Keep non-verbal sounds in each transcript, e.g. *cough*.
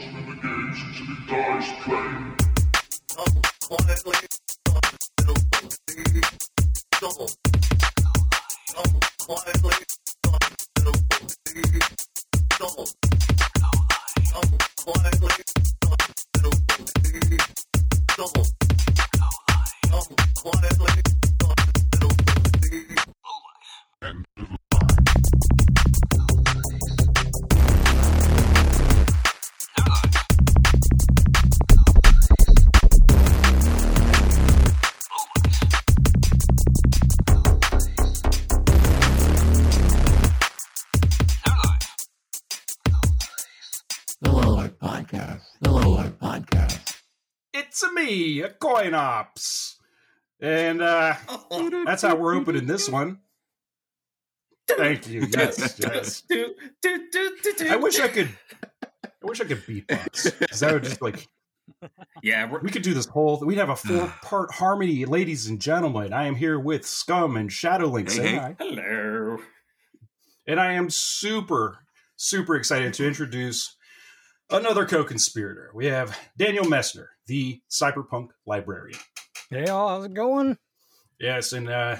watching him engage until he dies playing. Oh, that's how we're opening this one. Thank you. Yes, yes. I wish I could I wish I could beatbox. Because that would just like Yeah, we're, we could do this whole we'd have a *sighs* four-part harmony, ladies and gentlemen. I am here with Scum and Shadowlink. Hey, Say hey. hi. hello. And I am super, super excited to introduce another co-conspirator. We have Daniel Messer, the cyberpunk librarian. Hey, all, how's it going? Yes, and uh,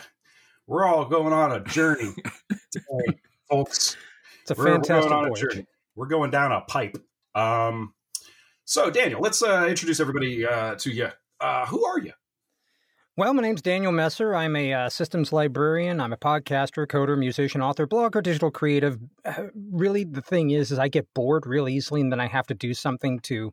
we're all going on a journey *laughs* today, folks. It's a We're, we're fantastic going on a journey. We're going down a pipe. Um, so, Daniel, let's uh, introduce everybody uh, to you. Uh, who are you? Well, my name's Daniel Messer. I'm a uh, systems librarian. I'm a podcaster, coder, musician, author, blogger, digital creative. Uh, really, the thing is, is I get bored real easily, and then I have to do something to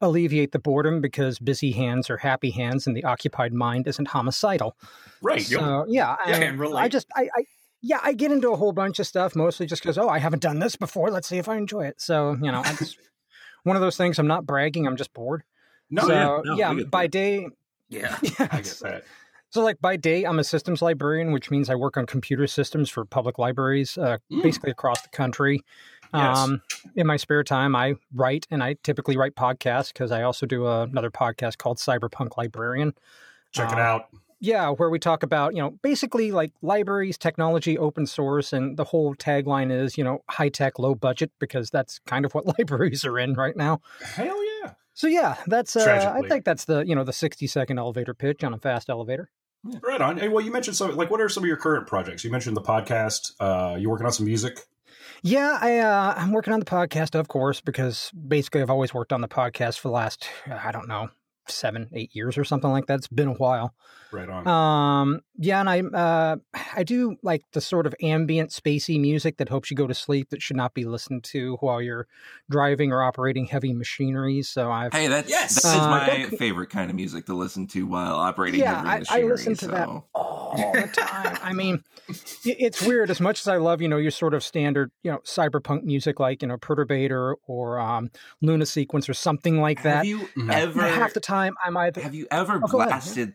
alleviate the boredom because busy hands are happy hands, and the occupied mind isn't homicidal. Right. So, yeah, Yeah, I. I just, I, I, yeah, I get into a whole bunch of stuff mostly just because, oh, I haven't done this before. Let's see if I enjoy it. So, you know, it's *laughs* one of those things. I'm not bragging. I'm just bored. No, so, yeah, no, yeah, by that. day, Yeah. *laughs* yeah, I get that. so, like by day, I'm a systems librarian, which means I work on computer systems for public libraries, uh, Mm. basically across the country. Yes. Um, in my spare time, I write, and I typically write podcasts because I also do another podcast called Cyberpunk Librarian. Check it uh, out. Yeah, where we talk about you know basically like libraries, technology, open source, and the whole tagline is you know high tech, low budget because that's kind of what *laughs* libraries are in right now. Hell yeah. So yeah, that's uh, I think that's the you know the sixty second elevator pitch on a fast elevator. Right on. Hey, well, you mentioned some, like, what are some of your current projects? You mentioned the podcast. Uh, you working on some music? Yeah, I uh, I'm working on the podcast, of course, because basically I've always worked on the podcast for the last I don't know seven, eight years or something like that. It's been a while. Right on. Um, yeah, and I uh, *sighs* I do like the sort of ambient, spacey music that helps you go to sleep. That should not be listened to while you're driving or operating heavy machinery. So I've Hey, that's Yes! that is Uh, my that- favorite kind of music to listen to while operating yeah, heavy I, I machinery. listen to that so- all the time. I mean, *laughs* it's weird. As much as I love, you know, your sort of standard, you know, cyberpunk music like you know Perturbator or um, Luna Sequence or something like that. Have you ever Half the time, I'm either have you ever Oh, go ahead. blasted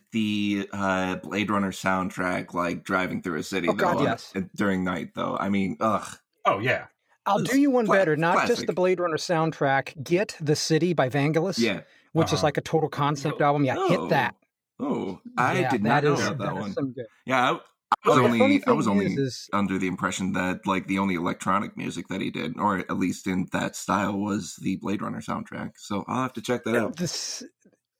the uh, Blade Runner soundtrack like driving through a city Oh, though, God, on- yes. during night though? I mean, ugh. oh, yeah. I'll do you one Cla- better. Not just the Blade Runner soundtrack. Get the City by Vangelis. Yeah. which is Uh-huh. like a total concept album. Yeah, Oh. hit that. Oh, I Yeah, did not that know is- about that is one. Yeah, I, I was Well, only I was only is- is- under the impression that like the only electronic music that he did, or at least in that style, was the Blade Runner soundtrack. So I'll have to check that out. The, c-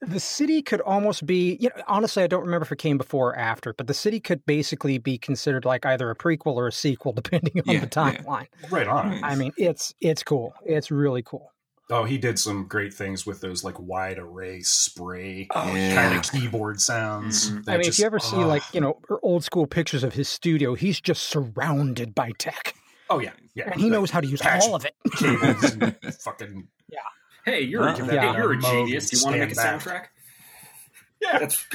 the city could almost be, you know, honestly, I don't remember if it came before or after, but the city could basically be considered like either a prequel or a sequel, *laughs* depending on Yeah, the yeah. timeline. Right on. I mean, it's it's cool. It's really cool. Oh, he did some great things with those like wide array spray Oh, yeah. kind of keyboard sounds. Mhm. I mean, just- if you ever see oh. like you know old school pictures of his studio, he's just surrounded by tech, oh yeah, yeah, and he knows how to use all of it. cables *laughs* and *laughs* fucking Hey, you're Huh? a, Yeah. you're a Mode genius. You want to make a stand soundtrack? yeah. That's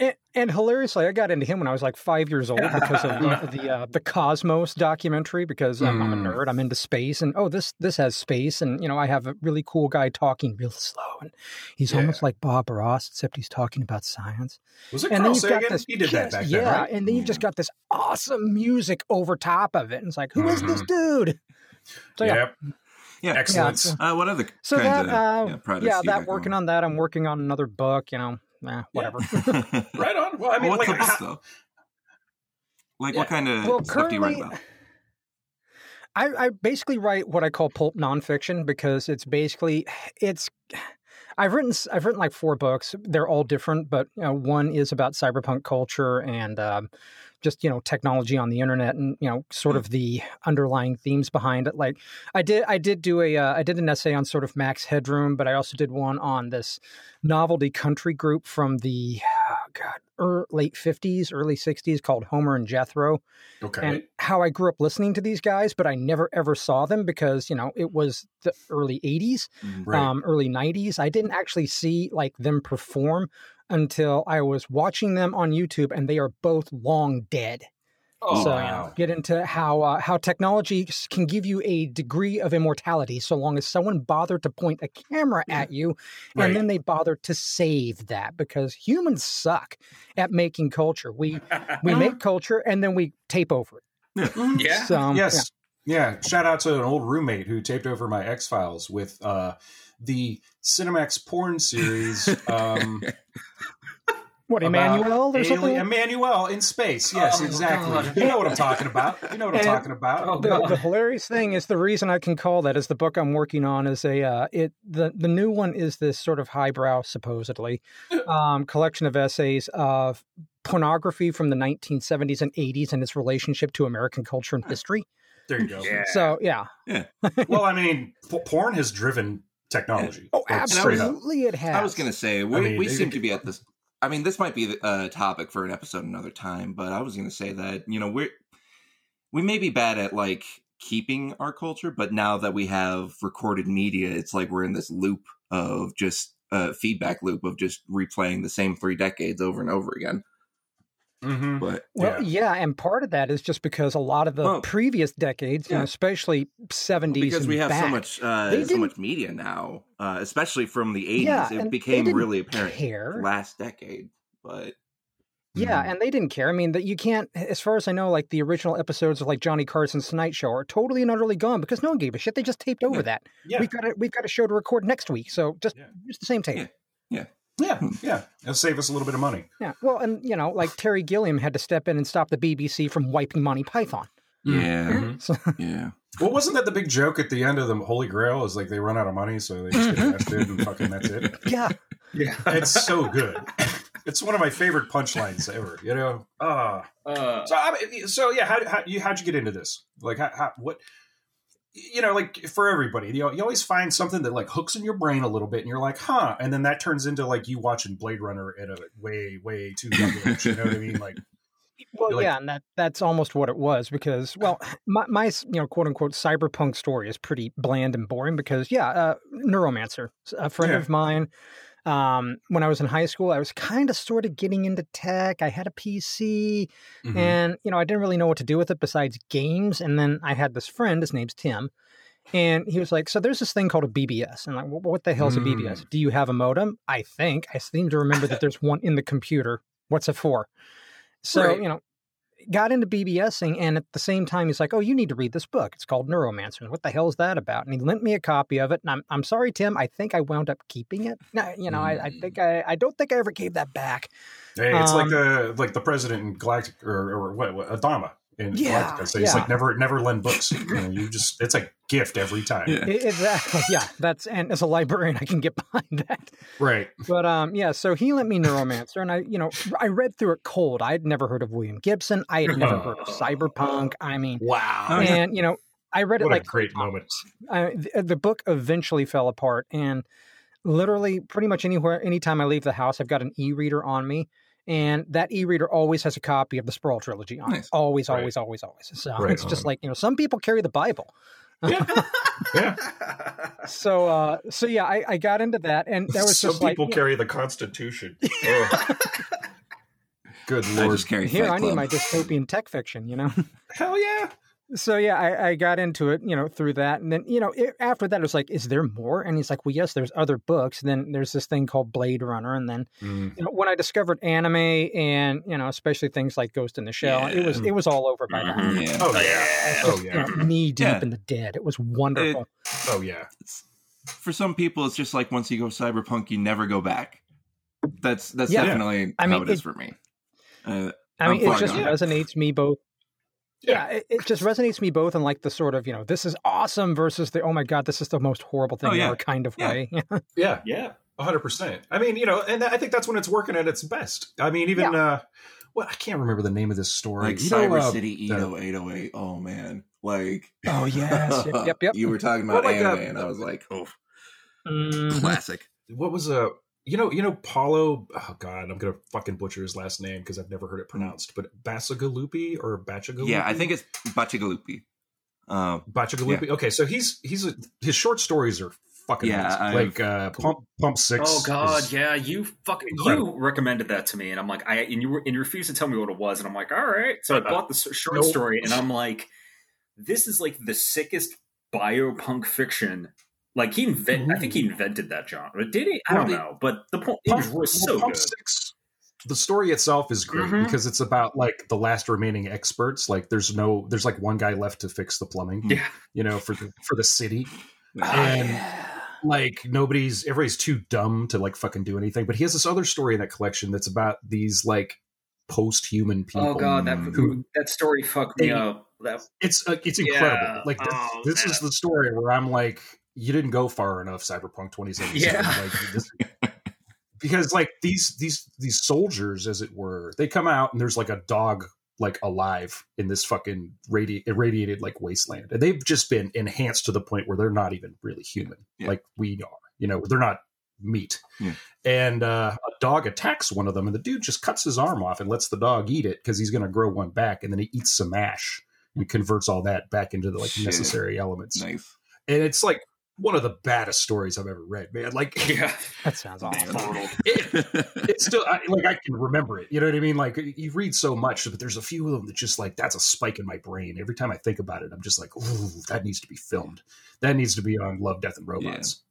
And, and hilariously, I got into him when I was like five years old *laughs* because of uh, the uh, the Cosmos documentary. Because um, I'm a Mm. nerd, I'm into space, and oh, this this has space, and you know, I have a really cool guy talking real slow, and he's Yeah. almost like Bob Ross, except he's talking about science. Was it And Carl then you've got Sagan? this, He did that yes, back yeah, then, right? and then you've just got this awesome music over top of it, and it's like, who is this dude? So yeah, Yep. Yeah. Excellent. Yeah, Uh, what other so kinds that of uh, yeah, projects yeah, that working going? on that. I'm working on another book. You know, eh, whatever. *laughs* right on. Well, I mean, Well, what's like, the book though? Like Yeah. what kind of Well, stuff do you write about? I, I basically write what I call pulp nonfiction because it's basically it's. I've written I've written like four books. They're all different, but you know, one is about cyberpunk culture and um, just you know technology on the internet and you know sort of the underlying themes behind it. Like I did I did do a uh, I did an essay on sort of Max Headroom, but I also did one on this novelty country group from the oh God er, late fifties, early sixties called Homer and Jethro Okay. and how I grew up listening to these guys, but I never ever saw them because you know it was the early '80s, right. um, early '90s. I didn't actually see like them perform until I was watching them on YouTube, and they are both long dead. Oh, so wow. get into how uh, how technology can give you a degree of immortality, so long as someone bothered to point a camera at you, Right. and then they bothered to save that because humans suck at making culture. We we make *laughs* culture and then we tape over it. *laughs* yeah. So, um, yes. Yeah. Shout out to an old roommate who taped over my X Files with uh, the Cinemax porn series. Um, *laughs* What, about Emmanuel or alien- something? Emmanuel in space. Yes, Oh, exactly. God. You know what I'm talking about. You know what I'm *laughs* talking about. Oh, the, the hilarious thing is the reason I can call that is the book I'm working on is a uh, it the the new one is this sort of highbrow supposedly *laughs* um, collection of essays of pornography from the 1970s and 80s and its relationship to American culture and history. There you go. Yeah. So yeah, Well, I mean, p- porn has driven technology. oh Like, up. absolutely, it has. I was going to say we, mean, we it- seem to be at this. I mean, this might be a topic for an episode another time, but I was going to say that you know we're we may be bad at like keeping our culture, but now that we have recorded media, it's like we're in this loop of just uh, feedback loop of just replaying the same three decades over and over again. Mhm. But Well, yeah. and part of that is just because a lot of the Well, previous decades, you know, especially 70s because and we have so back, much uh, so much media now, uh, especially from the eighties, Yeah, it became really apparent care. last decade. But Yeah, Mhm. and they didn't care. I mean, that you can't, as far as I know, like the original episodes of like Johnny Carson's Tonight Show are totally and utterly gone because no one gave a shit. They just taped over Yeah. that. Yeah. We've got a, we've got a show to record next week, so just Yeah. use the same tape. Yeah. Yeah. Yeah. It'll save us a little bit of money. Yeah. Well, and you know, like Terry Gilliam had to step in and stop the BBC from wiping Monty Python. yeah, Mhm. So, *laughs* yeah. Well, wasn't that the big joke at the end of the Holy Grail? Is like they run out of money, so they just get arrested and fucking that's it. *laughs* yeah. Yeah. *laughs* It's so good. It's one of my favorite punchlines ever. You know. Ah. Uh, So, I mean, so yeah, how, how you how'd you get into this? Like, how, how what? You know, like for everybody, you know, you always find something that like hooks in your brain a little bit, and you're like, huh, and then that turns into like you watching Blade Runner at a way, way too young age. You know what I mean? Like, Well, Like- yeah, and that that's almost what it was because, well, *laughs* my, my you know quote unquote cyberpunk story is pretty bland and boring because, yeah, uh, Neuromancer, a friend Yeah. of mine. Um, when I was in high school, I was kind of sort of getting into tech. I had a PC, Mm-hmm. and you know, I didn't really know what to do with it besides games. And then I had this friend, his name's Tim, and he was like, "So there's this thing called a BBS." And I'm like, "What the hell's a BBS? Do you have a modem?" I think I seem to remember that there's one in the computer. What's it for? So Right. you know, got into BBSing, and at the same time, he's like, "Oh, you need to read this book. It's called Neuromancer. What the hell is that about?" And he lent me a copy of it. And I'm, I'm sorry, Tim. I think I wound up keeping it. No, you know, I, I think I, I don't think I ever gave that back. Hey, it's like Um, the like the president in Galactic or, or what, what Adama in Yeah, Galactica. So it's yeah. like never never lend books. You, know, *laughs* you just it's a gift every time. Yeah. It- exactly. Yeah, that's and as a librarian, I can get *laughs* behind that. Right. But um, yeah. So he lent me Neuromancer, and I, you know, I read through it cold. I had never heard of William Gibson. I had never *laughs* heard of cyberpunk. I mean, Wow. And you know, I read it What a like great moment. I, the, the book eventually fell apart and literally pretty much anywhere anytime i leave the house i've got an e-reader on me and that e-reader always has a copy of the sprawl trilogy on it Nice. always Right. always always always so Right it's just like you know some people carry the bible *laughs* Yeah. so uh so yeah i, I got into that and that was Some just like people you know, carry the Constitution. *laughs* Ugh. Good I lord. just carry here Fight i need my dystopian tech fiction you know Hell yeah. So yeah I, I got into it you know through that and then you know it, after that it was like is there more and he's like well yes there's other books and then there's this thing called blade runner and then Mm. you know, when I discovered anime and you know, especially things like Ghost in the Shell, it was it was all over by that. Mhm. Yeah. Oh yeah. yeah. Oh You yeah. know, knee deep Yeah. in the dead. It was wonderful. Oh yeah. For some people, it's just like once you go cyberpunk, you never go back. That's that's Yeah. definitely I how mean, it is it- for me. Uh, I mean, it just resonates me both. Yeah, it, it just resonates me both in like the sort of you know this is awesome versus the oh my god this is the most horrible thing Oh, yeah. ever kind of Yeah. way. *laughs* Yeah, Yeah. hundred percent. I mean, you know, and I think that's when it's working at its best. I mean, even uh, what I can't remember the name of this story. like You know, Cyber uh, City Edo 808. Oh man, like oh yes, yep, *laughs* yep. yep. you were talking about Well, like, uh, anime, and I was like, oh, Mhm. classic. what was a you know you know Paolo oh god I'm gonna fucking butcher his last name because I've never heard it pronounced but Basagalupi or Bachagalupi Yeah, I think it's Bacigalupi. Um, Bachagalupi okay so he's he's a, his short stories are fucking Yeah, amazing. Like uh Pump Pump Six Oh God, is- yeah, you fucking incredible. you recommended that to me, and I'm like, I and you were and you refused to tell me what it was, and I'm like, all right. So I bought the short Nope. story, and I'm like, this is like the sickest biopunk fiction. Like he invent, I think he invented that genre. Did he? I Well, don't the- know, but the point it Pump, was well, so Pump good. Six the story itself is great Mhm. because it's about like the last remaining experts like there's no there's like one guy left to fix the plumbing Yeah, you know for the for the city Oh, and like nobody's everybody's too dumb to like fucking do anything but he has this other story in that collection that's about these like post-human people Oh God, that who that story fucked me They- up. That it's uh, it's incredible Yeah. like this, Oh, this is the story where i'm like you didn't go far enough cyberpunk 2077 Yeah. like this *laughs* because like these these these soldiers as it were they come out and there's like a dog like alive in this fucking radi- irradiated like wasteland and they've just been enhanced to the point where they're not even really human Yeah. like we are you know they're not meat Yeah. and uh, a dog attacks one of them and the dude just cuts his arm off and lets the dog eat it because he's going to grow one back and then he eats some ash and converts all that back into the like Shit. necessary elements nice. and it's like one of the baddest stories i've ever read man like *laughs* yeah, *laughs* That sounds awesome. *laughs* it, it's still I, like I can remember it. You know what I mean? Like you read so much, but there's a few of them that just like that's a spike in my brain. Every time I think about it, I'm just like, ooh, that needs to be filmed. That needs to be on Love, Death, and Robots.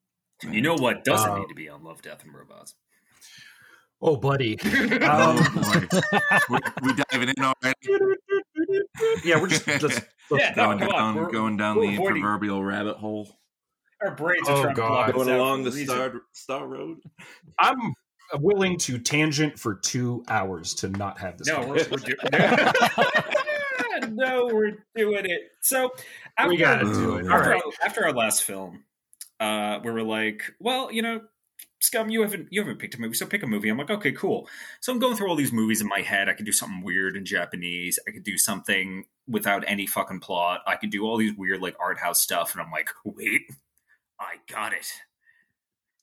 you know what doesn't Uh, need to be on Love, Death, and Robots. Oh, buddy. oh Um, boy, we, we diving in already. yeah, we're just let's, let's Yeah, go. no, going down, we're- going down we're the avoiding- proverbial rabbit hole, Our brains Oh, are trying God. to block us going along the reason. star star road. I'm willing to tangent for two hours to not have this. No, we're, conversation. we're doing *laughs* no, we're doing it. So after, we gotta do it. All after, right. our, after our last film, uh, we were like, well, you know, Scum, you haven't you haven't picked a movie, so pick a movie. I'm like, okay, cool. So I'm going through all these movies in my head. I could do something weird in Japanese. I could do something without any fucking plot. I could do all these weird like art house stuff, and I'm like, wait, I got it.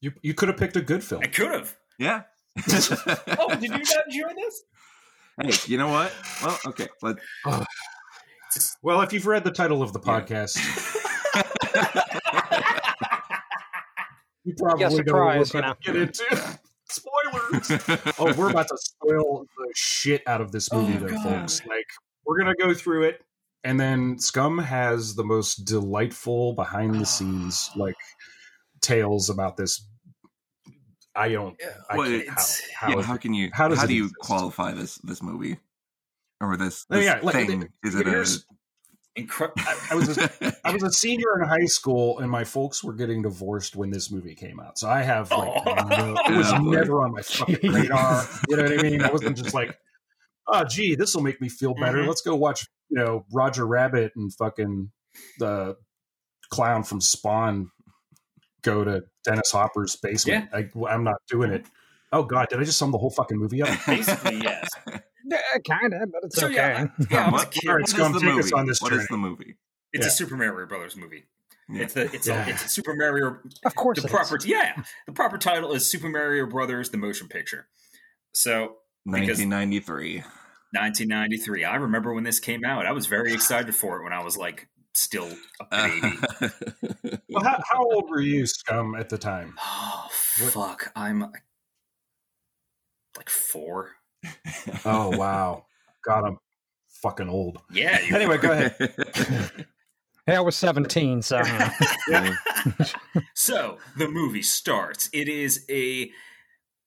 You you could have picked a good film. I could have. Yeah. *laughs* Oh, did you not enjoy this? hey, you know what? Well, okay. Let, *sighs* Well, if you've read the title of the Yeah. podcast, *laughs* you probably Yeah, know surprise, what we're about to get into. *laughs* Spoilers. oh, we're about to spoil the shit out of this movie, Oh, though, God. folks. Like, we're gonna go through it, and then Scum has the most delightful behind the scenes *sighs* like tales about this. I don't. I Well, it's- how? yeah, How? how can you how how, does it do you exist? qualify this this movie or this, this yeah, like, thing? Is it a Incre- I, I was. A, I was a *laughs* senior in high school, and my folks were getting divorced when this movie came out. So I have like, Oh. no, *laughs* it was boy. never on my fucking *laughs* radar. You know what I mean? I wasn't just like, oh, gee, this will make me feel better. Mhm. Let's go watch, you know, Roger Rabbit and fucking the clown from Spawn go to Dennis Hopper's basement. I, I'm not doing it. Oh God, did I just sum the whole fucking movie up? *laughs* basically yes. *laughs* Yeah, kind of, but it's So, okay. yeah, yeah, I was a what, kid. All right, what is Scum, the take us movie? on this What is journey. the movie? It's Yeah. a Super Mario Brothers movie. Yeah. It's the it's Yeah. a it's a Super Mario. Of course, The it proper is. yeah, the proper title is Super Mario Brothers: The Motion Picture. So 1993. 1993. I remember when this came out. I was very excited for it when I was like still a baby. *laughs* Well, how, how old were you, Scum, at the time? oh What- fuck! I'm like four. *laughs* Oh wow, God, I'm fucking old. Yeah. you- Anyway, go ahead. *laughs* Yeah, I was 17, so uh, so the movie starts. It is a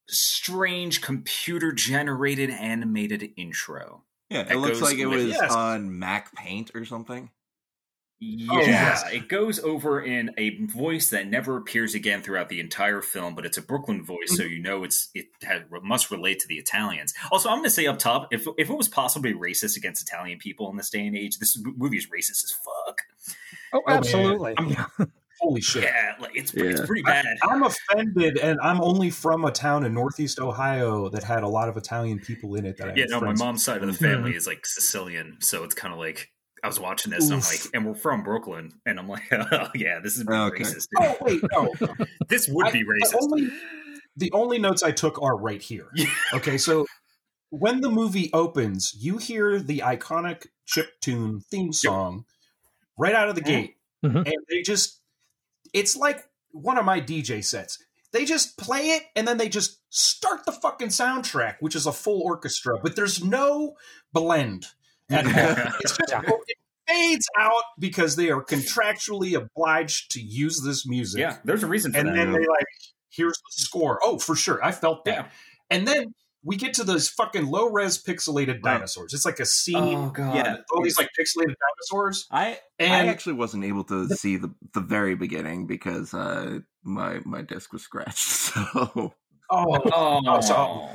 strange computer generated animated intro. yeah, it looks like it with- was Yes. on Mac Paint or something. Yeah, oh, yes. it goes over in a voice that never appears again throughout the entire film, but it's a Brooklyn voice, so mm-hmm. you know it's it has, must relate to the Italians. Also, I'm going to say up top, if if it was possibly racist against Italian people in this day and age, this movie is racist as fuck. Oh, oh absolutely. I'm- Holy shit. Yeah, like it's it's pretty bad. I'm offended, and I'm only from a town in Northeast Ohio that had a lot of Italian people in it. That I Yeah, no, my mom's side of the family is like Sicilian, so it's kind of like I was watching this, and I'm like, and we're from Brooklyn, and I'm like, *laughs* oh yeah, this is Okay. racist. Oh wait, no. *laughs* This would I- be the racist. only the only notes I took are right here. *laughs* Okay, so when the movie opens, you hear the iconic chip tune theme song right out of the gate, Mhm. and they just it's like one of my DJ sets. They just play it and then they just start the fucking soundtrack, which is a full orchestra, but there's no blend at *laughs* all. It's just it fades out because they are contractually obliged to use this music yeah, there's a reason for that. and that. then they like here's the score oh for sure i felt that yeah. and then we get to those fucking low res pixelated dinosaurs it's like a scene Oh god. Yeah. all these like pixelated dinosaurs I and I actually wasn't able to see the the very beginning because uh my my disc was scratched. *laughs* So oh Oh, Oh, so-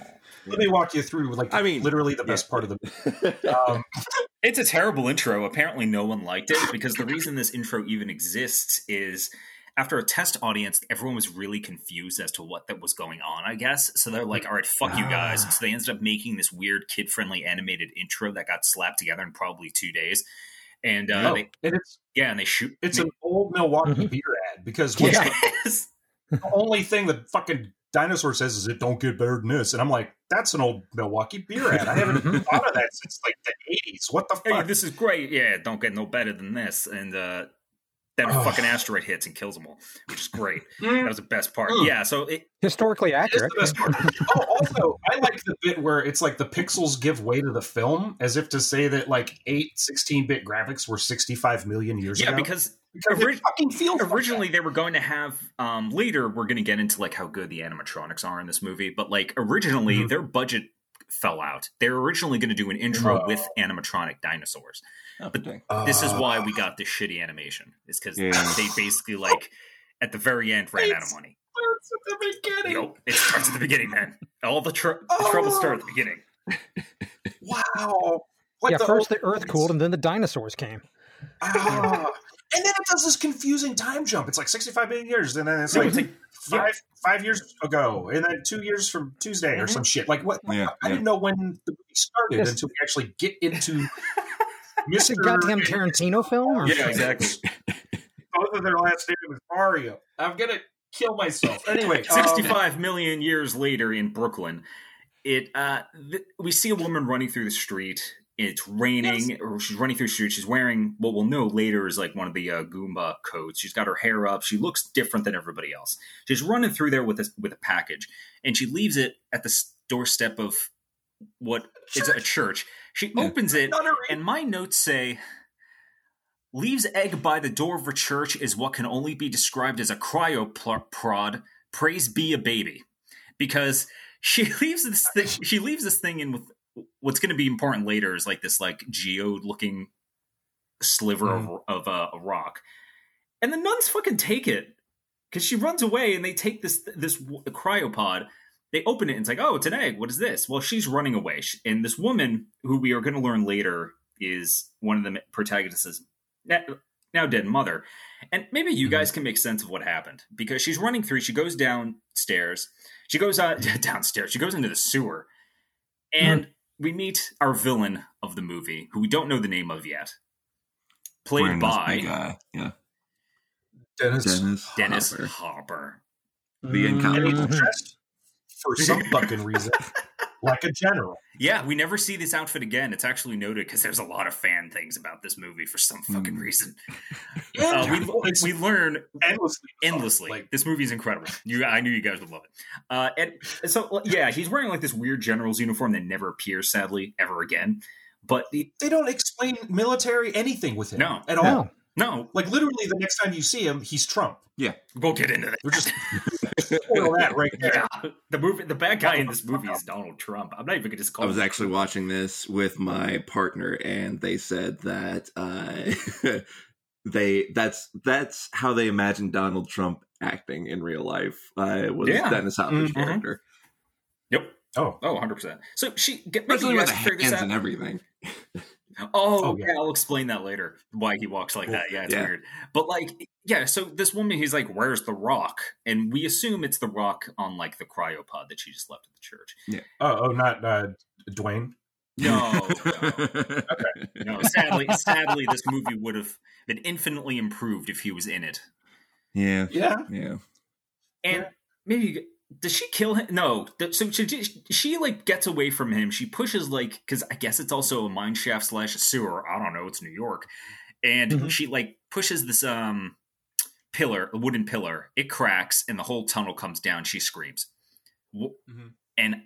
let me walk you through like I mean, literally the best part of the *laughs* um, It's a terrible intro. Apparently, no one liked it because the reason this intro even exists is after a test audience, everyone was really confused as to what that was going on. I guess so. They're like, "All right, fuck you guys." Ah. So they ended up making this weird kid-friendly animated intro that got slapped together in probably two days. And uh, oh, they, and it's yeah, and they shoot. it's they, an old milwaukee Mhm. beer ad because *laughs* what's Yeah. the, the *laughs* only thing that fucking dinosaur says is it don't get better than this and i'm like that's an old milwaukee beer ad i haven't *laughs* thought of that since like the 80s what the hey, fuck this is great. Yeah, don't get no better than this. And uh, then a Oh. fucking asteroid hits and kills them all, which is great. That Mm. was the best part. Mm. Yeah, so it, Historically It's accurate. the best part. *laughs* oh, also, I like the bit where it's like the pixels give way to the film, as if to say that like eight 16-bit graphics were 65 million years yeah, ago. because because ori- it fucking feels like originally they were going to have um later we're going to get into like how good the animatronics are in this movie but like originally Mhm. their budget fell out they're originally going to do an intro Oh. with animatronic dinosaurs Oh, But- dang. this is why we got this shitty animation is because Yeah. they basically like at the very end ran out of money starts at the beginning. Yo, it starts at the beginning man all the, tr- the Oh. trouble start at the beginning Wow. Like yeah, first the Earth cooled, and then the dinosaurs came. Ah. And then it does this confusing time jump. It's like 65 million years, and then it's like it's like- *laughs* five five years ago, and then two years from Tuesday or Mhm. some shit. Like what? Yeah, I didn't know when the movie started Yes. until we actually get into *laughs* It's a Mr. goddamn Tarantino film. Or yeah exactly both of their last name was Mario. I'm gonna kill myself. Anyway, *laughs* um, 65 million years later in Brooklyn, it uh, th- we see a woman running through the street. It's raining, or she's running through the street. She's wearing what we'll know later is like one of the uh, Goomba coats. She's got her hair up. She looks different than everybody else. She's running through there with a, with a package, and she leaves it at the doorstep of what is a church. She Yeah. opens it, and my notes say leaves egg by the door of a church is what can only be described as a cryopod praise be a baby because she *laughs* leaves this thing she leaves this thing in with what's going to be important later is like this like geode looking sliver of, of uh, a rock. And the nuns fucking take it because she runs away and they take this this cryopod they open it and it's like oh it's an egg. What is this? Well she's running away. And this woman who we are going to learn later is one of the protagonists now, now dead mother. And maybe you guys can make sense of what happened because she's running through she goes downstairs she goes uh, *laughs* downstairs she goes into the sewer. And we meet our villain of the movie who we don't know the name of yet played Wearing by big, uh, yeah, Dennis, Dennis. dennis Hopper. hopper The and incomparable. he's dressed for some fucking reason *laughs* like a general. Yeah, we never see this outfit again. It's actually noted because there's a lot of fan things about this movie for some fucking Hmm. reason. *laughs* Uh, we, we learn endlessly, endlessly. Like this movie is incredible. You, I knew you guys would love it. Uh, and so, yeah, he's wearing like this weird general's uniform that never appears, sadly, ever again. But the, they don't explain military anything with him No. at all. No. No, Like literally, the next time you see him, he's Trump. Yeah. We'll get into that. We're just *laughs* spoil that right there. Yeah, the movie, the bad guy in this movie is Donald Trump. I'm not even going to just call. I was him actually watching this with my partner, and they said that uh, *laughs* they that's that's how they imagine Donald Trump acting in real life. Uh, was Yeah. Dennis Hopper's Mhm. character, Yep. Oh, Oh, 100%. So she get maybe especially you with the can figure hands and everything. *laughs* Oh, Oh, yeah. yeah. I'll explain that later. Why he walks like Cool. that. Yeah, it's Yeah. weird. But like, yeah. So this woman, he's like, "Where's the rock?" And we assume it's the rock on like the cryopod that she just left at the church. Yeah. oh, oh, not uh, Dwayne. No, no, *laughs* no. Sadly, sadly, this movie would have been infinitely improved if he was in it. yeah, Yeah, yeah. And Yeah. maybe does she kill him? No. So she, she like gets away from him. She pushes like because I guess it's also a mine shaft slash sewer. I don't know. It's New York, and Mhm. she like pushes this um pillar, a wooden pillar. It cracks, and the whole tunnel comes down. She screams, Wh- Mhm. and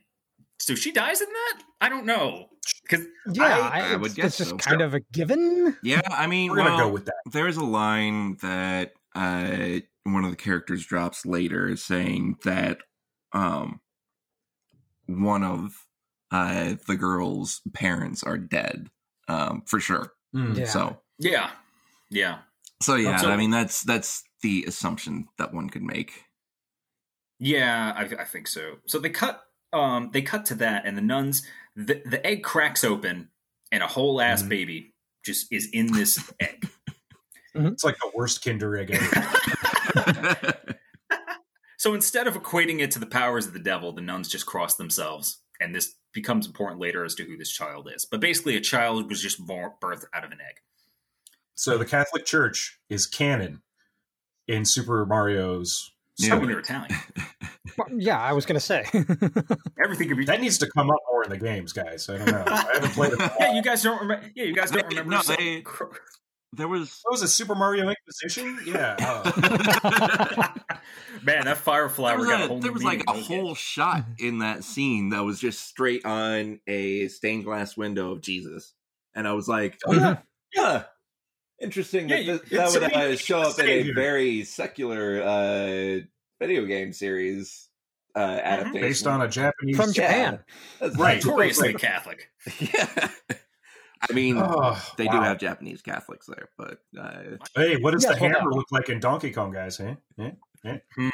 so she dies in that. I don't know because Yeah, I I, would it's, guess it's just so. kind of a given. Yeah, I mean, we're gonna well, go with that. there's a line that uh, one of the characters drops later saying that um, one of uh, the girl's parents are dead um, for sure. Mm. Yeah. So, yeah, yeah, so yeah, So- I mean that's that's the assumption that one could make. yeah. I, I think so. So they cut. Um, they cut to that, and the nuns. The, the egg cracks open, and a whole ass Mhm. baby just is in this egg. *laughs* It's like the worst Kinder egg ever. *laughs* *laughs* So instead of equating it to the powers of the devil, the nuns just cross themselves, and this becomes important later as to who this child is. But basically, a child was just born, birthed out of an egg. so the Catholic Church is canon in Super Mario's. Yeah. Story. you're Italian. *laughs* Well, yeah, I was going to say. *laughs* Everything could be. That needs to come up more in the games, guys. I don't know. I haven't played it. *laughs* yeah, you guys don't remember. Yeah, you guys don't remember. no, some- they- there was What was it, Super Mario Inquisition? Yeah. *laughs* oh. *laughs* Man, that fire flower there was, got a a- whole there new was like a whole games. shot in that scene that was just straight on a stained glass window of Jesus, and I was like, Oh, yeah. *gasps* Yeah. Interesting Yeah, that this, that would uh, show up in a very secular uh, video game series uh, adaptation. Based on a Japanese. From Japan. That's Right. Notoriously Catholic. *laughs* Yeah. I mean, Oh, they do have Japanese Catholics there, but uh, Hey, what does Yeah, the well, hammer look like in Donkey Kong, guys? Huh? Yeah. Hmm.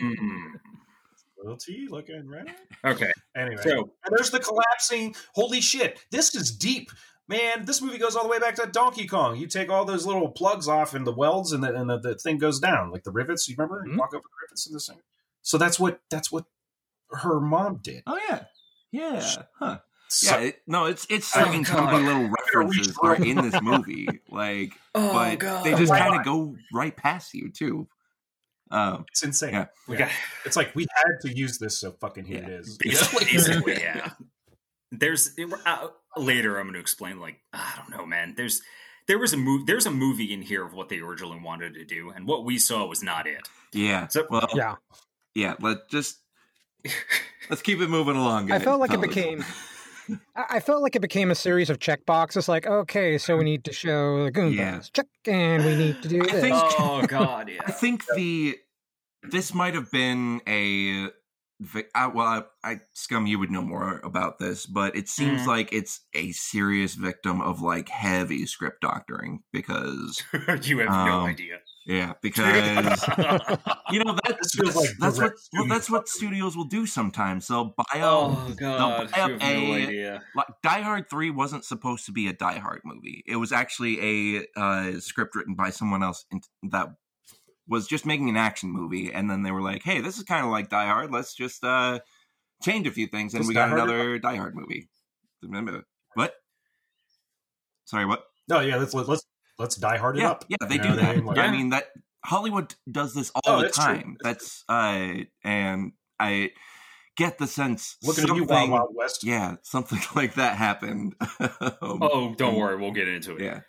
Little T looking right. Okay, Anyway, so and there's the collapsing. Holy shit! This is deep, man. This movie goes all the way back to Donkey Kong. You take all those little plugs off and the welds, and the and the, the thing goes down like the rivets. You remember? You Mhm. walk up the rivets in this thing. So that's what that's what her mom did. oh yeah, yeah, huh? So, Yeah, it, no, it's it's Oh, certain God. goofy little gonna references are in this movie, like, *laughs* oh but god, they just kind of go right past you too. Um, it's insane. Yeah. we Yeah. got It's like we had to use this, so fucking here Yeah. it is. *laughs* basically, yeah. There's uh, later. I'm going to explain. Like I don't know, man. There's there was a movie. There's a movie in here of what they originally wanted to do, and what we saw was not it. yeah, So- well, yeah, Yeah. Let's just *laughs* let's keep it moving along. Guys. I guys, felt like it became. I I felt like it became a series of check boxes. Like, okay, so we need to show the Goombas. Yeah. Check, and we need to do I this. think- oh god, I yeah. think the this might have been a vi- well, I, I scum you would know more about this, but it seems Mm. like it's a serious victim of like heavy script doctoring because *laughs* you have no Um, idea. Yeah, because *laughs* you know that, This feels that's, like that's what well, that's what studios will do sometimes. They'll buy up, oh god, buy up have no idea. like Die Hard Three wasn't supposed to be a Die Hard movie. It was actually a uh, script written by someone else in, that was just making an action movie, and then they were like, "Hey, this is kind of like Die Hard. Let's just uh, change a few things, and Was we Die got Hard- another Die Hard movie." Remember what? Sorry, what? No, yeah, let's let's let's die hard it Yeah, up. yeah, they You know do what I that. mean? Like- I mean that Hollywood does this all Oh, the that's true. time. That's uh, and I get the sense Looking at you, Wild Wild West. Yeah, something *laughs* like that happened. Um, Oh, don't worry, we'll get into it. yeah.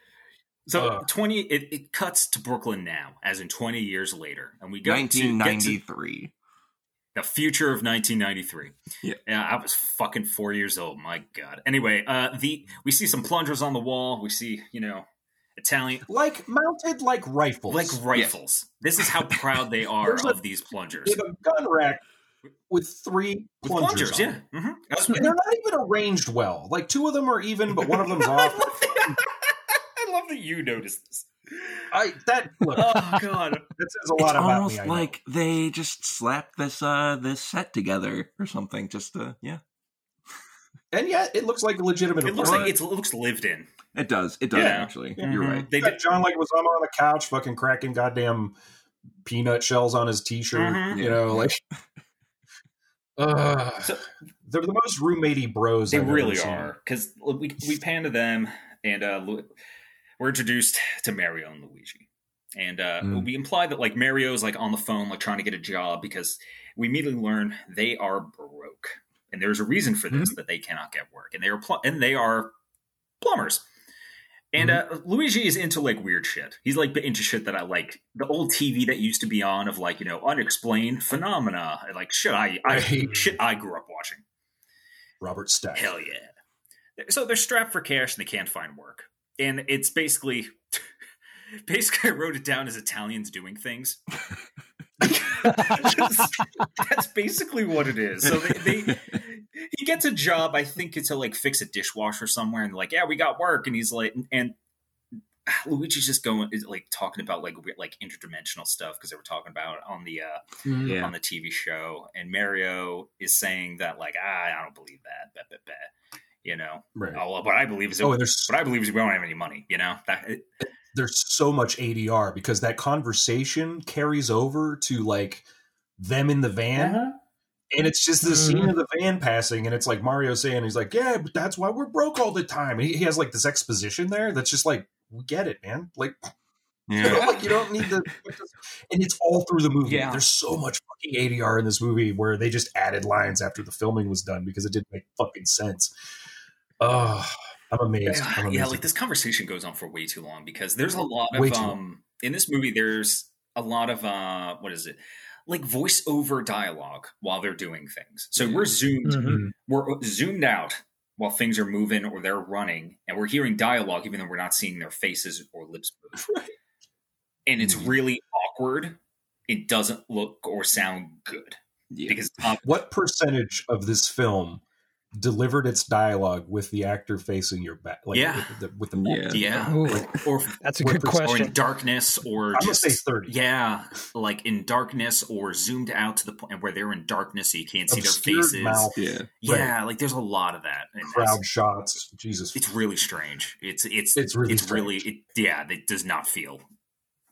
So Uh. twenty, it, it cuts to Brooklyn now, as in twenty years later, and we go to, get to 1993. the future of 1993. Yeah. I was fucking four years old. My God. Anyway, uh, the we see some plungers on the wall. We see, you know, Italian like mounted like rifles, like rifles. This is how proud they are There's a- of these plungers. They have a gun rack with three With plungers. plungers, on yeah. it. hmm That's they're not even arranged well. Like two of them are even, but one of them's *laughs* I off. love that- *laughs* I love that you noticed this. I that look, oh god. that says a It's lot about almost me. I know. like they just slapped this uh this set together or something. Just to yeah, and yet it looks like a legitimate. It looks like it's, it looks lived in. It does. It does Yeah. actually. Yeah. You're Mhm. right. They You got did, John Leguizamo on the couch, fucking cracking goddamn peanut shells on his t-shirt. Mhm. You know, like. *laughs* Uh, So- they're the most roommatey bros. they I've ever really seen. are because we we pan to them and uh, we're introduced to Mario and Luigi, and uh, Mm. we imply that like Mario's like on the phone like trying to get a job because we immediately learn they are broke, and there's a reason for this that they cannot get work, and they are pl- and they are plumbers. And uh, Luigi is into like weird shit. He's like into shit that I like. The old TV that used to be on of like you know unexplained phenomena, like shit I, I *laughs* shit I grew up watching. Robert Stack. Hell yeah. So they're strapped for cash and they can't find work. And it's basically *laughs* basically I wrote it down as Italians doing things. *laughs* That's basically what it is. So they, they he gets a job, I think to like fix a dishwasher somewhere, and like, yeah, we got work, and he's like, and *sighs* Luigi's just going like talking about like weird, like interdimensional stuff because they were talking about on the uh Mhm. Yeah. on the TV show, and Mario is saying that like ah, I don't believe that, bet, bet, bet. you know. Right. Oh, well, what I believe is Oh, and there's what I believe is we don't have any money, you know. That there's so much ADR because that conversation carries over to like them in the van. Uh-huh. And it's just the scene of the van passing, and it's like Mario saying, "He's like, yeah, but that's why we're broke all the time." And he, he has like this exposition there that's just like, "We get it, man." Like, you *laughs* know, yeah. *laughs* like you don't need the, and it's all through the movie. Yeah. There's so much fucking ADR in this movie where they just added lines after the filming was done because it didn't make fucking sense. Oh, I'm amazed. I'm yeah, like this conversation goes on for way too long because there's a lot Way of long. um in this movie. There's a lot of uh what is it like voiceover dialogue while they're doing things. So we're zoomed Mhm. we're zoomed out while things are moving or they're running, and we're hearing dialogue even though we're not seeing their faces or lips move. *laughs* And it's Mhm. really awkward. It doesn't look or sound good Yeah. because what percentage of this film delivered its dialogue with the actor facing your back? Like, Yeah. with the, with the Yeah. yeah, Ooh, or *laughs* that's a What good percent- or question. in darkness or I'm gonna just say thirty. Yeah, like in darkness or zoomed out to the point where they're in darkness so you can't see their faces. mouth, Yeah. Yeah, like there's a lot of that. And crowd that's- shots. Jesus, It's really strange. It's it's It's really it's really it, yeah. It does not feel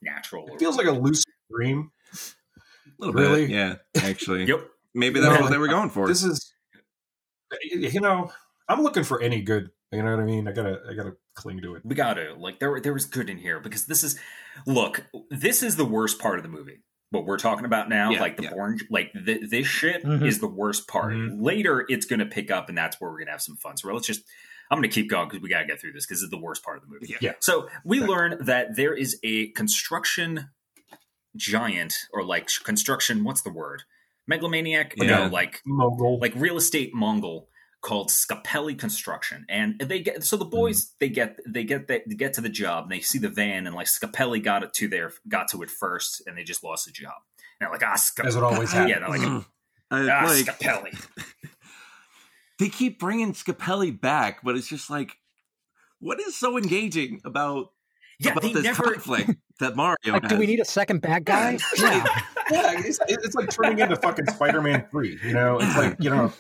natural. it feels like a lucid dream. A little Really? bit. Yeah. Actually. *laughs* Yep. Maybe that's No, what they were going for. This is, you know, I'm looking for any good. You know what I mean? I gotta, I gotta cling to it. We got to like there there was good in here because this is look this is the worst part of the movie. What we're talking about now, Yeah, like the yeah. born, like th- this shit Mhm. is the worst part. Mhm. Later, it's going to pick up, and that's where we're going to have some fun. So let's just, I'm going to keep going because we got to get through this because it's the worst part of the movie. Yeah. Yeah. So we Exactly. learn that there is a construction giant or like construction. What's the word? Megalomaniac? Yeah. No, like Mogul. like real estate Mongol called Scapelli Construction, and they get so the boys they get they get they get to the job and they see the van and like Scapelli got it to their got to it first and they just lost the job. And they're like ah Sca- as it always yeah, happens. they're like I- ah like, Scapelli. *laughs* they keep bringing Scapelli back, but it's just like, what is so engaging about Yeah, about they this never. conflict that Mario Like, has? do we need a second bad guy? *laughs* Yeah. Yeah, it's, it's like turning into fucking Spider-Man Three. You know, it's like you know.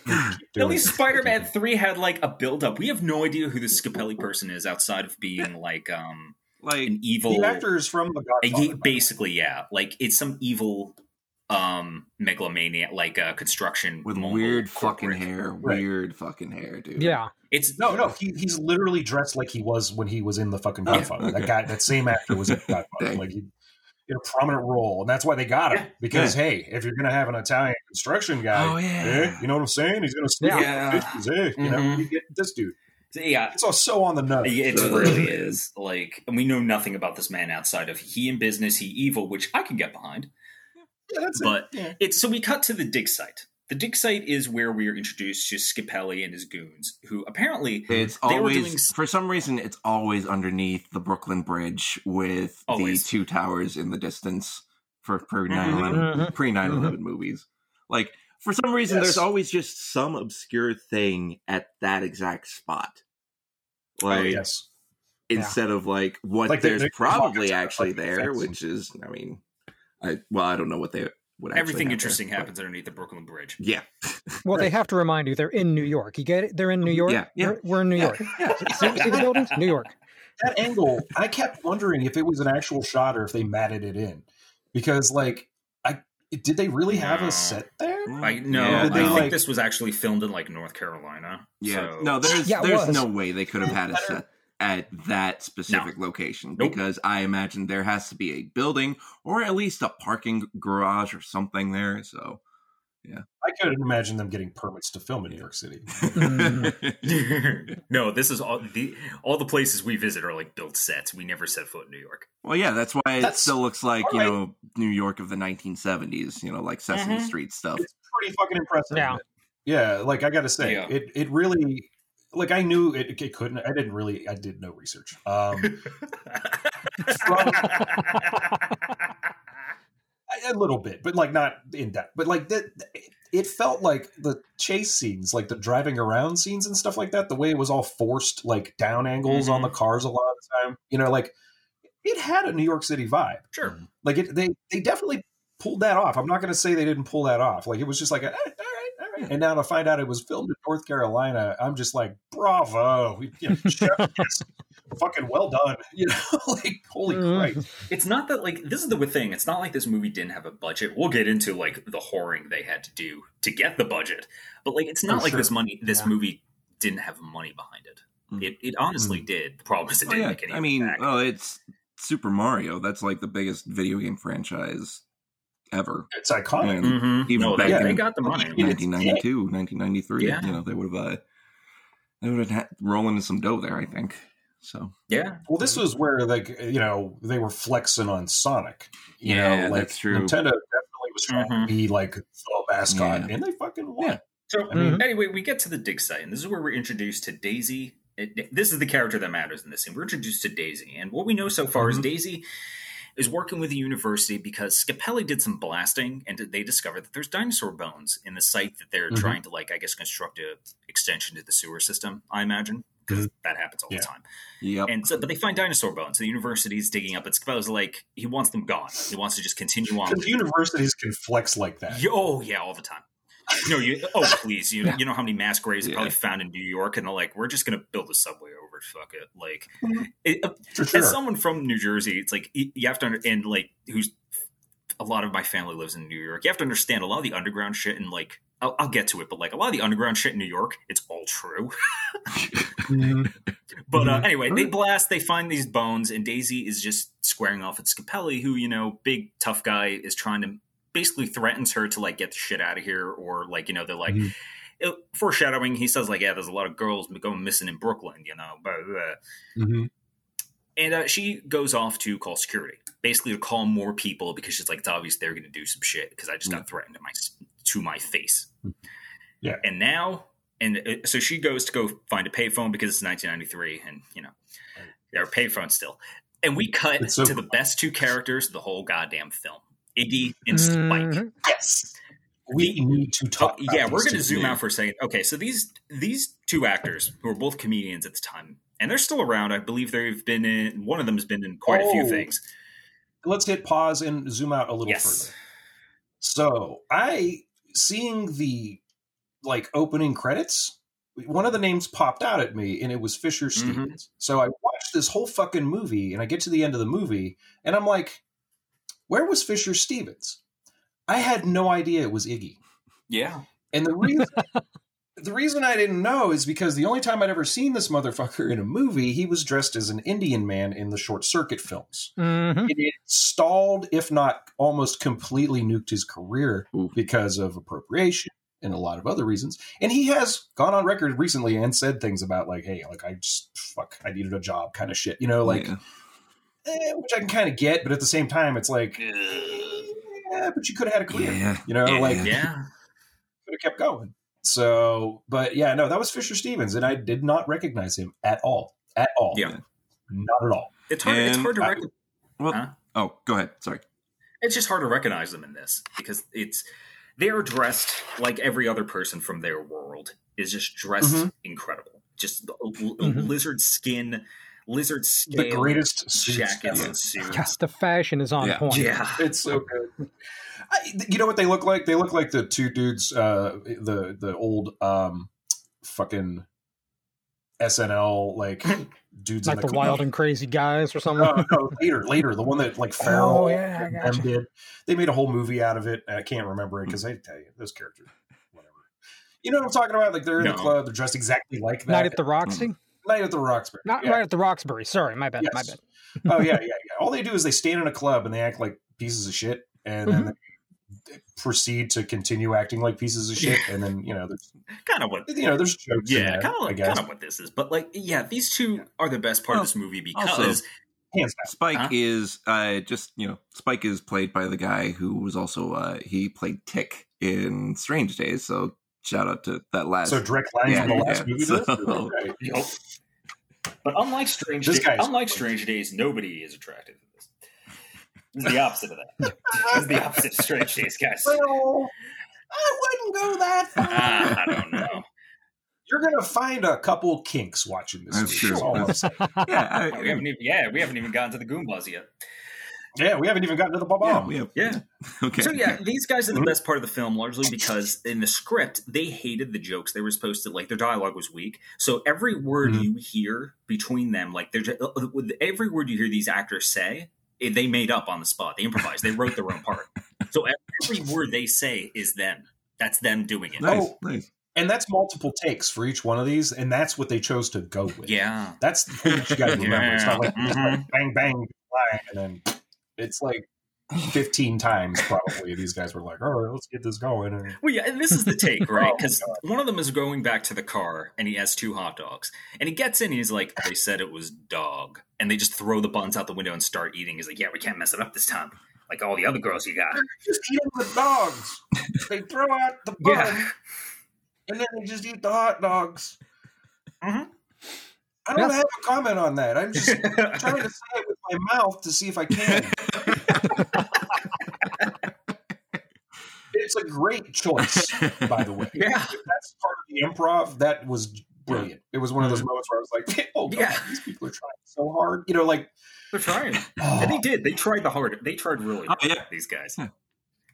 At least. Spider-Man Three had like a build-up. We have no idea who this Scapelli person is outside of being like um like an evil. The actors from the Godfather. basically, yeah. Like it's some evil um megalomania like uh construction with weird fucking hair, Right. weird fucking hair, dude. Yeah. It's No, no, he, he's literally dressed like he was when he was in the fucking Oh, Godfather. okay. That guy, that same actor was in *laughs* Godfather. Dang. like he in a prominent role, and that's why they got him. Yeah. Because hey, if you're gonna have an Italian construction guy, Oh, yeah. eh, you know what I'm saying? He's gonna sneak Yeah. yeah. fishes, eh? You know, Mhm. you get this dude. yeah, It's all so on the nut. it really is. Like, and we know nothing about this man outside of he in business, he evil, which I can get behind. Yeah, that's it. But Yeah. it's so we cut to the dig site. The dig site is where we are introduced to Scapelli and his goons, who apparently It's They were always doing for some reason it's always underneath the Brooklyn Bridge with Always. the two towers in the distance for pre Mhm. 9/11 Mhm. pre 9/11 movies. Like for some reason Yes. there's always just some obscure thing at that exact spot. Oh, Like yes. instead of like what Like they- there's they- probably they- actually there, fencing. which is, I mean, I well, I don't know what they would actually Everything have there, interesting but- happens underneath the Brooklyn Bridge. Yeah, *laughs* Well, they have to remind you they're in New York. You get it? They're in New mm-hmm. York. Yeah, yeah. We're, we're in New York. yeah. See, see the buildings? New York. that angle, I kept wondering if it was an actual shot or if they matted it in, because like, I did they really have No. a set there? I no, Yeah, I Did they, think this was actually filmed in like North Carolina. Yeah, So- no, there's Yeah, there's was. no way they could have had a set at that specific location Nope. because I imagine there has to be a building or at least a parking garage or something there. So, yeah. I couldn't imagine them getting permits to film in New York City. Mm. *laughs* no, this is all the all the places we visit are like built sets. We never set foot in New York. well, yeah, that's why it still looks like you all right. know New York of the 1970s, you know, like Sesame Mhm. Street stuff. It's pretty fucking impressive. Yeah. yeah. Like I got to say, Yeah. it it really. Like I knew it, it couldn't. I didn't really. I did no research. Um, *laughs* a little bit, but like not in depth. But like that, it felt like the chase scenes, like the driving around scenes and stuff like that. The way it was all forced, like down angles on the cars a lot of the time. You know, like it had a New York City vibe. sure. Like it, they they definitely pulled that off. I'm not going to say they didn't pull that off. Like it was just like, a, eh, all right, all right. And now to find out it was filmed in North Carolina, I'm just like, bravo, We- you know, chef, *laughs* yes, fucking well done. *laughs* You know, like holy Mhm. Christ. It's not that like this is the thing. It's not like this movie didn't have a budget. We'll get into like the whoring they had to do to get the budget, but like it's not For like sure. this money. This Yeah. movie didn't have money behind it. Mm. It it honestly did. The problem is it Oh, didn't yeah, make any. I mean, back. well, it's Super Mario. That's like the biggest video game franchise ever. It's iconic. And Mhm. even no, back they, in- they got the money. Yeah. 1992, 1993. Yeah. You know, they would have uh, they would have had rolling in some dough there. I think so. Yeah, Well, this was where like you know they were flexing on Sonic. You Yeah, know, like that's true. Nintendo definitely was trying Mhm. to be like the mascot, Yeah. and they fucking won. Yeah. So I mean, anyway, we get to the dig site, and this is where we're introduced to Daisy. It- this is the character that matters in this scene. We're introduced to Daisy, and what we know so far is Mhm. Daisy is working with the university because Scapelli did some blasting, and they discovered that there's dinosaur bones in the site that they're Mhm. trying to, like, I guess, construct a extension to the sewer system. I imagine because that happens all Yeah. the time. Yep. And so, but they find dinosaur bones. So the university's digging up, and Scapelli's like, he wants them gone. He wants to just continue on. because universities can flex like that. Oh yeah, all the time. No, you. Oh please, you. Yeah. You know how many mass graves are probably found in New York, and they're like, we're just gonna build a subway over it. Fuck it. Like, Mhm. it, uh, sure. as someone from New Jersey, it's like you you have to under, and like who's a lot of my family lives in New York. You have to understand a lot of the underground shit, and like I'll, I'll get to it, but like a lot of the underground shit in New York, it's all true. Mhm. *laughs* But uh, Mhm. anyway, they blast, they find these bones, and Daisy is just squaring off at Scapelli, who, you know, big tough guy, is trying to basically threatens her to like get the shit out of here, or like, you know, they're like, Mhm. it- foreshadowing, he says, like, yeah, there's a lot of girls going missing in Brooklyn, you know, blah, blah, blah. Mhm. And uh, she goes off to call security, basically to call more people because she's like, it's obvious they're going to do some shit because I just got threatened to my to my face. Yeah. And now, and uh, so she goes to go find a payphone because it's 1993, and you know, there are payphones still. And we cut so to the best two characters of the whole goddamn film: Iggy and Spike. Mhm. Yes. We need to Oh, talk. about yeah, we're going to zoom yeah. out for a second. Okay, so these these two actors who are both comedians at the time, and they're still around. I believe they've been in. One of them has been in quite a few Oh. things. Let's hit pause and zoom out a little Yes. further. So I seeing the like opening credits, one of the names popped out at me, and it was Fisher Mm-hmm. Stevens. So I watched this whole fucking movie, and I get to the end of the movie, and I'm like, where was Fisher Stevens? I had no idea it was Iggy. Yeah. And the reason the reason I didn't know is because the only time I'd ever seen this motherfucker in a movie, he was dressed as an Indian man in the short circuit films. Mhm. It stalled, if not almost completely nuked his career Ooh. because of appropriation and a lot of other reasons. And he has gone on record recently and said things about like, hey, like I just fuck, I needed a job kind of shit. You know, like Yeah. Eh, which I can kind of get, but at the same time, it's like, yeah, but you could have had a clear, Yeah. You know, Yeah. like Yeah. could have kept going. So, but yeah, no, that was Fisher Stevens, and I did not recognize him at all. At all. Yeah. Not at all. It's hard. it's hard to recognize. Well, Huh? oh, go ahead. Sorry. It's just hard to recognize them in this because it's they are dressed like every other person from their world is just dressed Mhm. incredible. Just a, a Mhm. lizard skin, lizard scale, the greatest suits jackets ever. and suits. Yes, the fashion is on Yeah. point. Yeah. *laughs* It's so good. I, you know what they look like? They look like the two dudes, uh, the the old um, fucking SNL like *laughs* dudes Like in the the, wild and crazy guys or something. No, no, later, later, the one that like *laughs* Ferrell Oh, yeah, I and gotcha. did. They made a whole movie out of it. and I can't remember it because I tell you those characters, whatever. You know what I'm talking about? Like they're in No. the club, they're dressed exactly like that. Night at the Roxy? Night at the Roxbury. Not yeah. right at the Roxbury. Sorry, my bad. My bad. oh yeah, *laughs* yeah, yeah. All they do is they stand in a club and they act like pieces of shit, and Mm-hmm. then they proceed to continue acting like pieces of shit. And then you know, there's *laughs* Kind of what you know, there's jokes. Yeah, there, kind of I like guess. kind of what this is. But like, yeah, these two are the best part Well, of this movie because Hands down. Spike Huh? is uh, just you know Spike is played by the guy who was also uh, he played Tick in Strange Days. So shout out to that last. So direct lines Yeah, from the last yeah. movie. So- So, right. Yup. But unlike Strange This Days, guy's- unlike Strange Days, nobody is attracted to this. This is the opposite of that. this is the opposite of Strange Days, guys. Well, I wouldn't go that *laughs* far. I don't know. You're gonna find a couple kinks watching this. That's movie, true. is all I'm yeah, I, We haven't even, yeah, we haven't even gotten to the Goombas yet. Yeah, we haven't even gotten to the yeah, we have Yeah. *laughs* okay. So yeah, these guys are the Mhm. best part of the film, largely because in the script they hated the jokes. They were supposed to like their dialogue was weak, so every word Mhm. you hear between them, like they're just, every word you hear these actors say, eh, they made up on the spot. They improvised. They wrote their own part. So every word they say is them. That's them doing it. nice, Oh. nice. And that's multiple takes for each one of these, and that's what they chose to go with. Yeah. That's the thing that you got to *laughs* remember. It's not like, Yeah. it's Mhm. like bang bang and then it's like fifteen times probably. These guys were like, "All right, let's get this going." And Well, yeah, and this is the take, right? *laughs* Oh, Because one of them is going back to the car, and he has two hot dogs, and he gets in, and he's like, "They said it was dog," and they just throw the buns out the window and start eating. He's like, "Yeah, we can't mess it up this time, like all the other girls you got." just eat them with dogs. They throw out the bun, Yeah. and then they just eat the hot dogs. Mhm. I don't Yes. have a comment on that. I'm just *laughs* trying to say it with my mouth to see if I can. *laughs* it's a great choice, by the way. Yeah. That's part of the improv, that was brilliant. It was one of those moments where I was like, *laughs* "Oh, God, Yeah. these people are trying so hard." You know, like They're trying, oh, *sighs* and they did. They tried the hard. They tried really Oh, hard. yeah. These guys,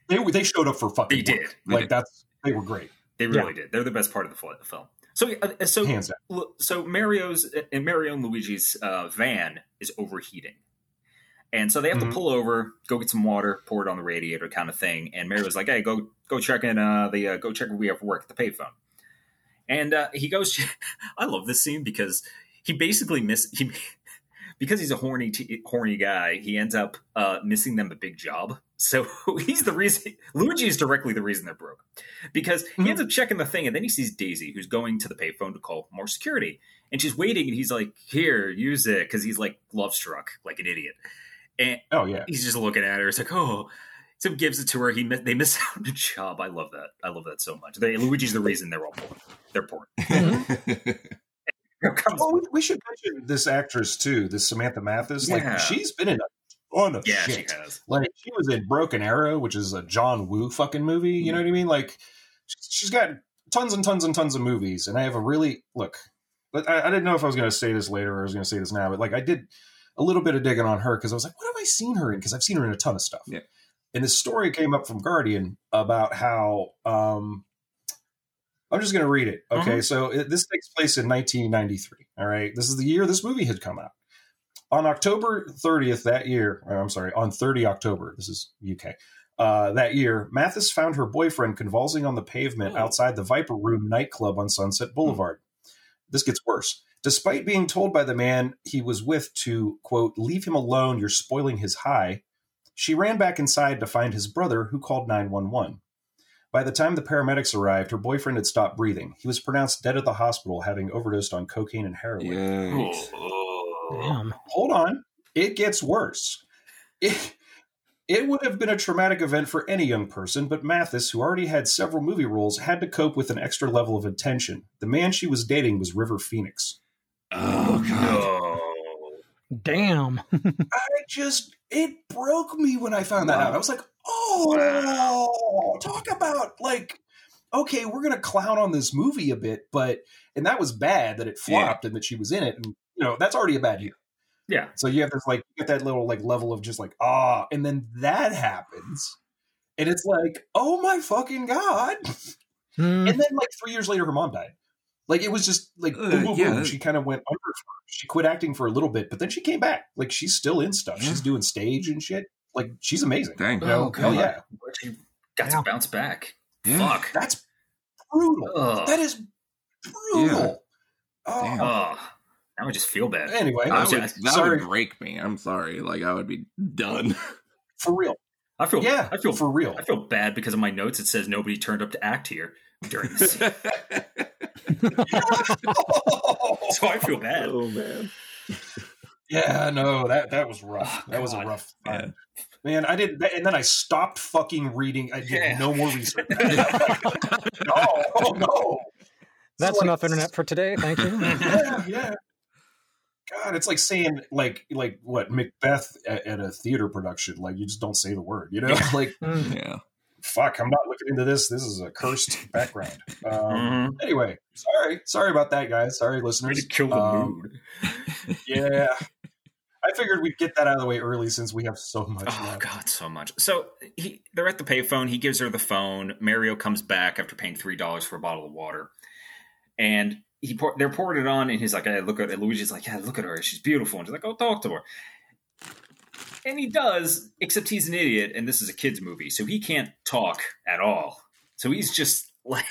they they showed up for fucking. they did. work. They Like did. that's they were great, They really did. They're the best part of the film. So, uh, so hands down. So Mario's and Mario and Luigi's uh, van is overheating, and so they have Mhm. to pull over, go get some water, pour it on the radiator, kind of thing. And Mario's like, "Hey, go go check in uh, the uh, go check we have work at the payphone." And uh, he goes. *laughs* I love this scene because he basically miss he because he's a horny t- horny guy. He ends up uh, missing them a big job. So *laughs* he's the reason. Luigi is directly the reason they're broke because he ends up checking the thing and then he sees Daisy who's going to the payphone to call more security and she's waiting and he's like, "Here, use it," because he's like love struck like an idiot. And Oh yeah, he's just looking at her. It's like, oh. So gives it to her. He they miss *laughs* out on a job. I love that. I love that so much. They, Luigi's the reason they're all poor. They're poor. Here *laughs* Oh, we, we should mention this actress too, this Samantha Mathis. Yeah. Like she's been in a ton of yeah, she shit. has. Like she was in Broken Arrow, which is a John Woo fucking movie. You know what I mean? Like she's- got tons and tons and tons of movies, and I have a really look. But I, I didn't know if I was going to say this later or I was going to say this now, but like I did a little bit of digging on her because I was like, what have I seen her in? Because I've seen her in a ton of stuff. Yeah. And this story came up from Guardian about how um, I'm just going to read it. Okay, mm-hmm. so it, this takes place in 1993. All right, this is the year this movie had come out. On October 30th that year, uh, I'm sorry, on 30 October, this is UK. Uh, that year, Mathis found her boyfriend convulsing on the pavement Oh. outside the Viper Room nightclub on Sunset hmm. Boulevard. This gets worse. Despite being told by the man he was with to, quote, leave him alone, you're spoiling his high, she ran back inside to find his brother, who called 911. By the time the paramedics arrived, her boyfriend had stopped breathing. He was pronounced dead at the hospital, having overdosed on cocaine and heroin. Yikes. Oh. Damn. Hold on. It gets worse. It, it would have been a traumatic event for any young person, but Mathis, who already had several movie roles, had to cope with an extra level of attention. The man she was dating was River Phoenix. Oh, oh god. No. Damn. *laughs* I just, it broke me when I found that Wow. out. I was like, oh, talk about, like, okay, we're going to clown on this movie a bit, but, and that was bad that it flopped and that she was in it. And, you know, that's already a bad year. Yeah. So you have this like you get that little like level of just like ah, and then that happens, and it's like oh my fucking god, *laughs* Hmm. and then like three years later her mom died. Like it was just like Uh, boom, boom, yeah. boom. She kind of went under. She quit acting for a little bit, but then she came back. Like she's still in stuff. She's doing stage and shit. Like she's amazing. Dang. Oh, you know? Oh, Hell God. yeah, She got Yeah. to bounce back. Yeah. Fuck. that's brutal. Ugh. That is brutal. Oh, Damn. Oh, now I just feel bad. anyway, I That would, just- that sorry would break me. I'm sorry. Like I would be done. *laughs* for real. I feel. Yeah, I feel. for real. I feel bad because of my notes. It says nobody turned up to act here during this, *laughs* *laughs* so I feel bad. oh man. Yeah, no, that that was rough. Oh, that was a God. rough Yeah. Man, I did, and then I stopped fucking reading. I did Yeah. no more research. *laughs* *laughs* no, oh no. That's So, like, enough internet for today. Thank you. *laughs* Yeah, yeah. God, it's like saying like like what Macbeth at, at a theater production. Like you just don't say the word. You know, like Hmm. Yeah. fuck. I'm not looking into this. This is a cursed background. Um, Mhm. Anyway, sorry, sorry about that, guys. Sorry, Way listeners. to kill the Um, mood. Yeah. I figured we'd get that out of the way early since we have so much. Oh left. God, so much. So he, they're at the payphone. He gives her the phone. Mario comes back after paying three dollars for a bottle of water, and he pour, they're pouring it on, and he's like, "Hey, look at it." Luigi's like, "Yeah, look at her. She's beautiful." And she's like, "Oh, talk to her." And he does, except he's an idiot, and this is a kids' movie, so he can't talk at all. So he's just *laughs* like,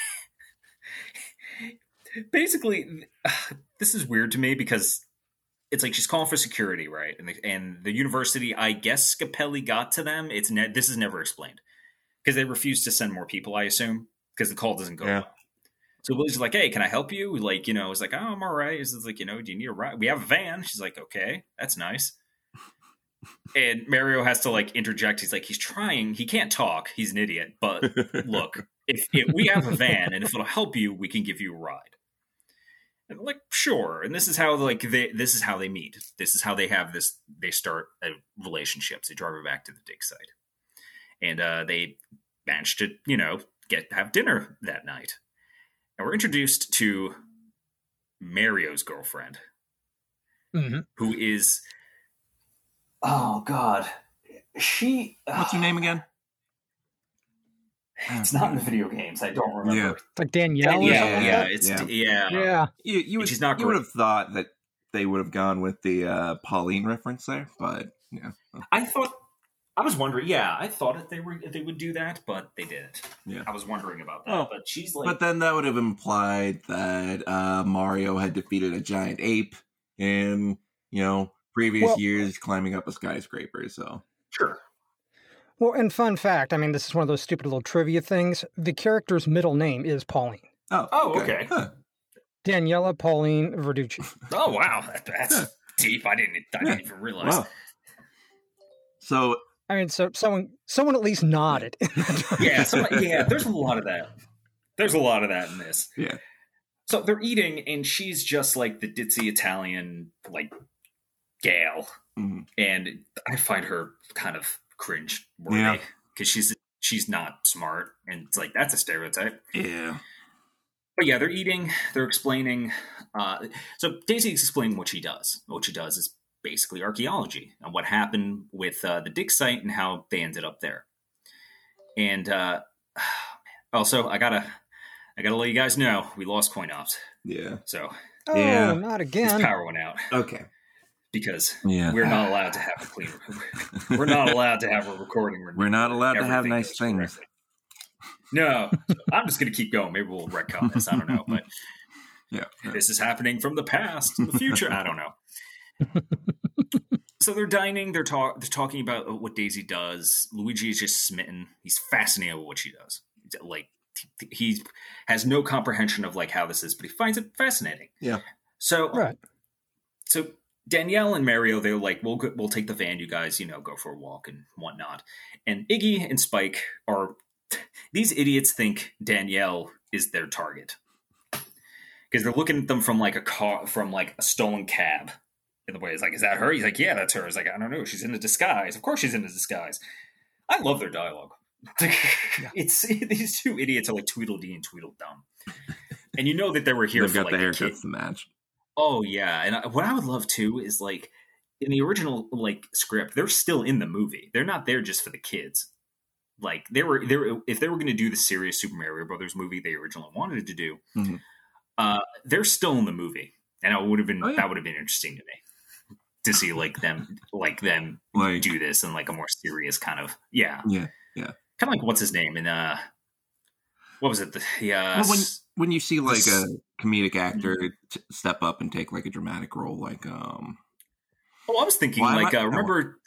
basically, *sighs* this is weird to me because it's like she's calling for security, right? And the, and the university, I guess Scapelli got to them. It's ne- this is never explained because they refuse to send more people. I assume because the call doesn't go. Yeah. well. So Lily's like, "Hey, can I help you?" Like, you know, it's like, "Oh, I'm all right." It's like, you know, do you need a ride? We have a van. She's like, "Okay, that's nice." *laughs* And Mario has to like interject. He's like, he's trying. He can't talk. He's an idiot. But *laughs* look, if, if we have a van and if it'll help you, we can give you a ride. And like, sure. And this is how like they this is how they meet. This is how they have this. They start a relationship. They drive her back to the dig site, and uh, they manage to you know get have dinner that night. And we're introduced to Mario's girlfriend, Mhm. who is oh god, she. What's her name again? *laughs* It's not in the video games. I don't remember. Yeah. It's like Danielle. Yeah, yeah, yeah, like it's Yeah. yeah. yeah. You, you would, not you would have thought that they would have gone with the uh, Pauline reference there, but yeah, I thought I was wondering. Yeah, I thought that they were they would do that, but they didn't. Yeah. I was wondering about that. Oh. but she's like, but then that would have implied that uh, Mario had defeated a giant ape in you know previous Well- years, climbing up a skyscraper. So sure. Well, and fun fact I mean, this is one of those stupid little trivia things. The character's middle name is Pauline. oh, Oh, okay. Huh. Daniela Pauline Verducci. Oh wow, that's deep. I didn't. I didn't Yeah. even realize. Wow. So I mean, so someone someone at least nodded. *laughs* Yeah, so, yeah. There's a lot of that. There's a lot of that in this. Yeah. So they're eating, and she's just like the ditzy Italian, like gal, mhm. and I find her kind of cringe worthy Yeah. because she's she's not smart, and it's like that's a stereotype. yeah, But yeah, they're eating. They're explaining. Uh, so Daisy's explaining what she does. What she does is basically archaeology and what happened with uh, the dig site and how they ended up there. And uh, *sighs* also, I gotta, I gotta let you guys know we lost coin ops. yeah. So oh, Yeah. not his again. power went out Okay. Because Yeah. we're not allowed to have a clean. *laughs* We're not allowed to have a recording. where We're not allowed to have nice things. correctly. No, I'm just gonna keep going. Maybe we'll retcon this. I don't know, but *laughs* Yeah. this is happening from the past, the future. I don't know. *laughs* so they're dining. They're talk. They're talking about uh, what Daisy does. Luigi is just smitten. He's fascinated with what she does. Like he has no comprehension of like how this is, but he finds it fascinating. Yeah. So Right. so Danielle and Mario, they're like, we'll we'll take the van, you guys, you know, go for a walk and whatnot. And Iggy and Spike are *laughs* these idiots think Danielle is their target because they're looking at them from like a car from like a stolen cab. In the way, it's like, is that her? He's like, yeah, that's her. It's like, I don't know. She's in a disguise. Of course, she's in a disguise. I love their dialogue. *laughs* It's *laughs* these two idiots are like Tweedledee and Tweedledum, and you know that they were here They've for got like the haircuts to match. Oh yeah, and what I would love too is like in the original like script, they're still in the movie. They're not there just for the kids. Like they were, there if they were going to do the serious Super Mario Brothers movie they originally wanted to do, Mhm. uh, they're still in the movie, and it would have been Oh, yeah. that would have been interesting to me to see like them like them Like do this in like a more serious kind of yeah Yeah, yeah kind of like what's his name in uh what was it the yeah Well, when when you see like a comedic actor t- step up and take like a dramatic role, like um, oh I was thinking Why am like I- uh, remember remember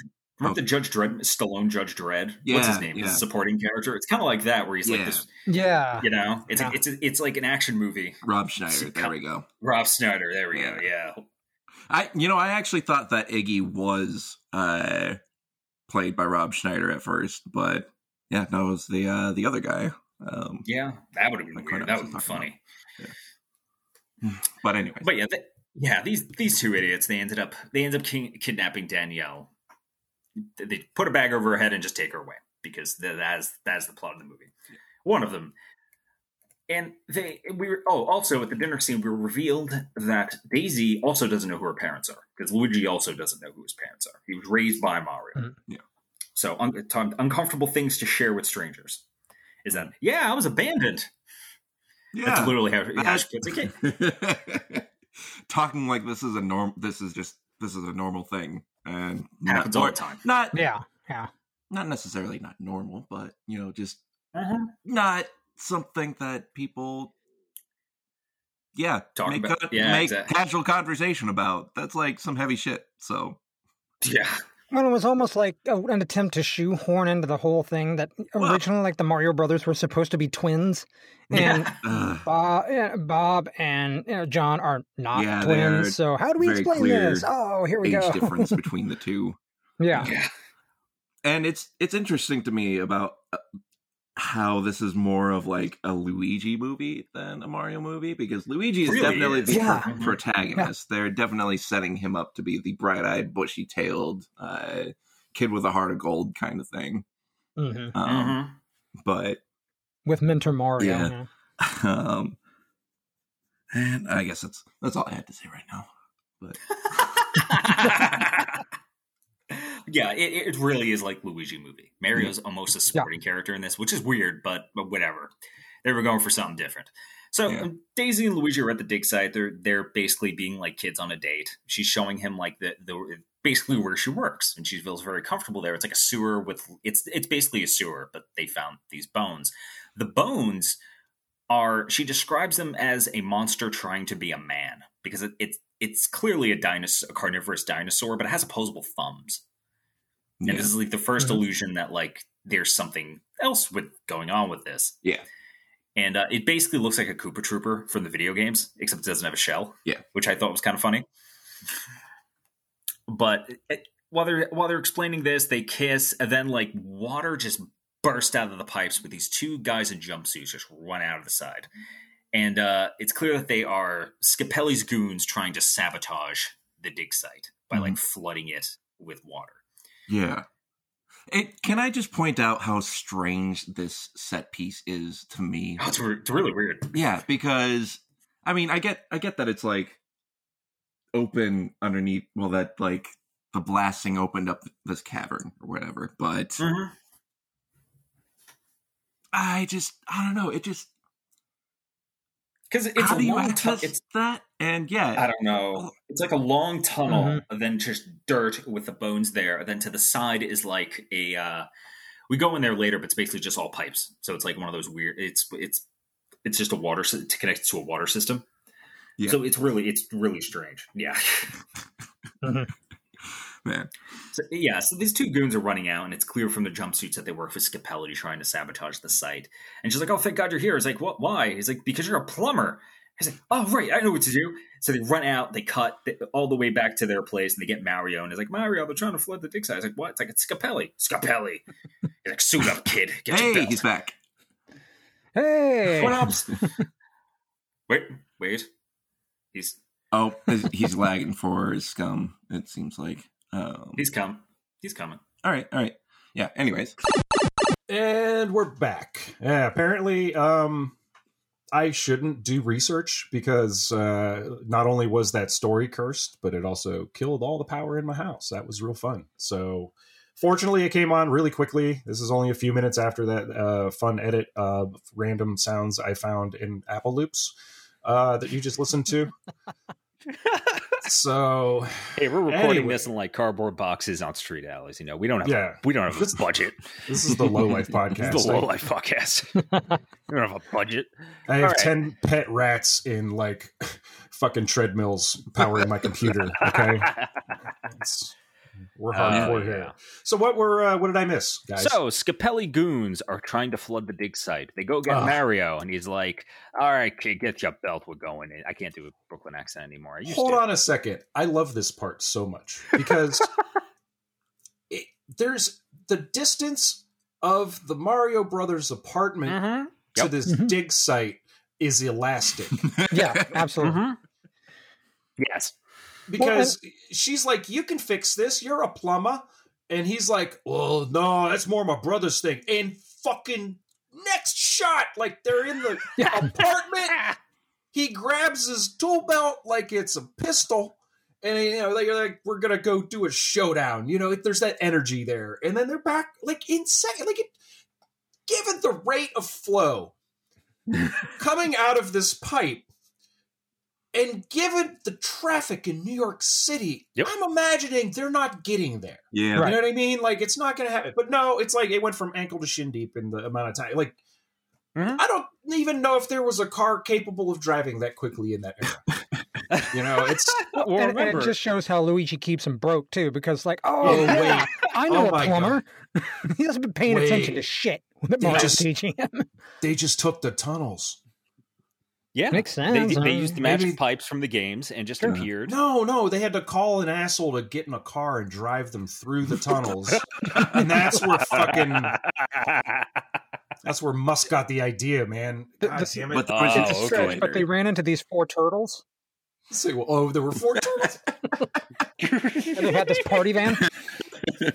Oh. the Judge Dredd Stallone Judge Dredd what's his name yeah. his supporting character it's kind of like that where he's like Yeah. this Yeah. you know it's Yeah. a, it's a, it's like an action movie Rob Schneider. There we go. Rob Schneider. there we Yeah. go yeah I you know I actually thought that Iggy was uh played by Rob Schneider at first, but yeah, no, it was the uh the other guy. Um, yeah that would have been weird that would talking funny *sighs* but anyway, But yeah, th yeah, these these two idiots they ended up they end up king, kidnapping Danielle. They- They put a bag over her head and just take her away because that's that's the plot of the movie. One of them, and they we were oh also at the dinner scene we were revealed that Daisy also doesn't know who her parents are because Luigi also doesn't know who his parents are. He was raised by Mario. Mhm. Yeah. So un- uncomfortable things to share with strangers. Is that yeah? I was abandoned. That's yeah, literally how, how I- she puts it. *laughs* talking like this is a norm. This is just this is a normal thing, and Happens not, all the time. Not Yeah. Yeah. not necessarily not normal, but you know, just Uh-huh. not something that people yeah Talk make, about- yeah, make exactly. casual conversation about that's like some heavy shit so Yeah. Well, it was almost like a, an attempt to shoehorn into the whole thing that originally, like the Mario Brothers, were supposed to be twins, and Ugh, Bob, yeah, Bob and you know, John are not Yeah, twins. So how do we explain this? Oh, here we age go. difference *laughs* between the two yeah. Yeah. and it's it's interesting to me about uh, how this is more of like a Luigi movie than a Mario movie because Luigi is Really definitely is. the Yeah. pro- protagonist. They're definitely setting him up to be the bright-eyed, bushy-tailed uh, kid with a heart of gold kind of thing. hmm Um, Mhm. But With Mentor Mario. Yeah. yeah. *laughs* um, and I guess that's that's all I had to say right now. *laughs* *laughs* yeah, it, it really is like Luigi movie. Mario's almost a supporting character in this, which is weird, but but whatever. They were going for something different. So Yeah. um, Daisy and Luigi are at the dig site. They're they're basically being like kids on a date. She's showing him like the the basically where she works, and she feels very comfortable there. It's like a sewer with it's it's basically a sewer, but they found these bones. The bones are she describes them as a monster trying to be a man because it, it's it's clearly a dinosaur, a carnivorous dinosaur, but it has opposable thumbs. And Yeah. this is like the 1st Mhm. illusion that like there's something else with going on with this. Yeah. And uh, it basically looks like a Koopa Trooper from the video games, except it doesn't have a shell. Yeah. which I thought was kind of funny. But it, while they're while they're explaining this, they kiss, and then like water just burst out of the pipes with these two guys in jumpsuits just run out of the side. And uh, it's clear that they are Scapelli's goons trying to sabotage the dig site by like flooding it with water. Yeah. It, can I just point out how strange this set piece is to me? Oh, it's, it's really weird. Yeah, because I mean, I get I get that it's like open underneath. Well, that like the blasting opened up this cavern or whatever, but Mm-hmm. I just I don't know. It just Because it's how a do you long access tu- It's that? And yeah, I don't know. It's like a long tunnel, Mhm. and then just dirt with the bones there. And then to the side is like a. Uh, we go in there later, but it's basically just all pipes. So it's like one of those weird. It's it's it's just a water to connect to a water system. Yeah. So it's really it's really strange. Yeah. *laughs* man. So, yeah, so these two goons are running out, and it's clear from the jumpsuits that they work for Scapelli trying to sabotage the site. And she's like, "Oh, thank God you're here." He's like, "What? Why?" He's like, "Because you're a plumber." He's like, "Oh, right, I know what to do." So they run out, they cut th- all the way back to their place, and they get Mario, and he's like, "Mario, they're trying to flood the dig site." He's like, "What?" It's like it's Scapelli. Scapelli. He's like, "Suit up, kid. Get your Hey, belt." he's back. Hey. What up? *laughs* wait, wait. He's Oh, he's- he's lagging for his scum. It seems like. Um, he's come. He's coming. all right, all right. Yeah. Anyways, And we're back. Yeah, apparently, um, I shouldn't do research because uh, not only was that story cursed, but it also killed all the power in my house. That was real fun. So, fortunately, it came on really quickly. This is only a few minutes after that uh, fun edit of random sounds I found in Apple Loops uh, that you just listened to. *laughs* so, Hey, we're recording Anyway. this in like cardboard boxes on street alleys. You know, we don't have Yeah. we don't have This- a budget. this is the Low Life *laughs* This podcast. is the low life podcast. *laughs* we don't have a budget. I have right. 10 pet rats in like *laughs* fucking treadmills powering my computer. Okay. It's- we're hardcore Uh, here. So what were uh, what did I miss, guys? So Scapelli goons are trying to flood the dig site. They go get Ugh. Mario, and he's like, "All right, kid, get your belt. We're going in." I can't do a Brooklyn accent anymore. I used Hold to. on a second. I love this part so much because *laughs* it, there's the distance of the Mario Brothers apartment Mhm. to Yep. this Mhm. dig site is elastic *laughs* Yeah, absolutely. Mhm. Yes. Because she's like, "You can fix this. You're a plumber," and he's like, "Well, no, that's more my brother's thing." And fucking next shot, like they're in the *laughs* apartment. *laughs* He grabs his tool belt like it's a pistol, and you know, like, like we're gonna go do a showdown. You know, there's that energy there, and then they're back like in second, like it, given the rate of flow *laughs* coming out of this pipe. And given the traffic in New York City, Yep. I'm imagining they're not getting there. Yeah. Right. You know what I mean? Like it's not going to happen. But no, it's like it went from ankle to shin deep in the amount of time. Like Mhm. I don't even know if there was a car capable of driving that quickly in that era. *laughs* you know, it's Well, and, and it just shows how Luigi keeps him broke too, because like, oh, Oh, yeah, wait. I know Oh, a plumber. *laughs* he hasn't been paying attention to shit that They Mario's teaching him. they just took the tunnels. Yeah, Makes sense. they huh? used the magic Maybe- pipes from the games and just Sure. appeared. No, no, they had to call an asshole to get in a car and drive them through the tunnels. *laughs* and that's where fucking that's where Musk got the idea, man. God the- damn it. But the Oh, It's okay. stretch, but they ran into these four turtles, Say, well, oh, there were four *laughs* turtles. and they had this party van. *laughs*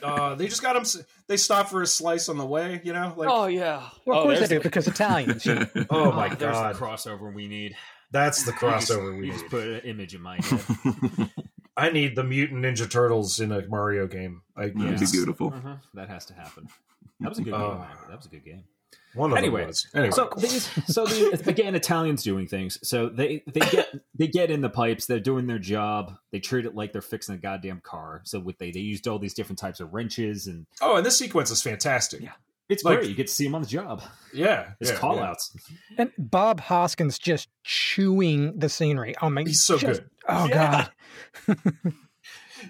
Uh, they just got them. They stopped for a slice on the way. You know, like oh yeah. Well, of oh, course they there's do because Italians. you *laughs* know. oh my there's god, the crossover we need. that's the *laughs* crossover You we just need. put an image in my head. *laughs* I need the mutant Ninja Turtles in a Mario game. I, That'd be beautiful. Uh-huh. That has to happen. That was a good Oh. game. Randy. That was a good game. One of Anyway, them was. Anyway, So these, so the, again, Italians doing things. So they they get they get in the pipes. They're doing their job. They treat it like they're fixing a goddamn car. So with they they used all these different types of wrenches, and oh, and this sequence is fantastic. Yeah. it's Like- great. You get to see them on the job. Yeah, It's yeah, call yeah. outs. And Bob Hoskins just chewing the scenery. Oh my! He's so just- good. Oh Yeah. god! *laughs*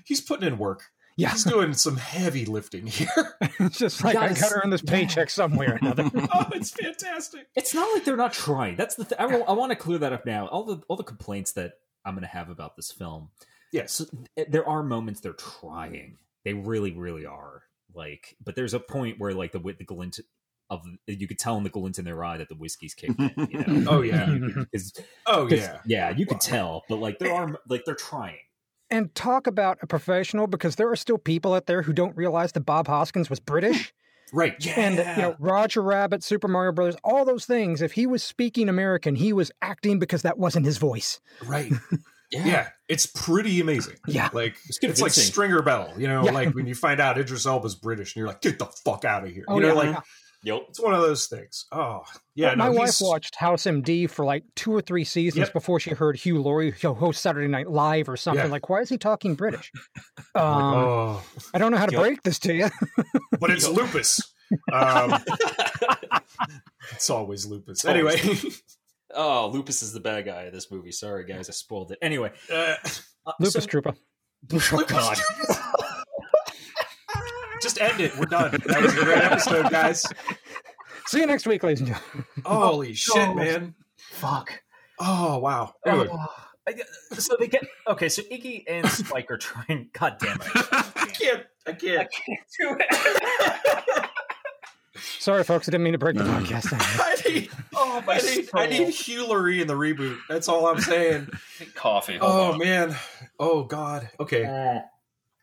He's putting in work. Yeah, He's doing some heavy lifting here. *laughs* it's just like I Yes. got to earn this paycheck somewhere or another. *laughs* oh, it's fantastic. It's not like they're not trying. That's the. Th- I, I want to clear that up now. All the all the complaints that I'm going to have about this film. Yes. So, eh, there are moments they're trying. They really, really are. Like, but there's a point where like the the glint of you could tell in the glint in their eye that the whiskey's kicked in. You know? *laughs* Oh yeah. Because Oh yeah. yeah, you could tell. But like there are like they're trying. And talk about a professional because there are still people out there who don't realize that Bob Hoskins was British. *laughs* Right. Yeah. And you know, Roger Rabbit, Super Mario Brothers, all those things. If he was speaking American, he was acting because that wasn't his voice. right. *laughs* Yeah. It's pretty amazing. Yeah. Like it's, convincing. like Stringer Bell. You know, Yeah. like when you find out Idris Elba's British, and you're like, get the fuck out of here. Oh, you know, yeah. like Yep. it's one of those things. Oh yeah. Well, no, my wife watched House MD for like two or three seasons Yep. before she heard Hugh Laurie you host Saturday Night Live or something. Yeah. Like, why is he talking British? *laughs* I'm Um, oh, I don't know how to Yep. break this to you. *laughs* but it's lupus. Um, *laughs* it's always lupus. Anyway, Oh, Lupus is the bad guy of this movie. Sorry, guys, I spoiled it. Anyway, uh, uh, Lupus so- Trooper. Oh God. Just end it. We're done. That was a great episode, guys. See you next week, ladies and gentlemen. Holy oh, shit, man. Fuck. Oh wow. Anyway, Oh. So they get okay. So Iggy and Spike are trying. *laughs* God damn it! I can't. I can't. I can't do it. *laughs* Sorry, folks. I didn't mean to break the podcast. I need, Oh my I need, I need soul. Hugh Laurie in the reboot. That's all I'm saying. Coffee. oh on. man. Oh god. Okay. Mm.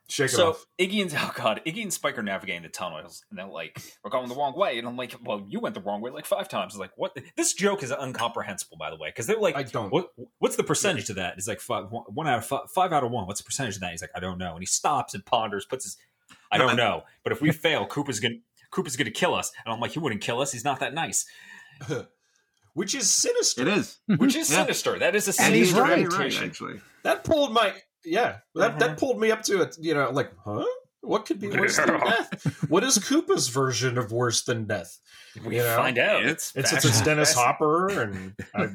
Shake so off. Iggy and *laughs* oh god, Iggy and Spike are navigating the tunnels, and they're like, "We're going the wrong way," and I'm like, "Well, you went the wrong way like five times." It's like, what? This joke is incomprehensible, by the way, because they're like, I don't. What what's the percentage of that? It's like five, one, one out of five, five out of one. What's the percentage of that? He's like, I don't know. And he stops and ponders, puts his, I don't know. But if we fail, Koopa's gonna Koopa's gonna kill us. And I'm like, he wouldn't kill us. He's not that nice. *laughs* Which is sinister. It is. Which is *laughs* Yeah. sinister. That is a And sinister he's right. very temptation. actually. That pulled my yeah. That Uh-huh. that pulled me up to it. You know, like, huh? What could be worse than death? What is Koopa's version of worse than death? We You know? find out. It's- It's it's, it's Dennis Hopper, and I've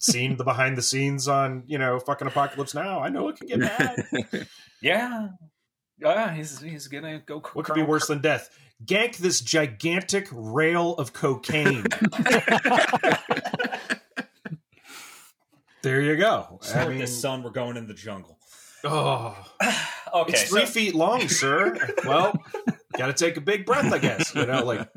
seen the behind the scenes on you know fucking Apocalypse Now. I know it can get bad. *laughs* Yeah. Yeah, he's he's gonna go. What could be worse than death? Gank this gigantic rail of cocaine. *laughs* there you go. So I with mean, the sun, we're going in the jungle. Oh, okay, it's three so- feet long, sir. *laughs* Well, got to take a big breath, I guess. You know, like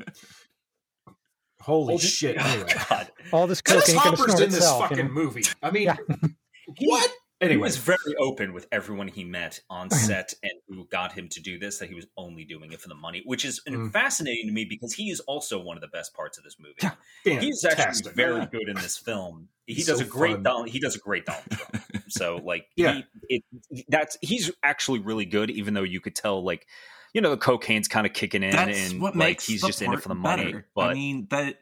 holy Hold shit. *laughs* Oh, Anyway, God. All this Dennis cocaine could Hopper's in this itself. fucking you know? movie. I mean, *laughs* Yeah. what? And he was very open with everyone he met on *clears throat* set and who got him to do this that he was only doing it for the money, which is Mm. fascinating to me because he is also one of the best parts of this movie. Yeah, He's actually very *laughs* good in this film. He does so a great. Donald, he does a great Donald. So *laughs* like Yeah. he, it, that's he's actually really good, even though you could tell like you know the cocaine's kind of kicking in That's and what like he's just in it for the money. better. But I mean that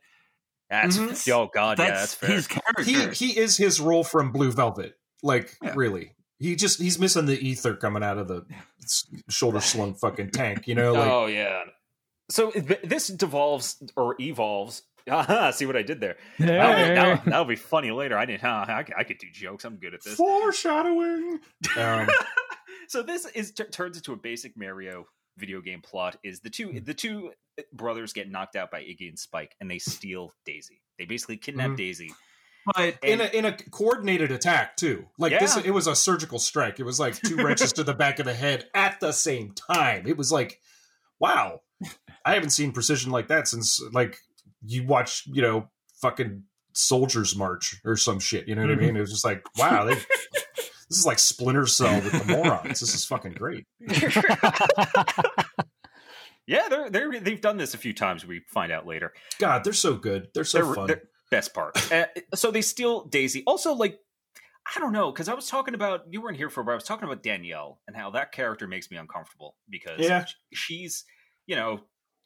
that's Mhm. oh god, yeah, that's that's fair. his character. he he is his role from Blue Velvet. Like Yeah. really, he just he's missing the ether coming out of the shoulder slung fucking tank. You know, like oh yeah. So this devolves or evolves. *laughs* Aha, see what I did there. That'll, that'll- that'll be funny later. I didn't. Huh, I, could- I could do jokes. I'm good at this. foreshadowing. Um, *laughs* so this is t- turns into a basic Mario video game plot. Is the two the two brothers get knocked out by Iggy and Spike, and they steal Daisy. They basically kidnap Mhm. Daisy. But in a in a coordinated attack too. Like this, it was a surgical strike. It was like two wrenches to the back of the head at the same time. It was like, wow, I haven't seen precision like that since like you watch, you know, fucking Soldiers March or some shit. You know what I mean? Mm-hmm. It was just like, wow, they, this is like Splinter Cell with the morons. This is fucking great. *laughs* yeah, they're they're they've done this a few times. We find out later. God, they're so good. They're so They're- fun. they're- best part. *laughs* Uh, so they steal Daisy. Also, like I don't know because I was talking about you weren't here for, but I was talking about Danielle and how that character makes me uncomfortable because Yeah. she's you know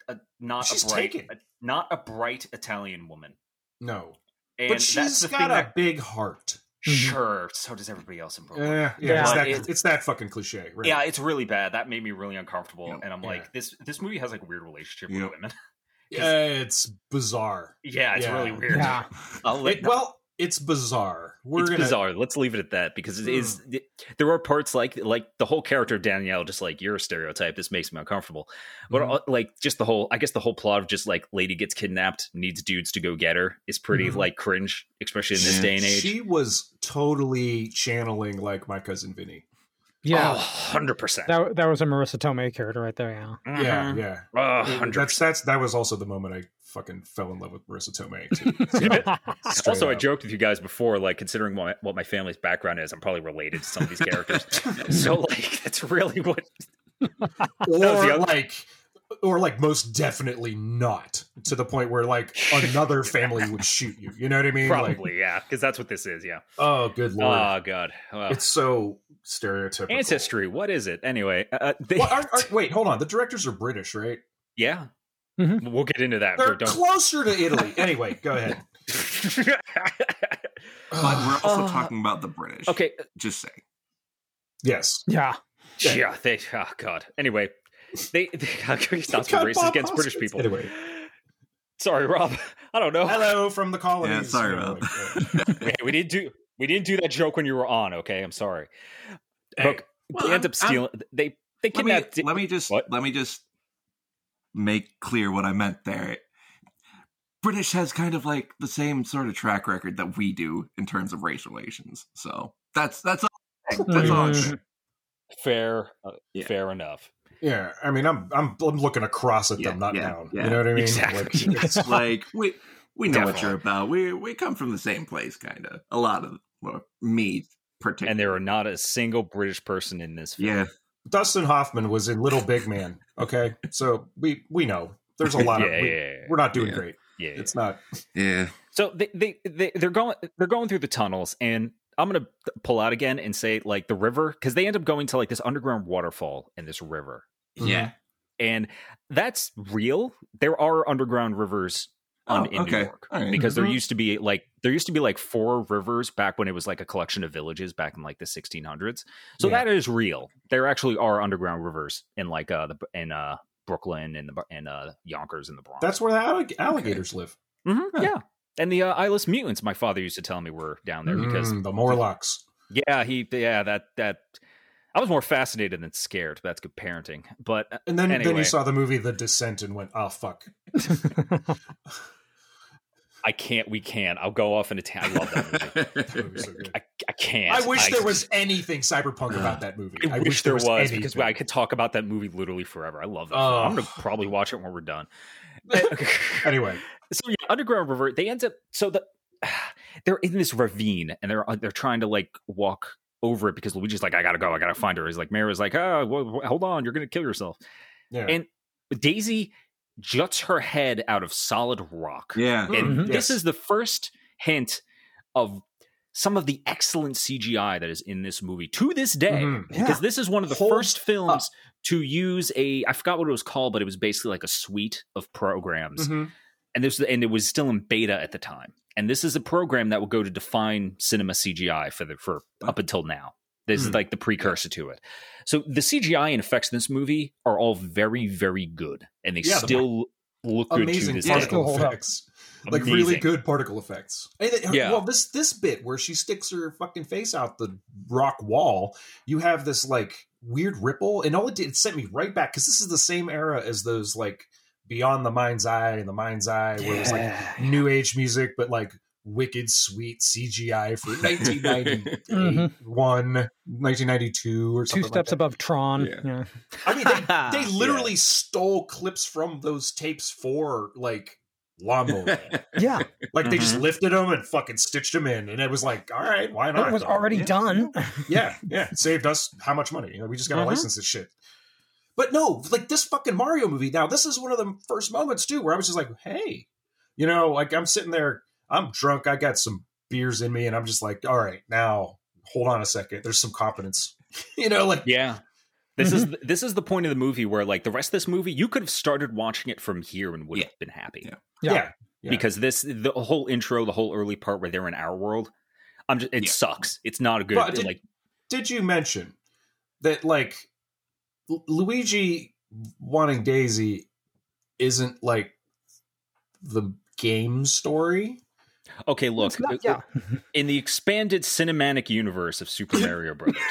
a, not She's a bright a- not a bright Italian woman, no, and but she's got a that big heart. sure. So does everybody else in Brooklyn. Yeah, yeah, Yeah. It's, that, it's- it's that fucking cliche. Right? Yeah, it's really bad. That made me really uncomfortable, Yeah. and I'm Yeah. like, this this movie has like a weird relationship with women. *laughs* Yeah, it's bizarre. yeah, it's Yeah. really weird. Yeah. *laughs* I'll let- It- well, it's bizarre. We're it's gonna, bizarre. Let's leave it at that because it is. There are parts like like the whole character of Danielle, just like you're a stereotype. This makes me uncomfortable. But Mhm. uh, like just the whole, I guess the whole plot of just like lady gets kidnapped, needs dudes to go get her is pretty Mhm. like cringe, especially in this day and age. She was totally channeling like my cousin Vinny. Yeah. Oh, hundred percent. That, that was a Marisa Tomei character right there, yeah. Yeah, mm-hmm. yeah. Oh, 100%. that's that's that was also the moment I fucking fell in love with Marisa Tomei. Too. *laughs* Straight Also, I joked with you guys before, like considering what my, what my family's background is, I'm probably related to some of these characters. *laughs* so, like, that's really what. *laughs* or the other- like, or like most definitely not to the point where like *laughs* another family would shoot you. You know what I mean? Like, Probably, yeah, because that's what this is. Yeah. oh, good lord, Oh God. Well, it's so stereotypical. ancestry. What is it anyway? Uh, they, Well, are- are- *laughs* wait, hold on. The directors are British, right? yeah. Mhm. We'll get into that. They're Don't- closer to Italy. Anyway, go ahead. *laughs* but we're also Uh, talking about the British. okay. just say yes. Yeah. Yeah. Yeah. They. Oh God. Anyway, *laughs* they. they not Got racist Bob against British people. Anyway. Sorry, Rob. *laughs* I don't know. Hello from the colonies. Yeah, sorry You know, about Hey, we didn't do. We didn't do that joke when you were on. Okay, I'm sorry. Look, Well, they end I'm- up stealing. They they let me, kidnapped. let me just What? let me just make clear what I meant there. British has kind of like the same sort of track record that we do in terms of race relations. So that's that's all. That's all I'm Mm. saying. fair. Uh, Yeah. Fair enough. Yeah, I mean, I'm I'm I'm looking across at Yeah, them, not yeah, down. yeah. You know what I mean? Exactly. Like, it's- Like we we know what you're about. We we come from the same place, kind of. A lot of well, me particularly. And there are not a single British person in this film. yeah. Dustin Hoffman was in Little Big Man. Okay, so we we know there's a *laughs* lot yeah, of we, yeah, yeah, we're not doing Yeah. great. yeah. It's not. Yeah. So they, they they they're going they're going through the tunnels, and I'm gonna pull out again and say like the river because they end up going to like this underground waterfall in this river, Yeah. and that's real. There are underground rivers on Oh, in New. York All right. because there Mhm. used to be like there used to be like four rivers back when it was like a collection of villages back in like the 1600s. So Yeah. that is real. There actually are underground rivers in like uh the in uh Brooklyn and the and uh Yonkers in the Bronx. That's where the allig- alligators live. Mhm, Huh. yeah. And the uh, eyeless mutants, my father used to tell me were down there because Mm, the Morlocks. yeah, he yeah that that I was more fascinated than scared. That's good parenting. But uh, And then then you saw the movie The Descent and went, oh fuck. *laughs* I can't. We can't. I'll go off in a ta- I love that movie. *laughs* That movie's so good. I, I can't. I wish I- there was anything cyberpunk about that movie. I, wish, there was, because. I could talk about that movie literally forever. I love that. Oh. I'm gonna probably watch it when we're done. *laughs* Anyway, so yeah, underground river. They end up so the *sighs* they're in this ravine and they're they're trying to like walk over it because Luigi's like, I gotta go, I gotta find her. He's like, Mario's like, oh, well, hold on, you're gonna kill yourself. yeah. And Daisy juts her head out of solid rock. yeah. And Mhm. this Yes. is the first hint of some of the excellent CGI that is in this movie to this day. Mhm. Because this is one of the Hold first films to use a I forgot what it was called, but it was basically like a suite of programs. Mhm. And this and it was still in beta at the time. And this is a program that will go to define cinema CGI for the for up until now. This is Hmm. like the precursor to it. So the CGI and effects in this movie are all very, very good. And they Yeah, the still look good to Amazing this Yeah. day. particle Hold effects. Like really good particle effects. And it- Yeah. Well, this this bit where she sticks her fucking face out the rock wall, you have this like weird ripple, and all it did it sent me right back because this is the same era as those like Beyond the Mind's Eye and the Mind's Eye, where it was like new age music, but like wicked sweet CGI for *laughs* 1991, 1992, or Two steps like that. above Tron. Yeah. Yeah. I mean, they, *laughs* they literally stole clips from those tapes for like Lawnmower. *laughs* Yeah. Like they just Mhm. lifted them and fucking stitched them in, and it was like, all right, why not? It was already Yeah. done. yeah, yeah, it saved us how much money? You know, we just got to Mhm. license this shit. But no, like this fucking Mario movie. Now, this is one of the first moments too where I was just like, hey, you know, like I'm sitting there, I'm drunk, I got some beers in me, and I'm just like, all right, now hold on a second, there's some competence, *laughs* you know, like Yeah. This is mm-hmm. this is the point of the movie where like the rest of this movie, you could have started watching it from here and would have been happy. Yeah. yeah, Yeah. yeah. Because this the whole intro, the whole early part where they're in our world, I'm just it Yeah. sucks. It's not a good But did- like did you mention that like Lu- Luigi wanting Daisy isn't like the game story? okay, look, not- yeah. in the expanded cinematic universe of Super *laughs* Mario Brothers,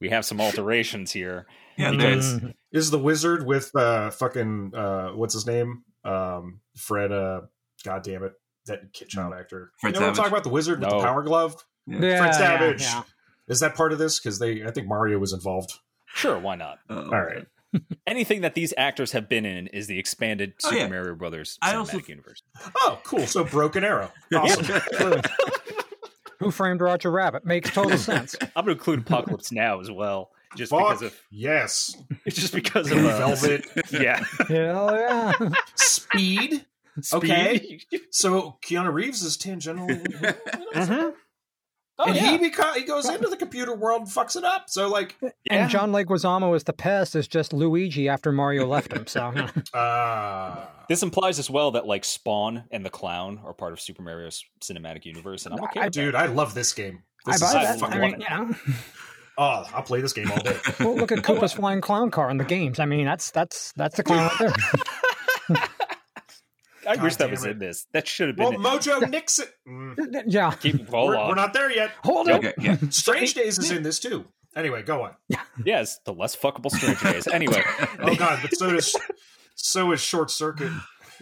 we have some alterations here. yeah, Because- there's Is the wizard with uh fucking uh what's his name? Um Fred uh god damn it. That kid child actor. Fred you know what I'm talking about? The wizard with No. the power glove? Yeah, Fred Savage. yeah. Is that part of this? Because they I think Mario was involved. Sure, why not? uh, All right. *laughs* Anything that these actors have been in is the expanded Oh, Super yeah. Mario Brothers I cinematic also- universe. Oh, cool. So Broken Arrow. *laughs* Awesome. *laughs* Who framed Roger Rabbit? Makes total sense. I'm going to include Apocalypse Now as well, just Fuck because of yes. just because of Blue uh, Velvet. Yeah, Hell yeah. Speed. Okay. So Keanu Reeves is tangentially Mhm. Oh, and yeah. he beca- he goes into the computer world and fucks it up. So like, Yeah. And John Leguizamo as the pest is just Luigi after Mario left him. So uh, *laughs* *laughs* This implies as well that like Spawn and the Clown are part of Super Mario's cinematic universe, and I'm okay. I- with that. dude, I love this game. I This buy is- that. fucking I mean, it. you know. *laughs* Oh, I'll play this game all day. Well, look at Koopa's flying clown car in the games. I mean, that's that's that's the clown right there. I God wish that was it. in this. That should have been. well, been. Mojo Nixon. Mm, *laughs* *laughs* yeah. Keep, hold we're, on. we're not there yet. Hold on. okay, yeah. *laughs* Strange Days is in this too. Anyway, go on. Yes, the less fuckable Strange Days. Anyway, Oh god, but so does so is Short Circuit.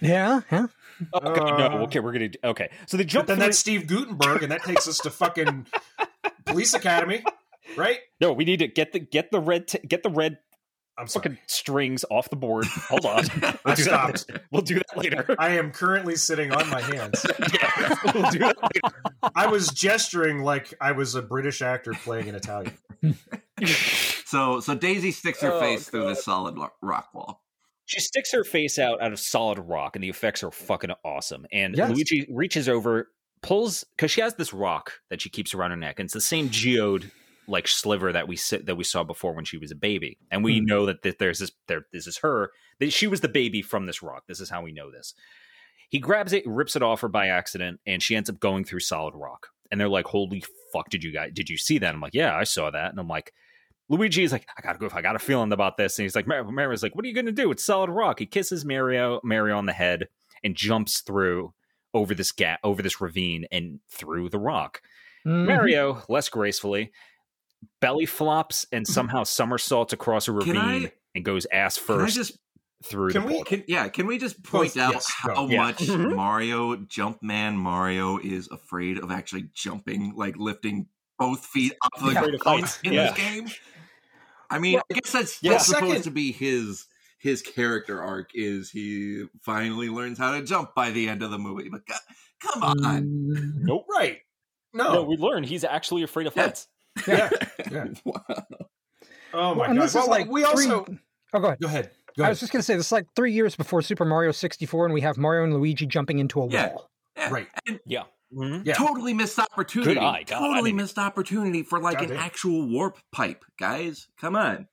Yeah. Yeah. okay, no, Uh, okay, we're gonna. Okay, so they jump. then through- that's Steve Guttenberg, and that takes us to fucking Police Academy, right? no, we need to get the get the red t- get the red I'm sorry. fucking strings off the board. Hold on, *laughs* we'll do that. stopped. We'll do that later. *laughs* I am currently sitting on my hands. *laughs* Yeah, we'll do that later. I was gesturing like I was a British actor playing an Italian. so so Daisy sticks her Oh, face through God. the solid lo- rock wall. She sticks her face out out of solid rock, and the effects are fucking awesome. And Yes. Luigi reaches over, pulls because she has this rock that she keeps around her neck, and it's the same geode like sliver that we sit, that we saw before when she was a baby. And we Hmm. know that th- there's this there this is her that she was the baby from this rock. This is how we know this. He grabs it, rips it off her by accident, and she ends up going through solid rock. And they're like, "Holy fuck! Did you guys? Did you see that?" I'm like, "Yeah, I saw that." And I'm like, Luigi is like, I gotta go. If I got a feeling about this. And he's like, Mar- Mario's like, what are you gonna do? It's solid rock. He kisses Mario, Mario on the head, and jumps through over this gap, over this ravine, and through the rock. Mhm. Mario, less gracefully, belly flops and somehow somersaults across a Can ravine I- and goes ass Can I first just through can the we- portal. can, yeah? Can we just point Both- out yes, how. Yeah. much Mhm. Mario Jumpman Mario is afraid of actually jumping, like lifting both feet up the Afraid of heights heights, *laughs* in yeah. this game? I mean, I guess that's, Yeah. that's supposed Second- to be his his character arc. Is he finally learns how to jump by the end of the movie? But co- come on, Mm, Nope. Right. No. No, we learn he's actually afraid of Yeah. heights. Yeah. *laughs* yeah. Oh my Well, and god. this is Well, like we three- also Oh, go ahead. go ahead. Go I was just going to say this is like three years before Super Mario 64, and we have Mario and Luigi jumping into a Yeah. wall. Yeah. Right. And Yeah. Mhm. Yeah. totally missed opportunity. Good eye, God, I totally didn't- missed opportunity for like an Goddamn. actual warp pipe, guys. Come on.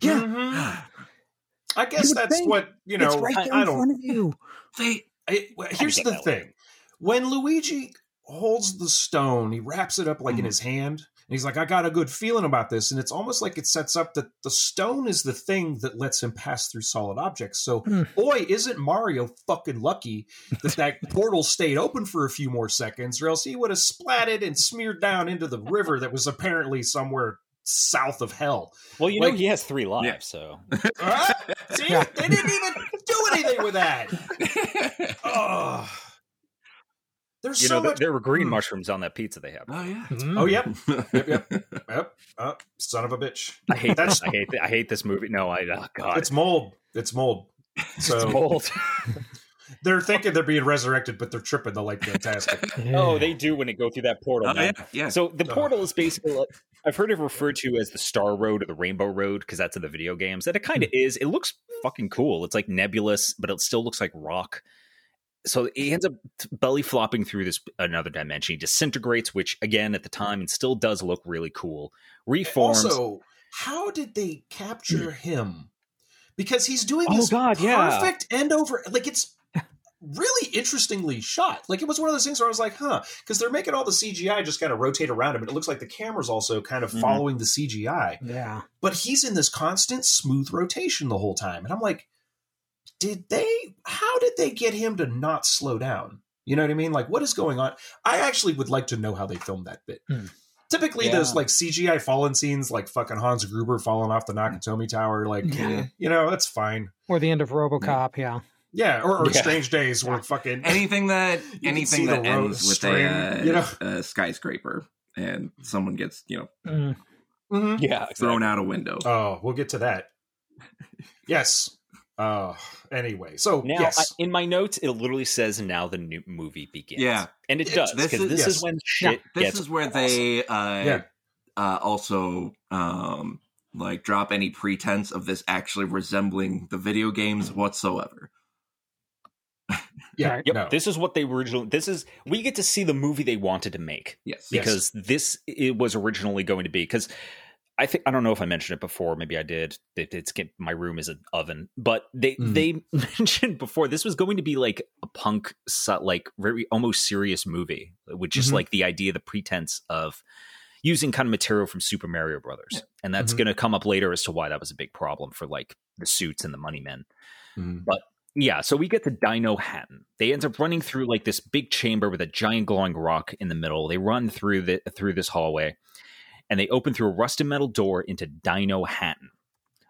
Yeah. Mhm. *sighs* I guess that's what you know. it's right I, there I in don't. front of you. They I, well, here's the that thing: when Luigi holds the stone, he wraps it up like in Mhm. his hand, and he's like, "I got a good feeling about this." And it's almost like it sets up that the stone is the thing that lets him pass through solid objects. So, Hmm. boy, isn't Mario fucking lucky that that *laughs* portal stayed open for a few more seconds, or else he would have splatted and smeared down into the river that was apparently somewhere south of hell. Well, you know he has three lives, Yeah. so *laughs* Ah, see, they didn't even do anything with that. *laughs* Oh, there's you so know much. there were green Mm. mushrooms on that pizza they have. oh yeah. Oh, mm. *laughs* yep. Yep, yep. Yep. Oh, son of a bitch. I hate That's- this. I hate. th- I hate this movie. No, I. Oh uh, God, It's mold. It's mold. *laughs* So it's mold. *laughs* they're thinking they're being resurrected, but they're tripping They're like fantastic. oh, they do when they go through that portal. Oh, man. yeah, yeah. So the Ugh. portal is basically like, I've heard it referred to as the Star Road or the Rainbow Road because that's in the video games. And it kind of hmm. is. It looks fucking cool. It's like nebulous, but it still looks like rock. So he ends up belly flopping through this another dimension. He disintegrates, which again at the time and still does look really cool. Reforms. Also, how did they capture him? Because he's doing Oh, this God, yeah. perfect end over. Like it's really interestingly shot. Like it was one of those things where I was like, huh, because they're making all the CGI just kind of rotate around him, and it looks like the camera's also kind of Mhm. following the CGI. Yeah. But he's in this constant smooth rotation the whole time, and I'm like, did they? How did they get him to not slow down? You know what I mean? Like, what is going on? I actually would like to know how they filmed that bit. Hmm. Typically, Yeah. those like CGI fallen scenes, like fucking Hans Gruber falling off the Nakatomi Tower, like Yeah. you know, that's fine. Or the end of RoboCop. Yeah. Yeah, or, or Yeah. Strange Days, where fucking anything that *laughs* anything that ends with string, a, uh, you know? a skyscraper and someone gets you know Mm. Mhm. yeah, thrown out a window. Oh, we'll get to that. Yes. Uh anyway, so Now, yes, I, in my notes, it literally says now the new movie begins. Yeah. and it It's- does this because is- this is when shit this gets is where they uh, Yeah. uh, also um, like drop any pretense of this actually resembling the video games whatsoever. yeah, *laughs* Yep, no. this is what they originally. This is we get to see the movie they wanted to make Yes. Yes. because this it was originally going to be because I think I don't know if I mentioned it before. Maybe I did. It, it's my room is an oven, but they Mhm. they *laughs* mentioned before this was going to be like a punk, like very almost serious movie, with just Mhm. like the idea, the pretense of using kind of material from Super Mario Brothers, and that's Mhm. going to come up later as to why that was a big problem for like the suits and the money men. But Yeah, so we get to Dinohattan. They end up running through like this big chamber with a giant glowing rock in the middle. They run through the through this hallway, and they open through a rusted metal door into Dinohattan,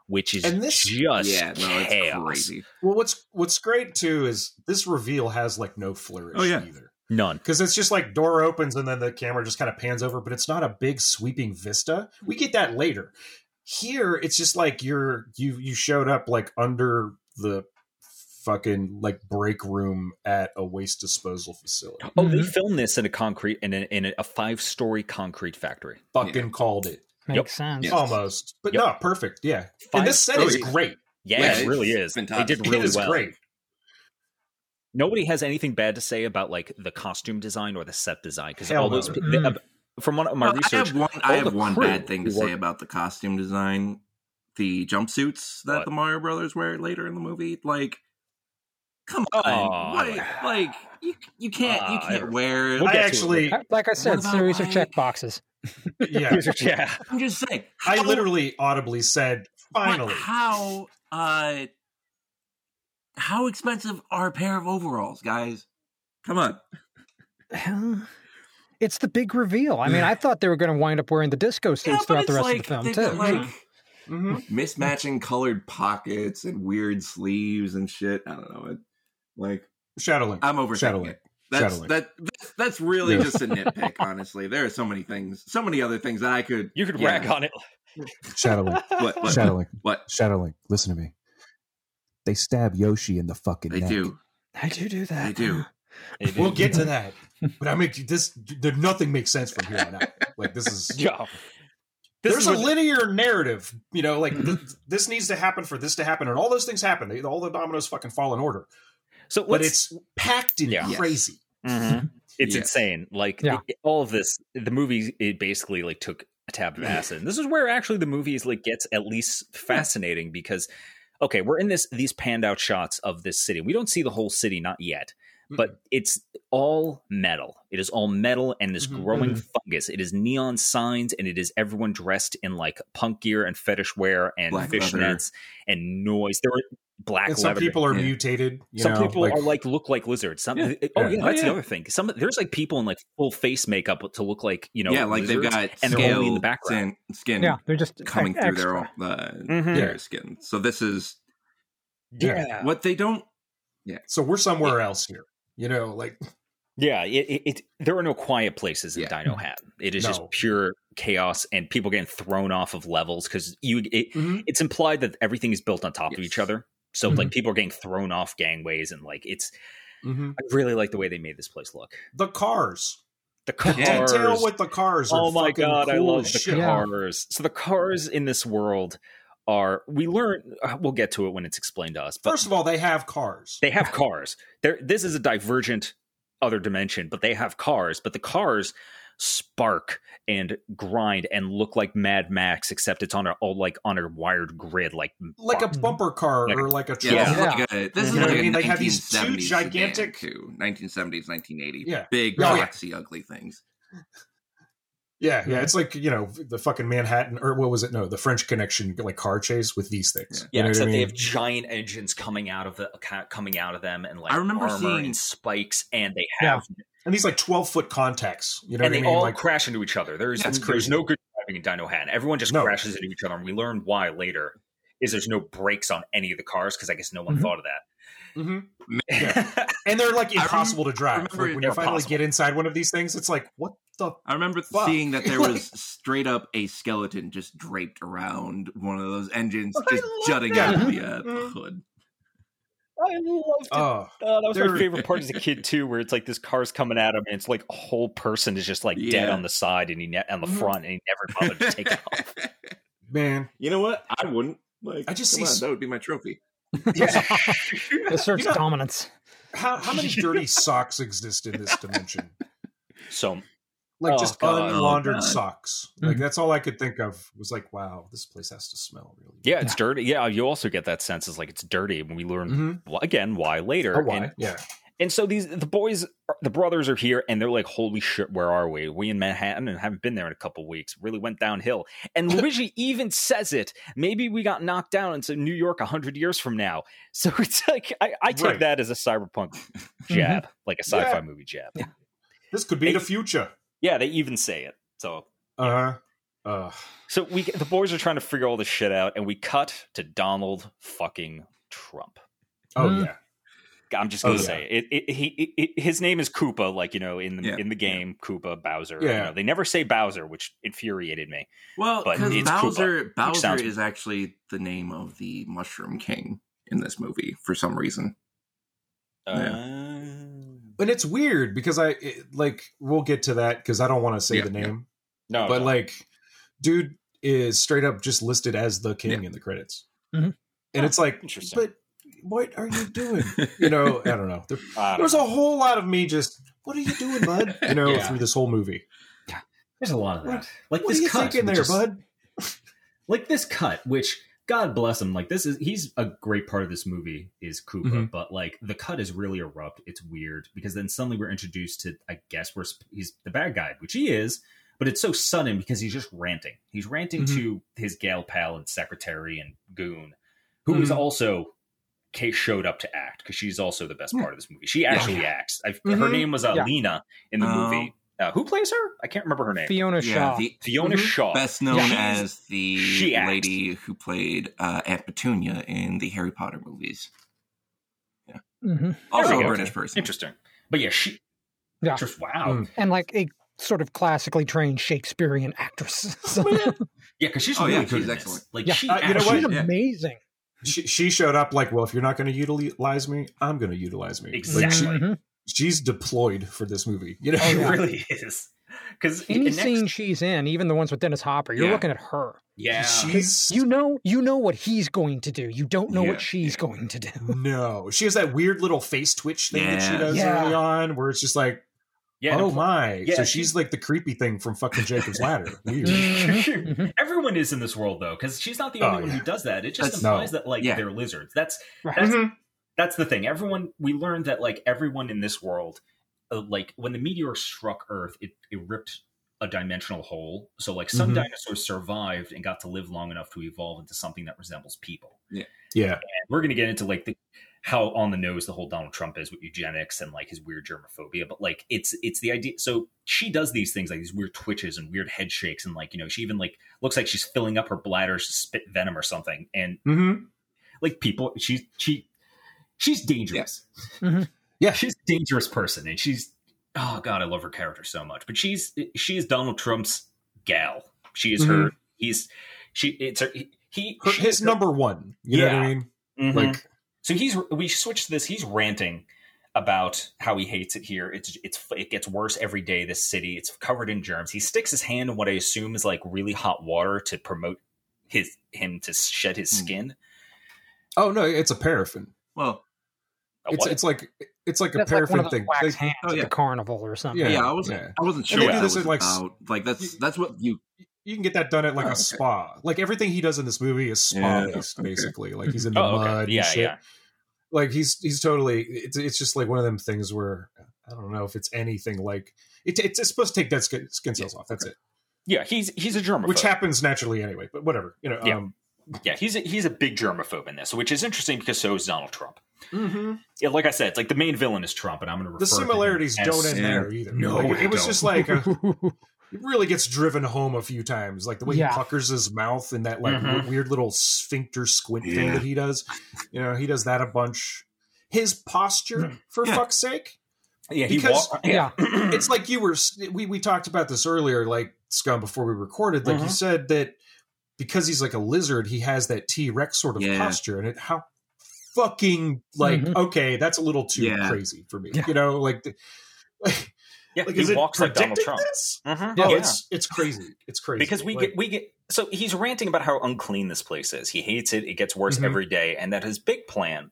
which is And this- just yeah, no, it's chaos. crazy. Well, what's what's great too is this reveal has like no flourish Oh, yeah. either. None. Because it's just like door opens and then the camera just kind of pans over, but it's not a big sweeping vista. We get that later. Here, it's just like you're you you showed up like under the fucking like break room at a waste disposal facility. Oh, they Mhm. filmed this in a concrete in a, in a five story concrete factory. Fucking called it. Makes sense. Yes. almost, but Yep. no, perfect. Yeah, Five- and this set is great. Yeah, Yeah, it it's really is. They did really is well. great. Nobody has anything bad to say about like the costume design or the set design because all those no. pe- Mm. uh, from one of my Well, research. I have one, I have one bad thing to who say about the costume design. The jumpsuits that What? the Mario Brothers wear later in the movie, like, come on, Oh, like, like you, you can't, you can't wear. We'll I get to it actually, Like I said, about, series of like- *laughs* check boxes. yeah, yeah, I'm just saying. I literally audibly said, "Finally." how, uh, how expensive are a pair of overalls, guys? Come on. *sighs* It's the big reveal. I mean, I *sighs* thought they were going to wind up wearing the disco suits Yeah, throughout the rest like, of the film too. got, like hmm mismatching colored pockets and weird sleeves and shit. I don't know. It, like Shadowlink. I'm over Shadowlink. it. That's Shadowlink. that that's, that's really Yeah. just a nitpick, *laughs* honestly. There are so many things, so many other things that I could you could Yeah. rack on it. Shadowlink, *laughs* what what, Shadowlink, what Shadowlink. Listen to me. They stab Yoshi in the fucking they neck. do. I do do that. They do. *laughs* It We'll get to that, but I mean, this there, nothing makes sense from here on out. Like this is Yeah. This there's is a what- linear narrative. You know, like mm-hmm. th- this needs to happen for this to happen, and all those things happen. They, all the dominoes fucking fall in order, so but it's packed in Yeah. Yes. crazy. Mhm. *laughs* It's Yes. insane. Like Yeah. it- all of this, the movie it basically like took a tab of acid. And this is where actually the movie is like gets at least fascinating because okay, we're in this these panned out shots of this city. We don't see the whole city, not yet, but it's all metal. It is all metal and this Mhm. growing fungus. It is neon signs and it is everyone dressed in like punk gear and fetish wear and Black leather. fishnets and noise. There were black and some leather. people are Yeah. mutated. You Some know, people like, are like look like lizards. Some, Yeah. oh Yeah. yeah, Oh, that's the other thing. Some there's like people in like full face makeup to look like you know yeah, like they've got and they're only in the scale background. skin, skin Yeah, they're just coming ex- through their extra. own uh, Mhm. their skin. So this is yeah. what they don't. Yeah, So we're somewhere else here. You know, like Yeah, it, it, it there are no quiet places in Yeah. Dino Hat. It is No. just pure chaos and people getting thrown off of levels because you it, Mhm. it's implied that everything is built on top of each other. So Mhm. like people are getting thrown off gangways and like it's. mhm. I really like the way they made this place look. the cars, The the cars. detail with the cars. Oh my fucking god, I love as the shit. Yeah. cars. So the cars in this world are we learn. uh, We'll get to it when it's explained to us. But First of all, they have cars. they have cars. There, this is a divergent other dimension, but they have cars. But the cars spark and grind and look like Mad Max, except it's on a all like on a wired grid, like like a bumper car Like- or like a Yeah, truck. this is like a this is You know like what I a mean? They have these two 1970s gigantic- too. 1970s, 1980. Yeah. big, Oh, yeah. boxy, ugly things. Yeah, yeah, it's like you know the fucking Manhattan or what was it? No, the French Connection like car chase with these things. Yeah, You know what I except they have giant engines coming out of the coming out of them, and like I remember armor seeing- and spikes, and they Yeah. Have and these like twelve foot contacts. You know and what I they mean? all like crash into each other. There's That's there's crazy. no good driving in Dino Hat. Everyone just No. crashes into each other, and we learn why later. Is there's no brakes on any of the cars because I guess no one Mhm. thought of that. Mhm. and they're like *laughs* I impossible to drive. Like, when you finally impossible. get inside one of these things, it's like what the I remember Fuck. seeing that *laughs* there Like- was straight up a skeleton just draped around one of those engines, just jutting that. out of the, uh, the Mhm. hood. I loved it. oh Oh, that was my *laughs* favorite part as a kid too, where it's like this car's coming at him, and it's like a whole person is just like dead on the side and he ne- on the Mhm. front, and he never bothered to take it off. *laughs* man, you know what? I wouldn't. Like, I just come see on, s- that would be my trophy. Yeah. *laughs* Asserts You know- dominance. how how many dirty socks exist in this dimension? So Like Oh, just God. unlaundered Oh, God. socks. Like Mhm. that's all I could think of. Was like, wow, this place has to smell really. yeah, it's dirty. Yeah, you also get that sense is like it's dirty when we learn Mm-hmm. wh- again why later. Oh, why? And, yeah. and so these the boys, the brothers are here, and they're like, "Holy shit, where are we? We in Manhattan and haven't been there in a couple weeks. Really went downhill." And *laughs* Luigi even says it. Maybe we got knocked down into New York a hundred years from now. *laughs* So it's like I, I take Right. that as a cyberpunk *laughs* jab, like a sci-fi Yeah. movie jab. This could be Hey. the future. Yeah, they even say it. So Uh huh. Uh, so we the boys are trying to figure all this shit out, and we cut to Donald fucking Trump. oh Mm. yeah. I'm just Oh, gonna yeah. say it, it, he it, it- His name is Koopa, like you know in the Yeah, in the yeah. game, Koopa Bowser. Yeah. You know, they never say Bowser, which infuriated me. Well, But because it's Bowser, Koopa, Bowser sounds- is actually the name of the Mushroom King in this movie for some reason. And it's weird because I it, like we'll get to that because I don't want to say Yeah, the yeah. name, no, but no. like, dude, is straight up just listed as the king in the credits, Mhm. and it's like, but what are you doing? *laughs* You know, I don't know. There, I don't there's a whole lot of me just, what are you doing, bud? You know, Yeah. through this whole movie. Yeah. There's a lot of that. What- like What this are you cut, thinking which there, is- bud? *laughs* like this cut, which God bless him. Like this is he's a great part of this movie is Koopa, Mhm. but like the cut is really abrupt. It's weird because then suddenly we're introduced to I guess we're he's the bad guy, which he is, but it's so sudden because he's just ranting. He's ranting Mhm. to his gal pal and secretary and goon, who is Mhm. also Kate showed up to act because she's also the best part of this movie. She actually acts. I've, Her Mhm. name was Alina Yeah. In the Oh. movie. Uh, who plays her? I can't remember her name. Fiona Yeah, Shaw. the Fiona Mhm. Shaw. best known Yeah. as the She acts. lady who played uh, Aunt Petunia in the Harry Potter movies. hmm Also a go. British person. Interesting. But yeah, she. Yeah. Just, wow. Mm. And like a sort of classically trained Shakespearean actress. *laughs* So, Yeah, because she's Oh, really yeah, good. she's excellent. Like Yeah. she, Uh, you know actually- what? she's Yeah. amazing. She, she showed up like, well, if you're not going to utilize me, I'm going to utilize me. Like, she- Exactly. She's deployed for this movie. You know, Oh, *laughs* It yeah. really is. Because Any scene she's in, even the ones with Dennis Hopper, you're Yeah. looking at her. yeah, she's You know, you know what he's going to do. You don't know Yeah, what she's going to do. *laughs* no. She has that weird little face twitch thing that she does Yeah. early on, where it's just like, yeah. oh my. yeah, so she- she's like the creepy thing from fucking Jacob's Ladder. *laughs* Weird. Everyone is in this world though, because she's not the only Oh, one yeah. who does that. It just That's- implies no. that like Yeah. they're lizards. That's Right. that's Mhm. That's the thing. Everyone we learned that like everyone in this world, uh, like when the meteor struck Earth, it, it ripped a dimensional hole. So like some Mhm. dinosaurs survived and got to live long enough to evolve into something that resembles people. Yeah. Yeah. And we're going to get into like the how on the nose the whole Donald Trump is with eugenics and like his weird germophobia, but like it's it's the idea. So she does these things like these weird twitches and weird head shakes, and like you know she even like looks like she's filling up her bladder to spit venom or something, and Mm-hmm. like people, she she she's dangerous. Mhm. Yeah. she's a dangerous person, and she's oh god, I love her character so much. But she's she is Donald Trump's gal. She is her. He's she. It's her. He. he Her, she his her- number one. You know what Yeah. I mean? Mhm. Like, So he's we switched to this. He's ranting about how he hates it here. It's it's it gets worse every day. This city, it's covered in germs. He sticks his hand in what I assume is like really hot water to promote his him to shed his Hmm. skin. oh no, it's a paraffin. Well, A It's it's like it's like a That's like paraffin one of thing. wax Like, hands oh, at yeah. the carnival or something. Yeah. yeah, I wasn't. yeah. I wasn't sure they what do that this was at, like, about. Like that's that's what you. you can get that done at like Oh, a okay. spa. Like everything he does in this movie is spa Yeah, based, okay. basically. Like he's in the Oh, okay. mud Yeah, and shit. yeah. Like he's he's totally. It's it's just like one of them things where I don't know if it's anything like it, it's, it's supposed to take dead skin, skin cells off. That's it, Yeah, he's he's a germaphobe. which happens naturally anyway. But whatever, you know. Yeah. Um, yeah, he's a, he's a big germaphobe in this, which is interesting because so is Donald Trump. mm-hmm. Yeah, like I said, it's like the main villain is Trump, and I'm going to refer The to him similarities as- don't end there either. No, Like, they it was don't. just like a, *laughs* it really gets driven home a few times, like the way Yeah. he puckers his mouth and that like Mhm. weird little sphincter squint thing that he does. You know, he does that a bunch. His posture, for Yeah. fuck's sake, Yeah, he Because- walk- Yeah. it's like you were. We we talked about this earlier, like scum before we recorded. Like you Mhm. said that because he's like a lizard, he has that T Rex sort of Yeah. posture, and it how fucking like Mhm. okay, that's a little too Yeah. crazy for me. Yeah. You know, like. the- like *laughs* yeah, like, he is it walks like Donald predicting Trump. this? Mhm. Oh, Yeah. it's it's crazy. It's crazy because we Like, get we get so he's ranting about how unclean this place is. He hates it. It gets worse Mhm. every day, and that his big plan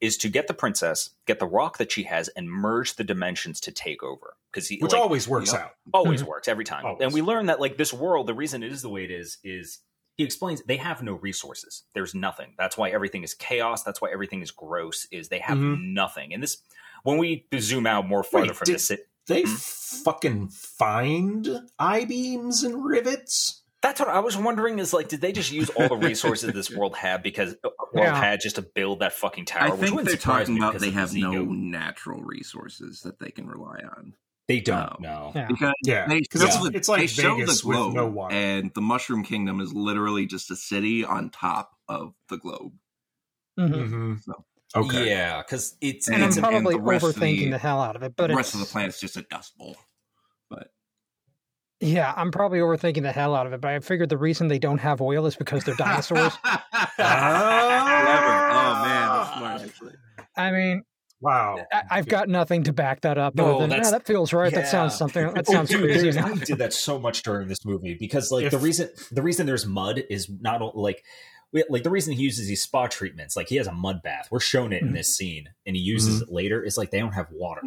is to get the princess, get the rock that she has, and merge the dimensions to take over. Because he which like, always works Yep. out. always works every time. Always. And we learn that like this world, the reason it is the way it is is he explains they have no resources. There's nothing. That's why everything is chaos. That's why everything is gross. Is they have Mhm. nothing. And this when we zoom out more farther Wait, from did- this, it, They Mhm. fucking find I beams and rivets. That's what I was wondering. Is like, did they just use all the resources this *laughs* world had because uh, world Yeah. had just to build that fucking tower? I which think wouldn't they're talking about they have no natural resources that they can rely on. They don't No. know. Yeah. Because Yeah, they because show it's, the- it's like they show Vegas the with globe, no water. and the Mushroom Kingdom is literally just a city on top of the globe. Mhm. hmm So- Okay. Yeah, because it's And I'm And- it's and probably the rest of overthinking the- the, hell out of it, but the it's, rest of the planet's just a dust bowl. But yeah, I'm probably overthinking the hell out of it. But I figured the reason they don't have oil is because they're dinosaurs. *laughs* Clever. Oh man, that's smart *laughs* actually. I mean, Wow. I, I've got nothing to back that up. No, other than, that's- yeah, that feels right. That sounds something. That Oh, sounds dude, crazy. there's- *laughs* I did that so much during this movie because like the reason the reason there's mud is not like we- like the reason he uses these spa treatments like he has a mud bath we're shown it in this scene and he uses it later is like they don't have water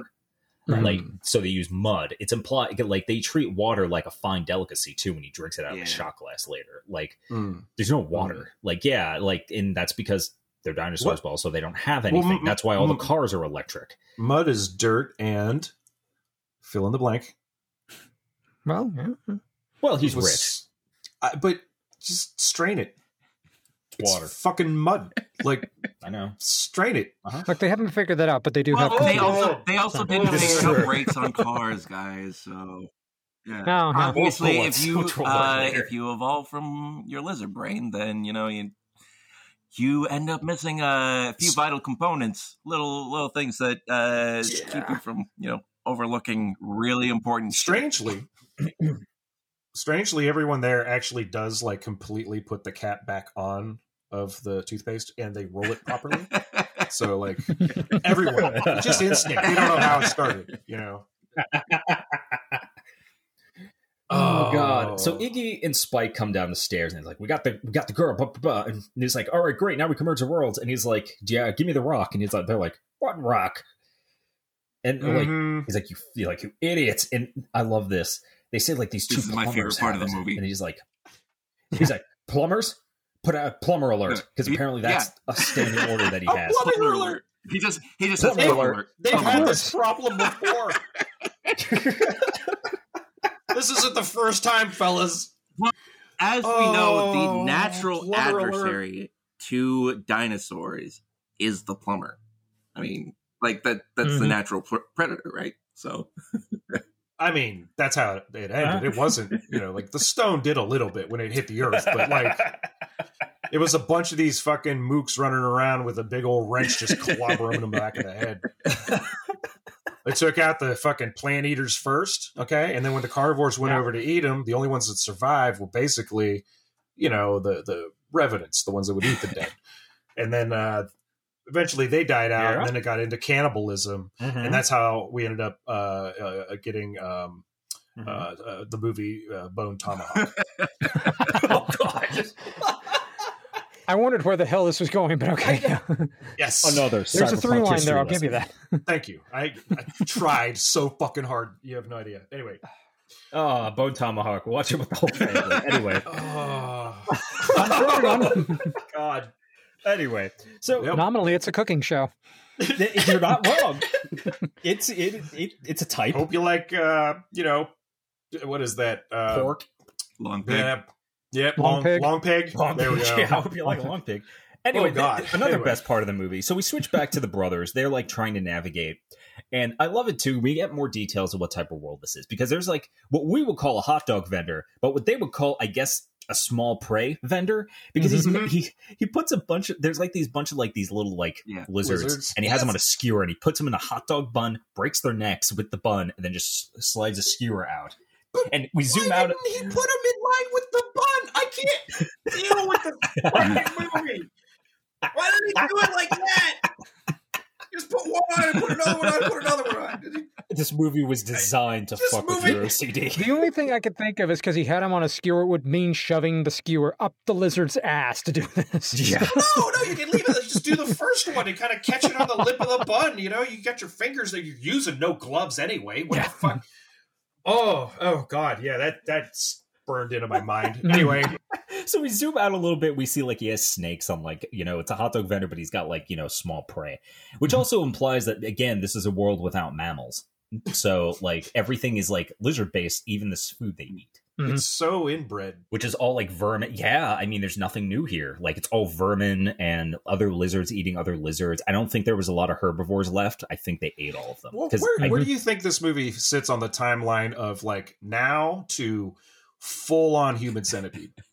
Mhm. like so they use mud it's implied like they treat water like a fine delicacy too when he drinks it out of a shot glass later like Mm. there's no water like yeah like and that's because they're dinosaurs What? well so they don't have Well, anything m- that's why all the cars are electric Mud is dirt and fill in the blank. well, yeah. well he's Was- rich I, but just strain it. It's water fucking mud. Like *laughs* i know strain it. Look, they haven't figured that out, but they do Well, have. they computers. also they also So- didn't This is figure out *laughs* brakes on cars, guys. So yeah. No, no. Obviously, if you it- we'll pull it uh, if you evolve from your lizard brain, then you know you you end up missing a few vital components, little little things that uh, keep you from you know overlooking really important. Strangely, *clears throat* strangely, everyone there actually does like completely put the cap back on of the toothpaste and they roll it properly. so like *laughs* everyone, just instinct. We don't know how it started. You know. *laughs* Oh god! So oh. Iggy and Spike come down the stairs and he's like, "We got the we got the girl." Blah, blah, blah. And he's like, "All right, great. Now we can merge the worlds." And he's like, "Yeah, give me the rock." And he's like, "They're like, what rock?" And they're like, mm-hmm. he's like, "You feel like you idiots." And I love this. They say like these two This is my plumbers favorite part of the movie. And he's like, he's like, *laughs* plumbers, put a plumber alert because apparently that's a standing order that he *laughs* Oh, has. plumber Plumber alert. alert. He just he just says Plumber plumber alert. alert. They've Plumber had this problem before. *laughs* this isn't the first time, fellas. As we know, Oh, the natural plumber alert. adversary to dinosaurs is the plumber. I mean, like that that's the mm-hmm. natural pr- predator, right? So I mean, that's how it, it ended. It wasn't, you know, like the stone did a little bit when it hit the earth, but like it was a bunch of these fucking mooks running around with a big old wrench just clobbering them back in the head. *laughs* They took out the fucking plant eaters first, okay, and then when the carnivores went Yeah. over to eat them, the only ones that survived were basically, you know, the the revenants, the ones that would eat the dead, *laughs* and then uh, eventually they died out, Yeah. and then it got into cannibalism, Mhm. and that's how we ended up uh, uh, getting um, Mhm. uh, uh, the movie uh, Bone Tomahawk. *laughs* oh god! *laughs* I wondered where the hell this was going, but okay. *laughs* yes, Another There's a three line there. I'll give you that. *laughs* Thank you. I, I tried so fucking hard. You have no idea. Anyway. Oh, Bone Tomahawk. Watch it with the whole family. *laughs* anyway, Oh, God. anyway. So Yep. Nominally, it's a cooking show. th- you're not wrong. It's it, it it's a type Hope you like, uh, you know, what is that? Uh, pork. long pig. Yeah. Yep. Long Long, pig. long pig. Long there we go. *laughs* Yeah, I hope you like a long pig. Anyway, Oh, God. th- another Anyway. best part of the movie. So we switch back to the brothers. They're like trying to navigate, and I love it too. We get more details of what type of world this is because there's like what we would call a hot dog vendor, but what they would call, I guess, a small prey vendor because Mhm. he's he he puts a bunch of there's like these bunch of like these little like Yeah. lizards, Lizards. and he has them on a skewer and he puts them in a hot dog bun, breaks their necks with the bun, and then just slides a skewer out. *laughs* And we zoom Why out. didn't he put him in line with the bun? I can't *laughs* deal with the fucking movie. Why did he do it like that? Just put one on and put another one on, put another one on. Did he- This movie was designed to This fuck with your OCD. *laughs* The only thing I could think of is because he had him on a skewer it would mean shoving the skewer up the lizard's ass to do this. Yeah. No, no, you can leave it. Just do the first one and kind of catch it on the lip of the bun. You know, you got your fingers that you're using no gloves anyway. What the fuck? Oh, oh God, yeah, that that's burned into my mind. *laughs* Anyway, *laughs* so we zoom out a little bit. We see like he has snakes on like you know it's a hot dog vendor, but he's got like you know small prey, which mm-hmm. also implies that again this is a world without mammals. So like everything is like lizard based, even this food they eat, Mhm. it's so inbred. which is all like vermin. Yeah, I mean there's nothing new here. Like it's all vermin and other lizards eating other lizards. I don't think there was a lot of herbivores left. I think they ate all of them. Well, 'Cause where, where do you think this movie sits on the timeline of like now to full on human centipede? *laughs*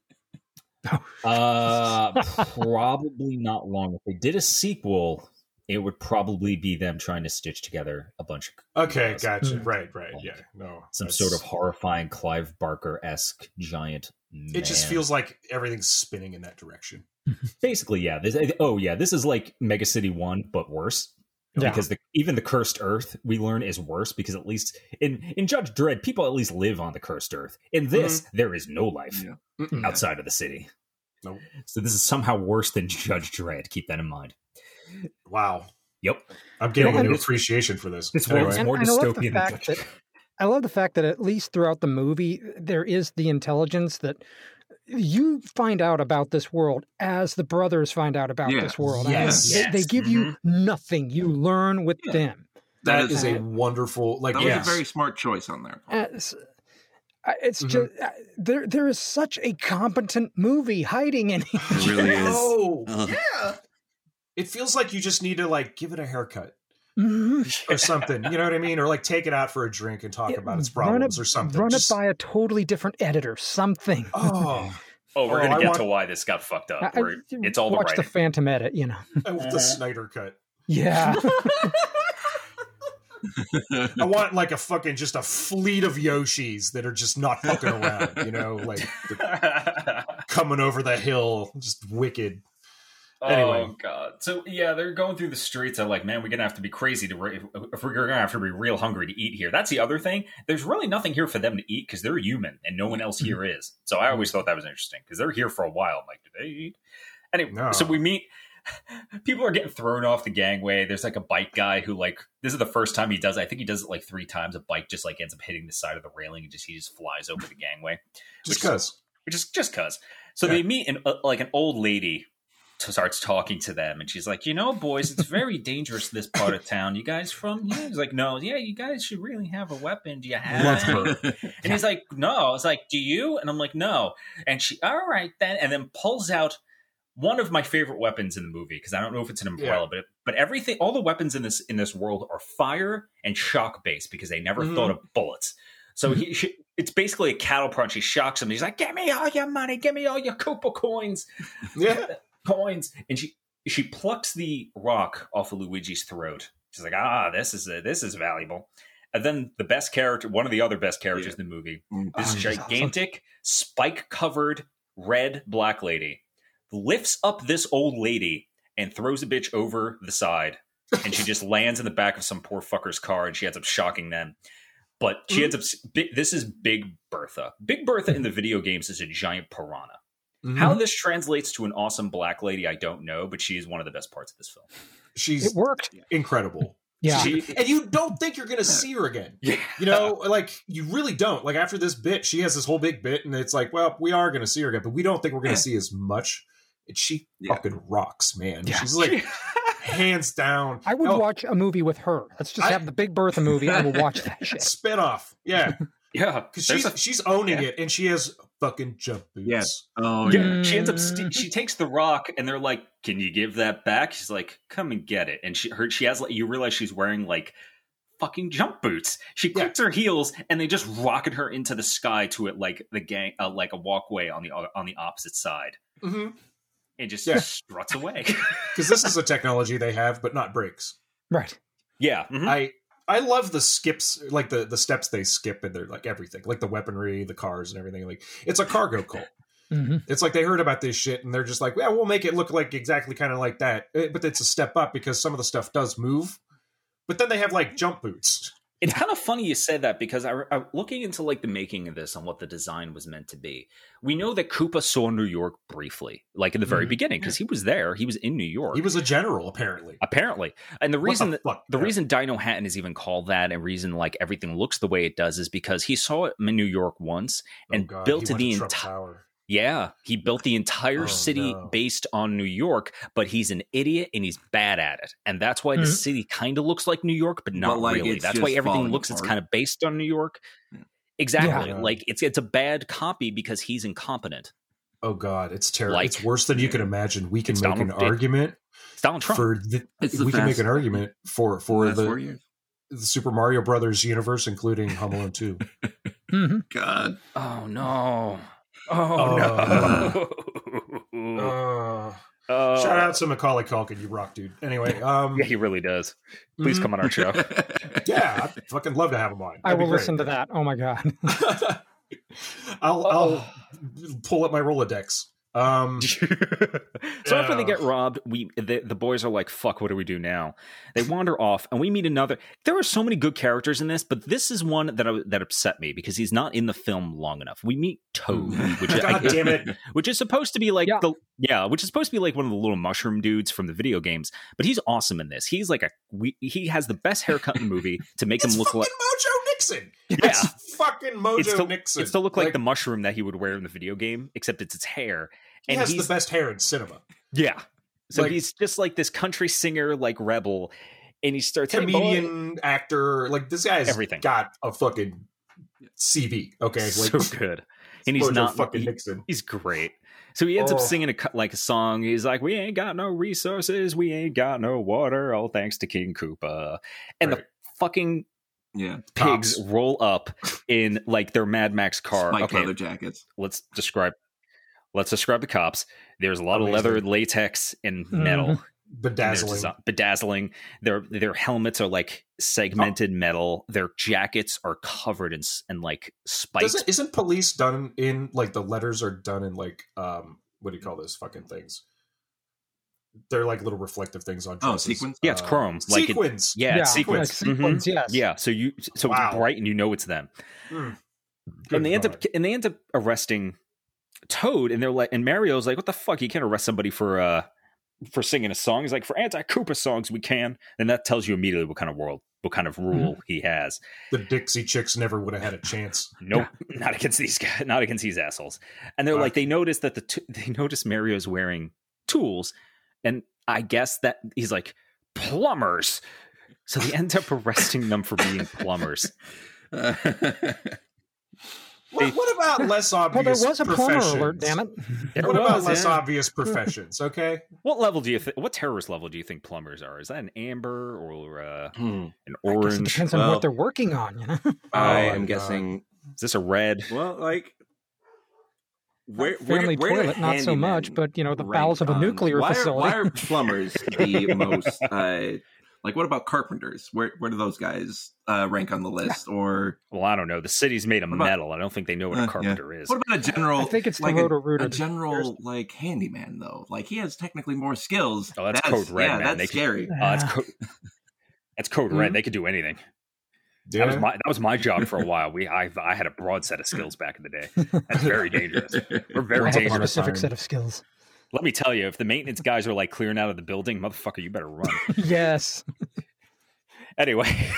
*laughs* Uh, probably not long. If they did a sequel, it would probably be them trying to stitch together a bunch of Okay, Yes. gotcha. Mm. Right, right. Yeah, no, some that's- sort of horrifying Clive Barker esque giant. It just feels like everything's spinning in that direction. *laughs* basically yeah. This, oh yeah, this is like Mega City One, but worse. Yeah. because the, even the cursed earth we learn is worse because at least in in Judge Dredd people at least live on the cursed earth. In this, there is no life Yeah. Outside of the city. Nope. So this is somehow worse than Judge Dredd. Keep that in mind. Wow. Yep. I'm getting You a new appreciation for this. This Anyway. world's And- more and I love the dystopian than fact that- I love the fact that at least throughout the movie, there is the intelligence that you find out about this world as the brothers find out about Yeah. this world. I mean, Yes. they, they Yes. give you nothing. You learn with Yeah. them. that That is is a wonderful like That was yes. a very smart choice on there. part. As- I- It's Mhm. just there. There is such a competent movie hiding in here. It really is. *laughs* Oh, Ugh. yeah. It feels like you just need to like give it a haircut Mhm. *laughs* or something. You know what I mean? Or like take it out for a drink and talk Yeah, about its problems it- or something. Run Just- it by a totally different editor. Something. *laughs* Oh, Oh, we're Oh, gonna I get want- to why this got fucked up. I- I- it's all the watch the writing. Phantom edit. You know. I want the Snyder cut. Yeah. *laughs* I want like a fucking just a fleet of Yoshis that are just not fucking around. You know, like coming over the hill, just wicked. Anyway. Oh god. So yeah, they're going through the streets. I'm like, man, we're gonna have to be crazy to re- if we're gonna have to be real hungry to eat here. That's the other thing. There's really nothing here for them to eat because they're human and no one else here is. So I always thought that was interesting because they're here for a while. I'm like, do they eat? Anyway, No. so we meet. *laughs* People are getting thrown off the gangway. There's like a bike guy who like this is the first time he does. it. I think he does it like three times. A bike just like ends up hitting the side of the railing and just he just flies over the gangway Just which is just cause. So Yeah. they meet and uh, like an old lady starts talking to them, and she's like, "You know, boys, it's very dangerous this part of town. You guys from here?" He's like, "No, yeah, you guys should really have a weapon. Do you have Love any?" *laughs* And he's like, "No." It's like, "Do you?" And I'm like, "No." And she, "All right then," and then pulls out one of my favorite weapons in the movie because I don't know if it's an umbrella, but but everything, all the weapons in this in this world are fire and shock based because they never Mhm. thought of bullets. So he, she, it's basically a cattle prod. She shocks him. He's like, "Give me all your money. Give me all your Koopa coins, Yeah. *laughs* coins." And she she plucks the rock off of Luigi's throat. She's like, "Ah, this is a, this is valuable." And then the best character, one of the other best characters in the movie, Mm. this Oh, she's awesome. gigantic spike covered red black lady lifts up this old lady and throws a bitch over the side and she just *laughs* lands in the back of some poor fucker's car and she ends up shocking them but she ends up this is big bertha big bertha in the video games is a giant piranha Mhm. how this translates to an awesome black lady i don't know but she is one of the best parts of this film she's It worked. *laughs* incredible. Yeah. She- and you don't think you're gonna see her again. *laughs* yeah You know, like you really don't. Like after this bit, she has this whole big bit, and it's like, well, we are gonna see her again, but we don't think we're gonna see as much. And she Yeah. fucking rocks, man. Yeah. She's like *laughs* hands down. I would Oh, watch a movie with her. Let's just I- have the Big Bertha movie. I will watch that shit. spin off. Yeah, yeah because she's a- she's owning it, and she has fucking jump boots. Yes. Oh Yeah, yeah. she ends up. St- she takes the rock, and they're like, "Can you give that back?" She's like, "Come and get it." And she, her, she has like, you realize she's wearing like fucking jump boots. She Yeah. clicks her heels, and they just rocket her into the sky to it like the gang, uh, like a walkway on the on the opposite side, because and just Yeah. struts away. *laughs* Because this is a technology they have, but not brakes. Right. yeah, mhm. I I love the skips, like the the steps they skip, and they're like everything, like the weaponry, the cars, and everything. Like it's a cargo *laughs* cult. hmm It's like they heard about this shit and they're just like, yeah, we'll make it look like exactly kind of like that. Eh, But it's a step up because some of the stuff does move. But then they have like jump boots. It's kind of funny you said that because I, I looking into like the making of this and what the design was meant to be. We know that Koopa saw New York briefly, like in the very Mhm. beginning, because he was there. He was in New York. He was a general, apparently. apparently, and the reason the that the Yeah. reason Dinohattan is even called that, and reason like everything looks the way it does, is because he saw it in New York once Oh, and God, built the entire. Tower. Yeah, he built the entire Oh, city no. based on New York, but he's an idiot and he's bad at it. And that's why the Mhm. city kind of looks like New York, but not But, like, really. That's why everything falling looks it's kind of based on New York. Yeah. Exactly. Yeah. Like it's it's a bad copy because he's incompetent. Oh God, it's terrible. Like- it's worse than you can imagine. We can It's make an Donald- it- argument It's Donald Trump. for the, It's the we can make an argument for for the, the Super Mario Brothers universe, including Home Alone Two. hmm God. oh no. Oh, Oh. no. *laughs* Uh, Uh, shout out to Macaulay Culkin, you rock, dude. Anyway, *laughs* um, Yeah, he really does. Please mhm. come on our show. *laughs* Yeah, I'd fucking love to have him on. I That'd be will listen to that. Oh my god. I'll I'll pull up my Rolodex. Um, *laughs* so after they get robbed, we the, the boys are like, "Fuck, what do we do now?" They wander off, and we meet another. There are so many good characters in this, but this is one that I, that upset me because he's not in the film long enough. We meet Toad, which is, *laughs* God damn it! *laughs* which is supposed to be like Yeah. the yeah, which is supposed to be like one of the little mushroom dudes from the video games. But he's awesome in this. He's like a we, he has the best haircut in the movie to make It's him look fucking like Mojo Nixon. Yeah. It's fucking Mojo it's to, Nixon. it's to look like, the mushroom that he would wear in the video game, except it's its hair. he and has he's the best hair in cinema. Yeah. So Like- he's just like this country singer, like rebel, and he starts "Hey. Comedian, actor, like this guy's Everything. got a fucking CV. Okay, like so good, and he's Mojo not fucking he- Nixon. He's great. So he ends up Oh. singing a like a song. He's like, "We ain't got no resources, we ain't got no water, all thanks to King Koopa," and the fucking Yeah. pigs Cops. roll up in like their Mad Max car. Spike okay, leather jackets. let's describe. Let's describe the cops. There's a lot Amazing. of leather, latex, and metal. Mhm. And they're Bedazzling. desi- bedazzling. Their their helmets are like segmented metal. Their jackets are covered in and like spiked. Doesn't, isn't police done in like the letters are done in like um what do you call those fucking things? They're like little reflective things on Oh, sequins? Yeah, it's Uh, chrome. Like it- sequins. yeah, it's sequence. like sequins, yes. Yeah, so you so Wow. it's bright and you know it's them. Mm. and they Good end up and they end up arresting Toad, and they're like, and Mario's like, "What the fuck? You can't arrest somebody for uh for singing a song." He's like, "For anti Koopa songs, we can." And that tells you immediately what kind of world, what kind of rule he has. the Dixie Chicks never would have had a chance. *laughs* Nope, not against these guys, not against these assholes. And they're like, they notice that the t- they notice Mario's wearing tools, and I guess that he's like plumbers. So they end up arresting them for being plumbers. *laughs* What, what about less Well, there obvious? was a plumber professions? alert, damn it. There What about was, less yeah. obvious *laughs* professions? Okay, What level do you think? What terrorist level do you think plumbers are? Is that an amber or uh, Hmm. an I it orange? depends on Well- what they're working on, you know? I Oh, am God. guessing. Is this a red? Well, like. Where, Family where, where toilet, not so much, but you know, the bowels of a nuclear why facility. Are, why are plumbers the *laughs* most? Uh, like, what about carpenters? Where where do those guys uh, rank on the list? Or Well, I don't know. The city's made of about- metal. I don't think they know what Uh, a yeah. carpenter is. what about a general? I think it's the like a, a general like handyman though. Like he has technically more skills. Oh, that's code red, Yeah, man. that's They can- scary. Uh, that's Ah. code. *laughs* That's code red. They could do anything. Yeah. That was my that was my job for a *laughs* while. We I I had a broad set of skills back in the day. *laughs* That's very dangerous. We're very I have a dangerous. specific set of skills. Let me tell you, if the maintenance guys are like clearing out of the building, motherfucker, you better run. *laughs* yes. Anyway,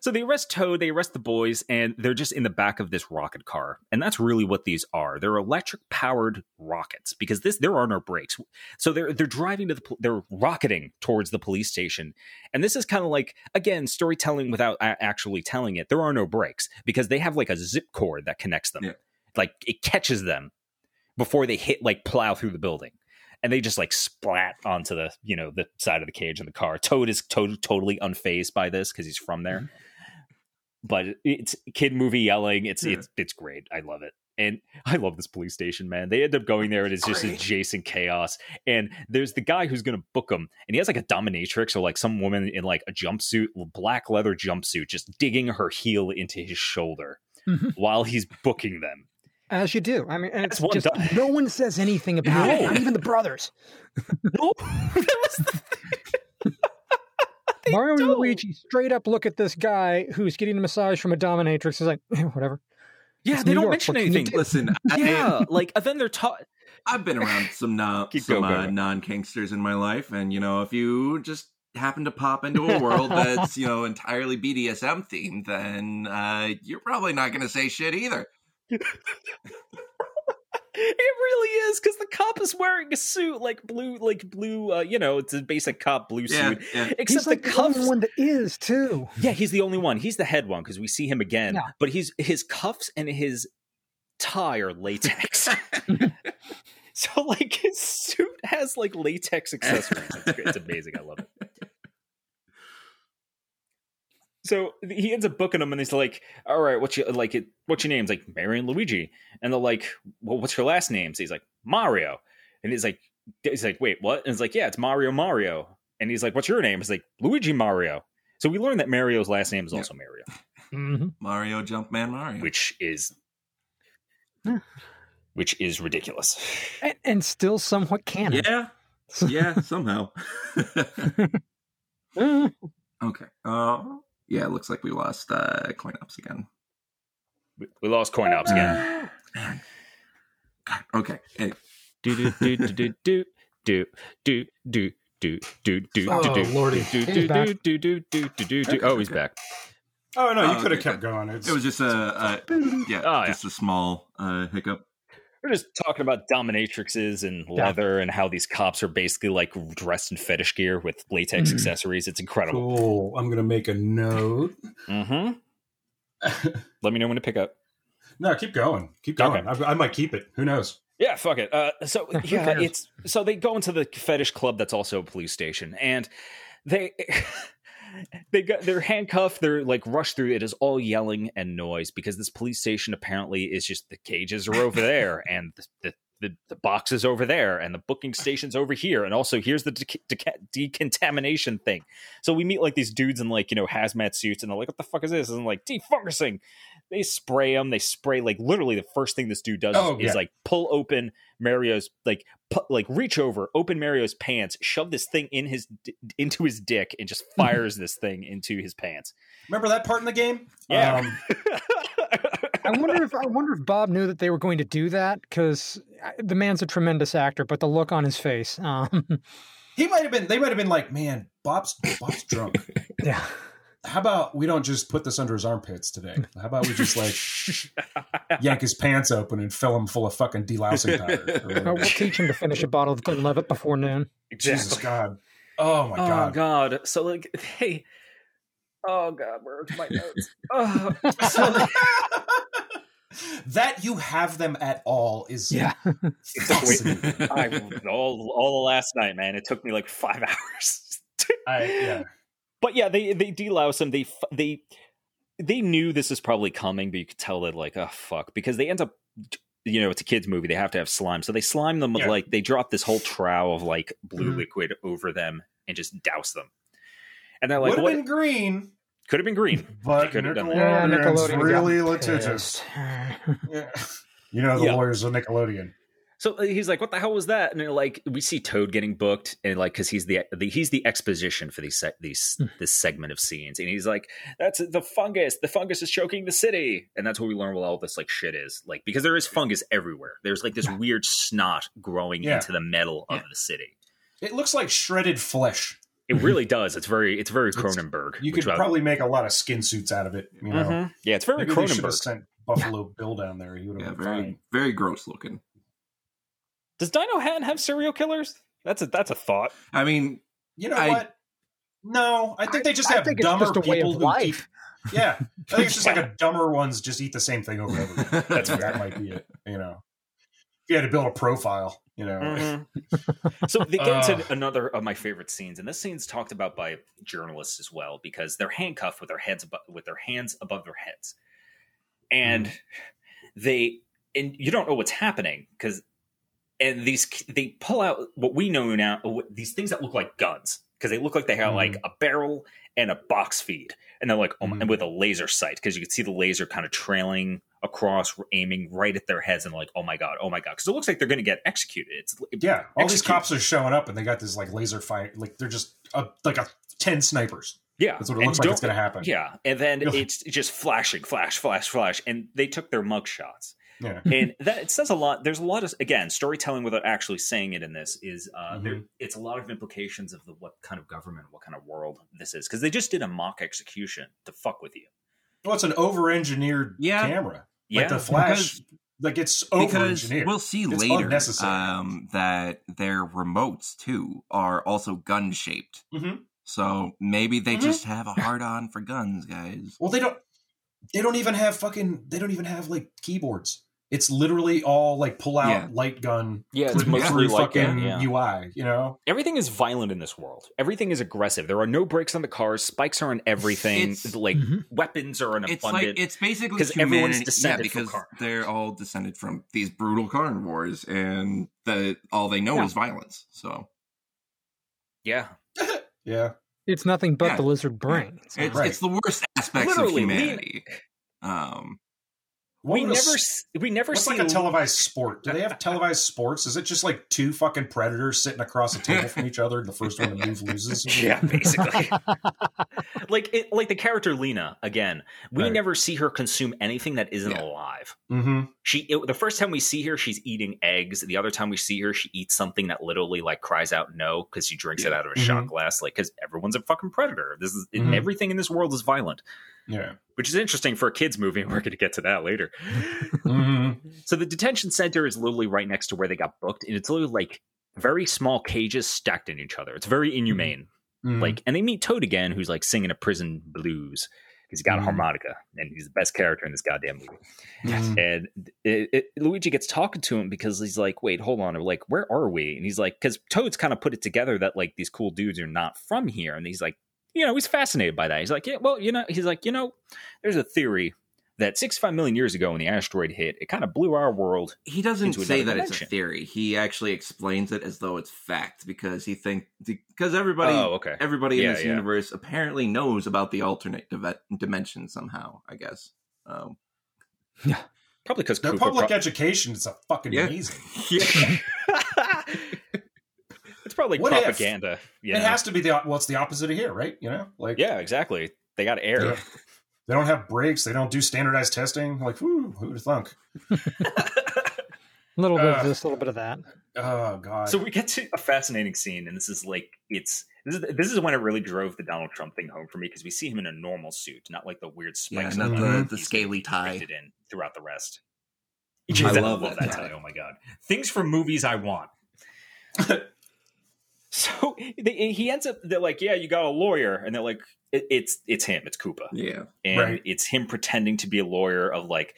so they arrest Toad, they arrest the boys, and they're just in the back of this rocket car. And that's really what these are. They're electric powered rockets because this there are no brakes. So they're they're driving to the they're rocketing towards the police station. And this is kind of like again storytelling without actually telling it. There are no brakes because they have like a zip cord that connects them. Yeah. Like it catches them before they hit like plow through the building and they just like splat onto the you know the side of the cage in the car. Toad is to- totally unfazed by this because he's from there. Mm-hmm. But it's kid movie yelling. It's Yeah. it's it's great. I love it. And *laughs* I love this police station, man. They end up going there and it's just Great. adjacent chaos. And there's the guy who's going to book them, and he has like a dominatrix or like some woman in like a jumpsuit, black leather jumpsuit, just digging her heel into his shoulder *laughs* while he's booking them. As you do. I mean, and it's That's one just done. no one says anything about it. Not even the brothers. *laughs* No, *laughs* that was the *laughs* Mario and don't. Luigi straight up look at this guy who's getting a massage from a dominatrix. He's like, eh, whatever. yeah. It's They New don't York. mention What anything. Listen, Yeah, like and then they're taught. I've been around some non Keep some uh, non gangsters in my life, and you know, if you just happen to pop into a world that's you know entirely BDSM themed, then uh, you're probably not going to say shit either. It really is because the cop is wearing a suit like blue, like blue. Uh, you know, it's a basic cop blue Yeah, suit. yeah. Except He's like the the cuffs. only one that is too. Yeah, he's the only one. He's the head one because we see him again. Yeah. But he's his cuffs and his tie are latex. *laughs* *laughs* so like his suit has like latex accessories. It's, it's amazing. I love it. So he ends up booking them, and he's like, "All right, what's your like? It, what's your name?" He's like Marion Luigi, and they're like, "Well, what's your last name?" So he's like Mario, and he's like, "He's like, wait, what?" And it's like, "Yeah, it's Mario Mario," and he's like, "What's your name?" He's like Luigi Mario. So we learned that Mario's last name is Yeah. also Mario, Mhm. Mario Jumpman Mario. which is which is ridiculous. and, and still somewhat canon. Yeah, yeah, somehow. *laughs* *laughs* Okay. Uh, yeah, it looks like we lost uh, coin ops again. We- We lost coin ops again. Man. God, okay. Hey, do do do do do do do do do do do Oh, do do Lordy. do He's do back. do do do do do do. Oh, he's back. Oh no, you Oh, could have okay, kept going. It's, it was just a, a yeah, Oh, yeah. just a small uh, hiccup. We're just talking about dominatrixes and Yeah. leather and how these cops are basically like dressed in fetish gear with latex Mhm. accessories. It's incredible. cool. I'm gonna make a note. Mm-hmm. *laughs* Let me know when to pick up. no, keep going. Keep going. I, I might keep it. Who knows? Yeah, fuck it. Uh, so *laughs* yeah, it's so they go into the fetish club that's also a police station, and they *laughs* they got they're handcuffed. They're like rushed through. It is all yelling and noise because this police station apparently is just the cages are over there, *laughs* and the, the the, the boxes over there, and the booking station's over here, and also here's the dec- deca- decontamination thing. So we meet like these dudes in like you know hazmat suits, and they're like, "What the fuck is this?" And I'm like, "Defungusing." They spray them. They spray like literally the first thing this dude does Oh, is yeah. like pull open Mario's like pu- like reach over, open Mario's pants, shove this thing in his d- into his dick, and just *laughs* fires this thing into his pants. Remember that part in the game? Yeah. Um, I wonder if I wonder if Bob knew that they were going to do that because the man's a tremendous actor, but the look on his face, um, he might have been. They might have been like, "Man, Bob's Bob's drunk. *laughs* yeah, How about we don't just put this under his armpits today? How about we just like *laughs* yank his pants open and fill him full of fucking delousing powder? or *laughs* we'll teach him to finish a bottle of Glenlivet before noon. Jesus God! Oh my god. oh God! god. So like hey. Oh god, where's my notes? *laughs* Oh. So- that you have them at all is Yeah, fascinating. I all all the last night, man. It took me like five hours. I, yeah. But yeah, they they delouse him. They they they knew this is probably coming, but you could tell that like oh fuck because they end up. You know, it's a kids' movie. They have to have slime, so they slime them with Yeah. like they drop this whole trow of like blue Mhm. liquid over them and just douse them. And they're like, Would have "What?" been green, Could have been green. but They could have done that. yeah, Nickelodeon's really litigious. *laughs* Yeah. You know the Yeah. lawyers of Nickelodeon. So uh, he's like, "What the hell was that?" And they're like, we see Toad getting booked, and like, because he's the, the he's the exposition for these these Hmm. this segment of scenes, and he's like, "That's the fungus. The fungus is choking the city," and that's where we learn what all this like shit is. Like, because there is fungus everywhere. There's like this weird snot growing Yeah. into the metal of the city. It looks like shredded flesh. It really *laughs* does. It's very it's very It's- Cronenberg. You could I- probably make a lot of skin suits out of it. You know, Mhm. yeah, it's very maybe they should have Cronenberg. sent Buffalo Bill down there. He would Yeah, have been very fine. very gross looking. Does Dinohattan have serial killers? That's a that's a thought. I mean, You know I- what? No, I think they just I have think it's dumber just a way people of who life. keep. Yeah, I think it's just like a *laughs* dumber ones just eat the same thing over and over. Again. *laughs* that's that might be it. You know, if you had to build a profile, you know, Mhm. so they get into Ugh. another of my favorite scenes, and this scene's talked about by journalists as well because they're handcuffed with their heads above, with their hands above their heads, and they and you don't know what's happening because and these they pull out what we know now these things that look like guns because they look like they have Mhm. like a barrel and a box feed and they're like oh Mhm. and with a laser sight because you can see the laser kind of trailing across aiming right at their heads and like oh my god oh my god because it looks like they're going to get executed it's yeah. All these cops are showing up and they got this like laser fight. Like they're just a, like a ten snipers. yeah That's what it And looks like it's going to happen. yeah and then it's just flashing flash flash flash and they took their mug shots Yeah. *laughs* and that it says a lot there's a lot of again storytelling without actually saying it in this is uh Mm-hmm. there it's a lot of implications of the what kind of government what kind of world this is because they just did a mock execution to fuck with you Well, it's an over-engineered Yeah. camera. yeah Like the Flash, like it's over-engineered. we'll see It's later um, that their remotes too are also gun shaped. Mhm. So maybe they Mhm. just have a hard on for guns, guys. Well, they don't. They don't even have fucking. They don't even have like keyboards. It's literally all like pull out Yeah. light gun. Yeah, it's click mostly through light fucking yeah. UI. You know, everything is violent in this world everything is aggressive there are no brakes on the cars spikes are on everything It's- like Mhm. weapons are an It's abundant like it's basically 'Cause everyone's descended yeah, from because car- they're all descended from these brutal carnivores, and the all they know Yeah. is violence. So yeah *laughs* yeah. It's nothing but Yeah. the lizard brain. So- it's, Right. it's the worst aspects Literally, of we- humanity. Um, What we a never s- we never see like a televised sport? Do they have televised sports? Is it just like two fucking predators sitting across a table from each other? and The first one to move loses. *laughs* Yeah, basically. *laughs* like it, like the character Lena again. We Right. never see her consume anything that isn't Yeah. alive. Mm-hmm. She it, the first time we see her, she's eating eggs. The other time we see her, she eats something that literally like cries out no because she drinks it out of a shot glass. Like because everyone's a fucking predator. This is Mhm. everything in this world is violent, Yeah. which is interesting for a kids movie. and We're going to get to that later. Mm-hmm. So the detention center is literally right next to where they got booked, and it's literally like very small cages stacked in each other. It's very inhumane. Mm-hmm. Like, and they meet Toad again, who's like singing a prison blues because he got a Mhm. harmonica, and he's the best character in this goddamn movie. Mhm. And it, it, Luigi gets talking to him because he's like, "Wait, hold on," like, "Where are we?" And he's like, "Because Toad's kind of put it together that like these cool dudes are not from here," and he's like, you know, he's fascinated by that. He's like, "Yeah, well, you know," he's like, "You know, there's a theory." That 65 million years ago, when the asteroid hit, it kind of blew our world He doesn't into say another that it's a theory. He actually explains it as though it's fact because he think because everybody Oh, okay. everybody in this yeah. universe apparently knows about the alternate dive- dimension somehow. I guess. Um, Probably because Their public education is a fucking Yeah. amazing. *laughs* yeah. It's probably What if? propaganda. Yeah, It has to be the well, it's the opposite of here, right? You know, like yeah, exactly. They got air. Yeah. they don't have breaks, they don't do standardized testing. Like, whoo, who'd have thunk? A *laughs* little bit Uh, of this, a little bit of that. Oh god. So we get to a fascinating scene, and this is like it's this is this is when it really drove the Donald Trump thing home for me because we see him in a normal suit, not like the weird Yeah, spikes. not the- the scaly tie. depicted in throughout the rest. I love that tie. Oh my god, things from movies I want. *laughs* So they, he ends up. They're like, "Yeah, you got a lawyer," and they're like, it, "It's it's him. It's Koopa." Yeah. and Right. it's him pretending to be a lawyer of like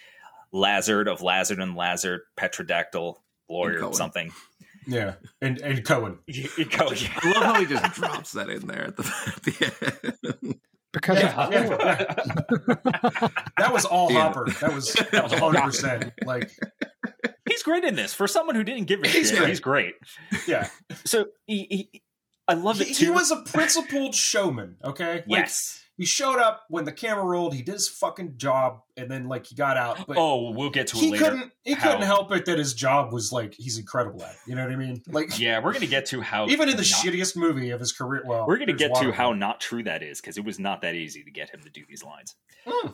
Lazard of Lazard and Lazard, Petrodactyl lawyer Cohen. something. yeah, and and Cohen. You, you go, yeah. I love how he just drops that in there at the, at the end. Because Yeah, of yeah, That was all Yeah. Hopper. That was *laughs* that was hundred percent. Like, he's great in this. For someone who didn't give a He's shit, great. he's great. yeah, *laughs* So he, he I love he, it too. he was a principled showman. Okay, Like, yes. he showed up when the camera rolled. He did his fucking job, and then like he got out. But oh, we'll get to it he later. couldn't. He how- couldn't help it that his job was like he's incredible at. You know what I mean? Like Yeah, we're gonna get to how *laughs* even in the not- shittiest movie of his career. Well, We're gonna get to how not true that is because it was not that easy to get him to do these lines. Hmm.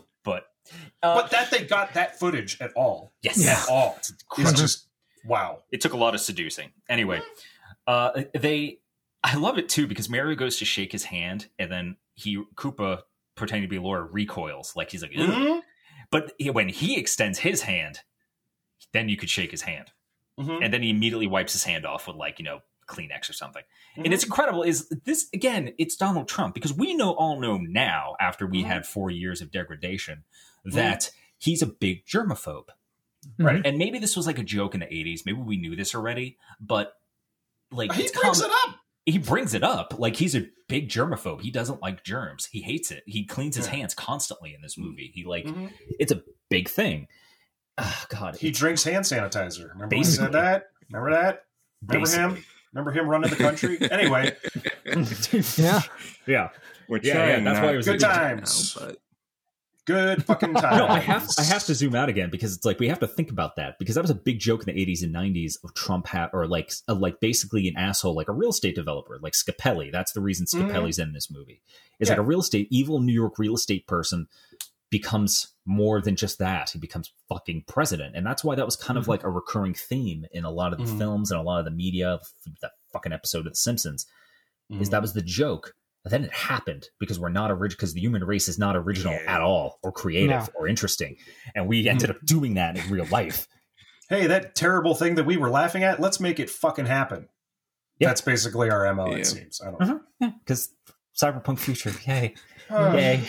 But uh, But that they got that footage at all. yes, At all. It's just wow. it took a lot of seducing. Anyway, uh, they, I love it too because Mario goes to shake his hand and then he Koopa pretending to be Laura recoils like he's like, "Ugh." Mhm. but he- when he extends his hand, then you could shake his hand, Mhm. and then he immediately wipes his hand off with like you know Kleenex or something. Mhm. And it's incredible. Is this again? It's Donald Trump because we know all know now after we Mhm. had four years of degradation Hmm. that he's a big germaphobe. Hmm. Right. And maybe this was like a joke in the 80s. Maybe we knew this already, but like he it's brings com- it up. he brings it up. Like he's a big germaphobe. He doesn't like germs. He hates it. He cleans his Yeah. hands constantly in this hmm. movie. He like Mhm. it's a big thing. Oh, God, He drinks hand sanitizer. Remember when he said that? Remember that? Remember him? Remember him running the country? *laughs* anyway, yeah. Yeah, We're Yeah, yeah, that's not why it was good a- times. now, but Good fucking time. *laughs* No, I have I have to zoom out again because it's like we have to think about that because that was a big joke in the 80s and 90s of Trump hat or like uh, like basically an asshole like a real estate developer like Scapelli. That's the reason Mhm. Scapelli's in this movie. Is Yeah. like a real estate evil New York real estate person becomes more than just that. He becomes fucking president, and that's why that was kind of Mhm. like a recurring theme in a lot of the Mhm. films and a lot of the media. That fucking episode of The Simpsons is that was the joke. But then it happened because we're not original because the human race is not original Yeah. at all or creative No. or interesting, and we ended up doing that in real life. *laughs* hey, that terrible thing that we were laughing at, let's make it fucking happen. Yeah. That's basically our MO, Yeah. it seems. I don't Uh-huh. Yeah, because cyberpunk future, yay, know. *sighs* yay!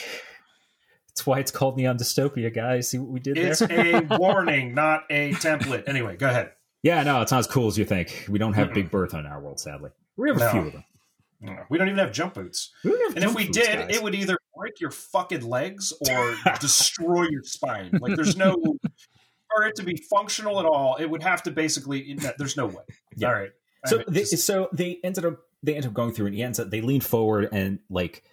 That's why it's called Neon Dystopia, guys. See what we did It's there? a *laughs* warning, not a template. Anyway, go ahead. yeah, no, it's not as cool as you think. We don't have Mm-mm. Big Bertha in our world, sadly. We have a No. few of them. We don't even have jump boots. Have And if we boots, did, guys. it would either break your fucking legs or *laughs* destroy your spine. Like there's no for it to be functional at all. It would have to basically. There's no way. *laughs* Yeah. All right. I so mean, they, just- so they ended up they ended up going through and he ends up they leaned forward and like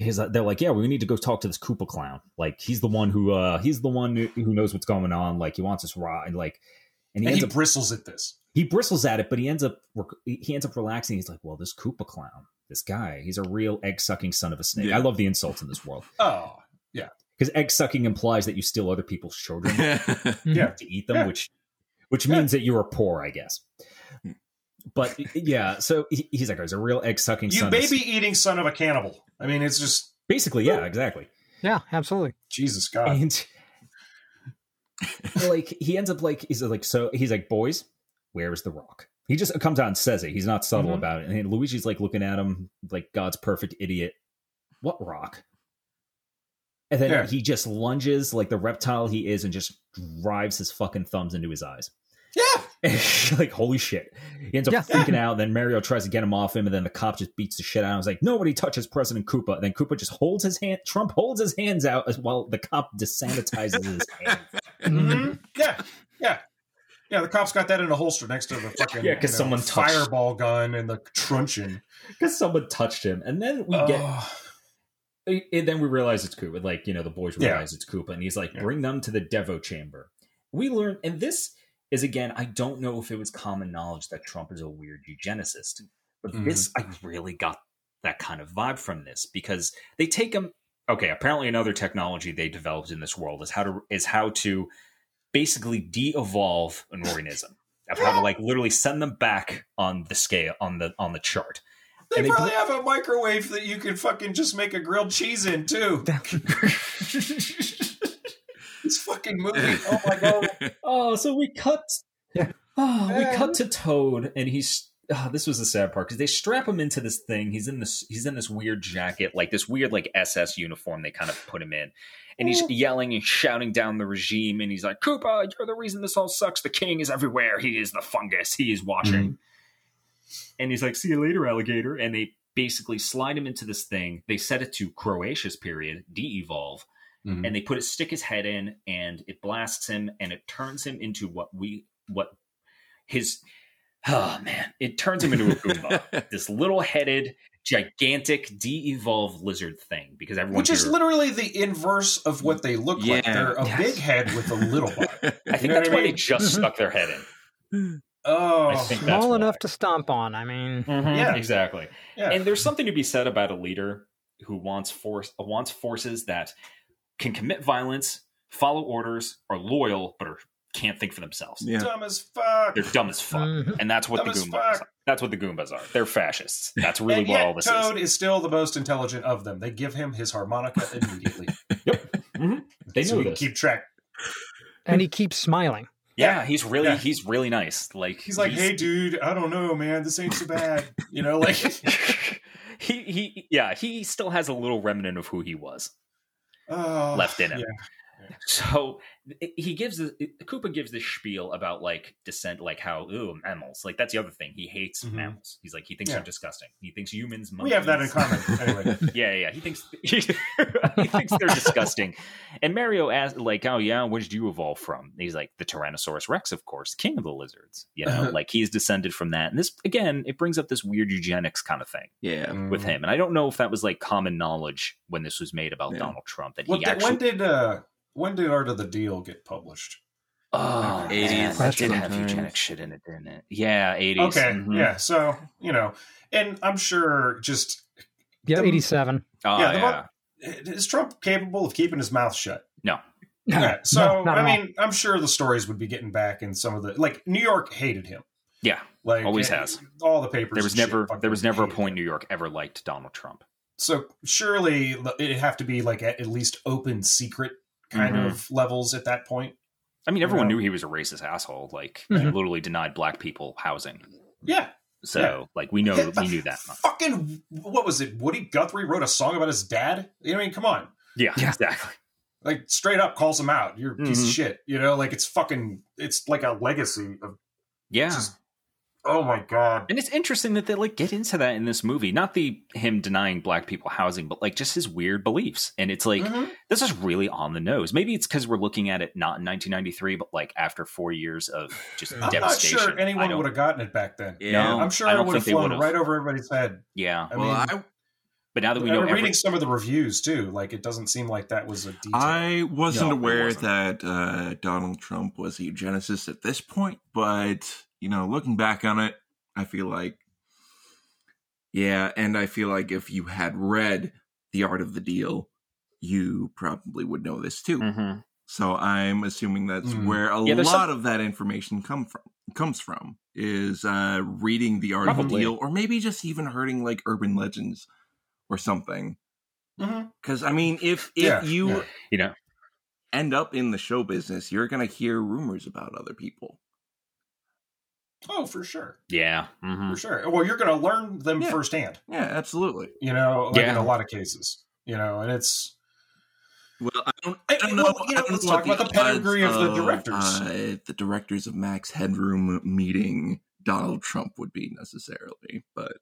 like, they're like, yeah, we need to go talk to this Koopa clown. Like he's the one who uh he's the one who knows what's going on. Like he wants us raw and like and he And he up bristles at this. He bristles at it, but he ends up he ends up relaxing. He's like, well, this Koopa clown, this guy, he's a real egg sucking son of a snake. Yeah. I love the insults in this world *laughs* Oh, yeah, because egg sucking implies that you steal other people's children *laughs* *laughs* yeah. to eat them, Yeah. which which Yeah. means that you are poor, I guess. Hmm. But yeah, so he, he's like, he's a real egg sucking You son. of a baby eating son of a cannibal. I mean, it's just Basically, yeah, exactly. Yeah, absolutely. Jesus God. And like he ends up like he's like so he's like boys, where's the rock? He just comes out and says it. He's not subtle Mhm. about it. And Luigi's like looking at him like God's perfect idiot. What rock? And then Yeah. he just lunges like the reptile he is and just drives his fucking thumbs into his eyes. Yeah. *laughs* like holy shit. He ends up Yeah. freaking out. Then Mario tries to get him off him, and then the cop just beats the shit out of him. He's like, nobody touches President Koopa. And then Koopa just holds his hand. Trump holds his hands out as while the cop desanitizes his *laughs* hand. Mhm. Yeah. Yeah. Yeah, the cops got that in a holster next to the fucking Yeah, 'cause you know, someone touched- fireball gun and the truncheon. Because someone touched him, and then we get, and then we realize it's Koopa. Like you know, the boys Yeah. realize it's Koopa, and he's like, Yeah. bring them to the Devo chamber. We learn, and this is again, I don't know if it was common knowledge that Trump is a weird eugenicist, but Mhm. this I really got that kind of vibe from this because they take him. Okay, apparently another technology they developed in this world is how to is how to basically de-evolve an organism. Of how to like literally send them back on the scale on the on the chart. they And they probably have a microwave that you can fucking just make a grilled cheese in too. *laughs* This fucking movie. *laughs* Oh my god. Oh, so we cut. Yeah. Oh, we cut to Toad, and he's. Oh, this was the sad part because they strap him into this thing. He's in this. He's in this weird jacket, like this weird like SS uniform. They kind of put him in, and he's yelling and shouting down the regime. And he's like, "Koopa, you're the reason this all sucks. The king is everywhere. He is the fungus. He is watching." And he's like, "See you later, alligator." And they basically slide him into this thing. They set it to Cretaceous period, de-evolve, Mhm. and they put it stick his head in and it blasts him and it turns him into what we what his oh man it turns him into a goomba *laughs* this little headed gigantic de-evolved lizard thing because everyone Which is literally the inverse of what they look like. They're a Yes. big head with a little *laughs* body. i think that's what I why they just *laughs* stuck their head in Oh, I think that's Small enough to stomp on. I mean, mm-hmm. Yeah. exactly yeah. and there's something to be said about a leader who wants force wants forces that can commit violence follow orders are loyal but are, can't think for themselves yeah. dumb as fuck. they're dumb as fuck Mhm. and that's what Dumb the goombas are. that's what the goombas are they're fascists that's *laughs* really and what yet all this Toad is is. still the most intelligent of them. They give him his harmonica immediately. *laughs* Yep. They so know we can this keep track. and he keeps smiling. yeah he's really Yeah. he's really nice like He's like, "Hey, dude, I don't know, man. This ain't so bad." You know, like, *laughs* he he yeah he still has a little remnant of who he was oh, left in him yeah. *laughs* So he gives the Koopa gives this spiel about like descent, like how ooh mammals. Like that's the other thing. He hates Mhm. mammals. He's like he thinks Yeah. they're disgusting. He thinks humans. We have that in common. Anyway, *laughs* Yeah, yeah. He thinks *laughs* he, thinks they're disgusting. And Mario asks, like, "Oh yeah, where did you evolve from?" And he's like, "The Tyrannosaurus Rex, of course, king of the lizards. You know, like he's descended from that." And this again, it brings up this weird eugenics kind of thing Yeah. with him. And I don't know if that was like common knowledge when this was made about Yeah. Donald Trump that When, he did- actually. when did uh, when did Art of the Deal get published? Oh, 80s man, that did have eugenic shit in it, didn't it? Yeah, 80s. Okay, mhm. yeah. So you know, and I'm sure just Yeah, The- 87. Oh, Yeah, yeah. the is Trump capable of keeping his mouth shut? No. Yeah. So No, I at all. mean, I'm sure the stories would be getting back in some of the like New York hated him. Yeah, Like Always eh, has. All the papers. There was never there was never a point him. New York ever liked Donald Trump. So surely it'd have to be like at, at least open secret kind Mhm. of levels at that point. I mean, everyone Yeah. knew he was a racist asshole. Like, Mhm. he literally denied black people housing. Yeah. So, Yeah. like, we know Yeah, we knew that. Fucking what was it? Woody Guthrie wrote a song about his dad. You know, I mean, come on. Yeah, Yeah. exactly. Like straight up calls him out. You're a piece of Mhm. shit. You know, like it's fucking. It's like a legacy of Yeah. just. Oh my god. And it's interesting that they like get into that in this movie. Not the him denying black people housing, but like just his weird beliefs. And it's like Mhm. this is really on the nose. Maybe it's because we're looking at it not in 1993, but like after four years of just I'm not devastation. sure I anyone don't- would have gotten it back then. Yeah. No, I'm sure I it don't would have flown right over everybody's head. Yeah, I well, mean, I But now that we I'm know reading every- some of the reviews too. Like it doesn't seem like that was a detail. I wasn't No, aware wasn't. that uh, Donald Trump was a eugenicist at this point, but you know, looking back on it, I feel like, yeah, and I feel like if you had read The Art of the Deal, you probably would know this too. Mhm. So I'm assuming that's Mm. where a Yeah, lot some- of that information come from comes from is uh reading the art of the deal or maybe just even hearing like urban legends or something Mhm. because i mean if if Yeah, you yeah. you know, end up in the show business you're gonna hear rumors about other people Oh, for sure, yeah, mhm. for sure. Well, you're going to learn them Yeah. firsthand. yeah absolutely You know, like in a lot of cases. You know, and it's well i don't, I- I don't know, well, you I know, don't let's know talk about the pedigree odds of the directors. uh, the directors of max headroom meeting donald trump would be necessarily but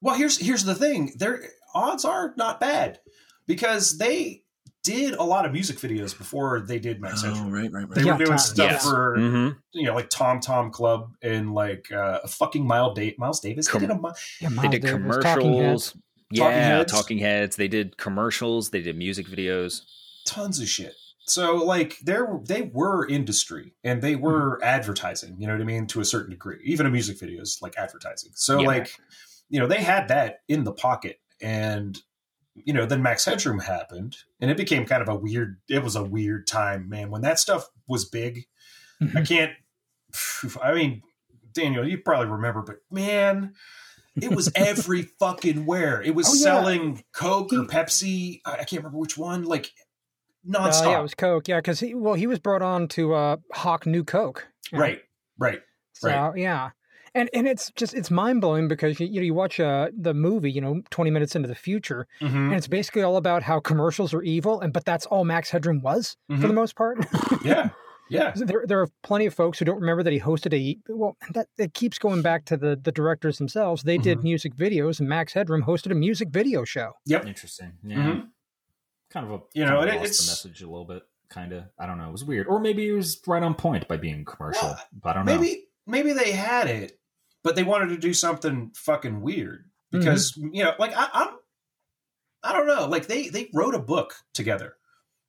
Well, here's here's the thing. Their odds are not bad because they did a lot of music videos before they did Max oh, Headroom. right right right They Yeah, were doing Tom- stuff yes. for Mhm. you know like Tom Tom Club and like uh, a fucking Miles, da- Miles Davis. They Com- did a mi- Yeah, They did Davis, Talking commercials. Heads. Yeah, Talking talking Heads. heads. They did commercials. They did music videos. tons of shit. So like they're they were industry and they were advertising, you know what I mean, to a certain degree. Even a music video is like advertising. So Yeah. like, you know, they had that in the pocket. And you know, then Max Headroom happened and it became kind of a weird it was a weird time, man. When that stuff was big, I can't *sighs* I mean, Daniel, you probably remember, but man, it was *laughs* every fucking where. It was Oh, yeah. selling Coke or Pepsi. I can't remember which one. Like Uh, nonstop. yeah, it was Coke. Yeah, because he well he was brought on to uh, hawk new Coke. Yeah. Right, right. So right. yeah, and and it's just it's mind blowing because you, you know you watch uh, the movie you know twenty minutes into the future Mhm, and it's basically all about how commercials are evil and but that's all Max Headroom was for the mhm. most part. *laughs* Yeah, yeah. there there are plenty of folks who don't remember that he hosted a well that it keeps going back to the the directors themselves. They did Mhm. music videos and Max Headroom hosted a music video show. Yep, interesting. Yeah. Mhm. Kind of a You know, it- lost it's- the message a little bit. Kind of. I don't know. It was weird, or maybe it was right on point by being commercial. Well, but I don't know. Maybe maybe they had it, but they wanted to do something fucking weird because you know, like I, I'm, I don't know. Like they they wrote a book together.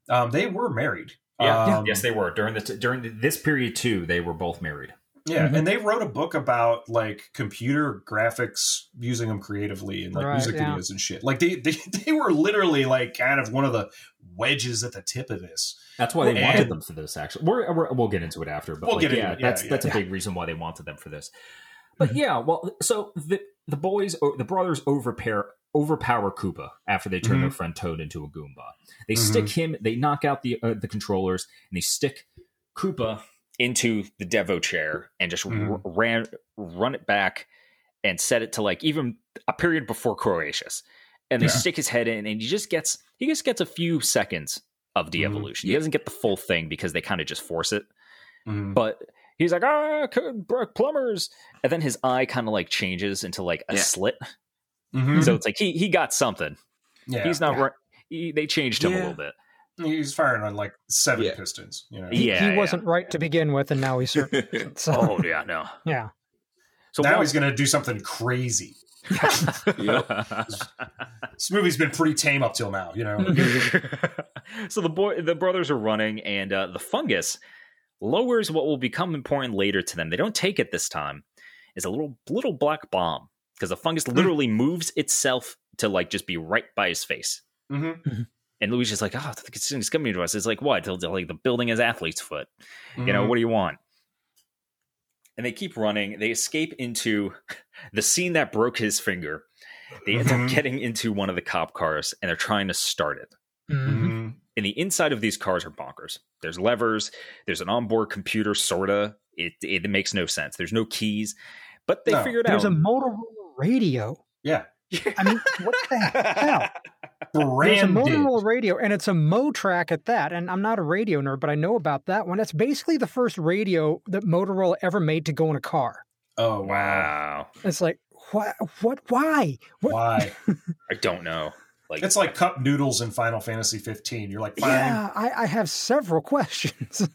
Um, they were married. Yeah. Um, yes, they were during the t- during the, this period too. They were both married. Yeah, Mhm. and they wrote a book about like computer graphics using them creatively and like Right, music yeah. videos and shit. Like they, they *laughs* they were literally like kind of one of the wedges at the tip of this. That's why they And- wanted them for this. Actually, we're, we're, we'll get into it after. But We'll like, get into yeah, it, yeah, that's yeah. that's a big reason why they wanted them for this. But yeah, well, so the the boys, the brothers, overpower overpower Koopa after they turn Mhm. their friend Toad into a Goomba. They Mhm. stick him. They knock out the uh, the controllers and they stick Koopa. into the Devo chair and just Mhm. r- ran run it back and set it to like even a period before Cretaceous. And they Yeah. stick his head in and he just gets he just gets a few seconds of de-evolution. He doesn't get the full thing because they kind of just force it. Mhm. But he's like, ah, c- br- plumbers. And then his eye kind of like changes into like a Yeah. slit. Mhm. So it's like he he got something. Yeah, he's not Yeah. right. He, they changed him a little bit. he's firing on like seven Yeah. pistons. You know, He, Yeah, he yeah. wasn't right to begin with, and now he's certain. *laughs* So Oh yeah, no. yeah, So now while- he's going to do something crazy. *laughs* Yep. *laughs* This movie's been pretty tame up till now. You know, so the boy, the brothers are running, and uh, the fungus lowers what will become important later to them. They don't take it this time. Is a little little black bomb because the fungus literally moves itself to like just be right by his face. hmm And Luigi's like, "Oh, it's, it's coming to us." It's like, "What?" They'll- they're like the building is athlete's foot. You Mm-hmm. know, what do you want? And they keep running. They escape into *laughs* the scene that broke his finger. They end up Mhm. getting into one of the cop cars and they're trying to start it. And the inside of these cars are bonkers. There's levers, there's an onboard computer, sorta. It, it makes no sense. There's no keys, but they No. figured there's a. Motorola radio. yeah, I mean, what the *laughs* hell? There's a. Motorola radio, and it's a Motrac at that. And I'm not a radio nerd, but I know about that one. That's basically the first radio that Motorola ever made to go in a car. Oh wow! wow. It's like, what? What? Why? What? Why? *laughs* I don't know. Like, It's like cup noodles in Final Fantasy 15. You're like, fine, Yeah, I, I have several *laughs* questions.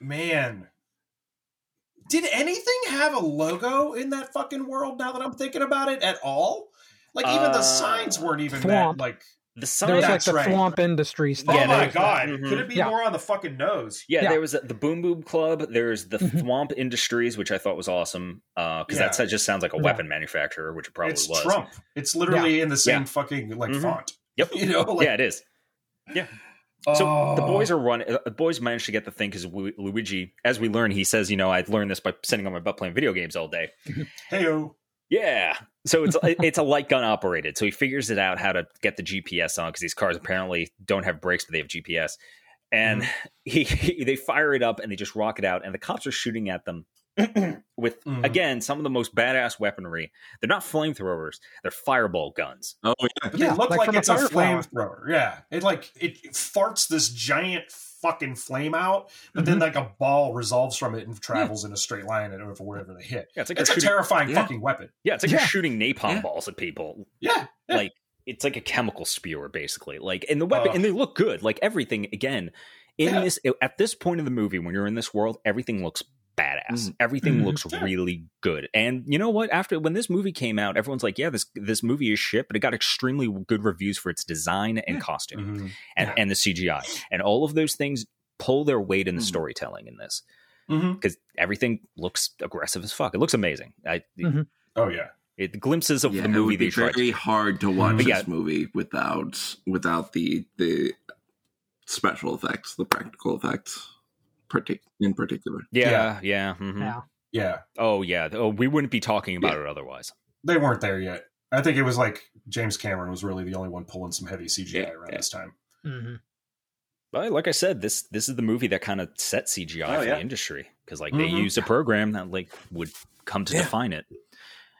man. Did anything have a logo in that fucking world? Now that I'm thinking about it, at all? Like even the Uh, signs weren't even Thwomp. that like. The There sign. was like the right. Thwomp Industries thing. oh my there's- god! mhm. Could it be Yeah. more on the fucking nose? Yeah, Yeah. there was the Boom Boom Club. There's the Mhm. Thwomp Industries, which I thought was awesome because Yeah. that just sounds like a Yeah. weapon manufacturer, which it probably it's was. Trump. It's literally in the same Yeah. fucking like Mhm. font. Yep. *laughs* You know, like, yeah, it is. Yeah so the oh. boys are running. uh, The boys managed to get the thing because Luigi, as we learn, he says, "You know, I learned this by sitting on my butt playing video games all day." Heyo. Yeah. So it's it's a light gun operated. So he figures it out how to get the GPS on because these cars apparently don't have brakes, but they have GPS. And Mm-hmm. he, he they fire it up and they just rock it out, and the cops are shooting at them *clears throat* with Mhm. again some of the most badass weaponry. They're not flamethrowers; they're fireball guns. Oh yeah. But Yeah, they look like like, it's a flamethrower. Yeah. It like it farts this giant fucking flame out, but then Mhm. like a ball resolves from it and travels in a straight line and over wherever they hit. Yeah, it's like It's a shooting. terrifying Yeah. fucking weapon. yeah, it's like Yeah. you're shooting napalm Yeah. balls at people. Yeah. yeah. Like it's like a chemical spewer, basically. Like and the weapon, Ugh. and they look good. Like everything again in Yeah. this at this point in the movie when you're in this world, everything looks badass. Mhm. Everything Mhm. looks Yeah. really good. And you know what? After when this movie came out, everyone's like, "Yeah, this this movie is shit," but it got extremely good reviews for its design and costume Mhm. and, Yeah. and the CGI, and all of those things pull their weight in the Mhm. storytelling in this because everything looks aggressive as fuck. It looks amazing. I. Oh yeah. it glimpses of yeah, the it would be they tried. very hard to watch yeah. this movie without without the the special effects, the practical effects, partic- in particular. Yeah, yeah. mhm. Yeah. Yeah. Oh yeah. Oh, we wouldn't be talking about it otherwise. They weren't there yet. I think it was like James Cameron was really the only one pulling some heavy CGI Yeah, around yeah. this time. hmm But like I said, this this is the movie that kind of set CGI Oh, for yeah. the industry because like they Mhm. used a program that like would come to Yeah. define it.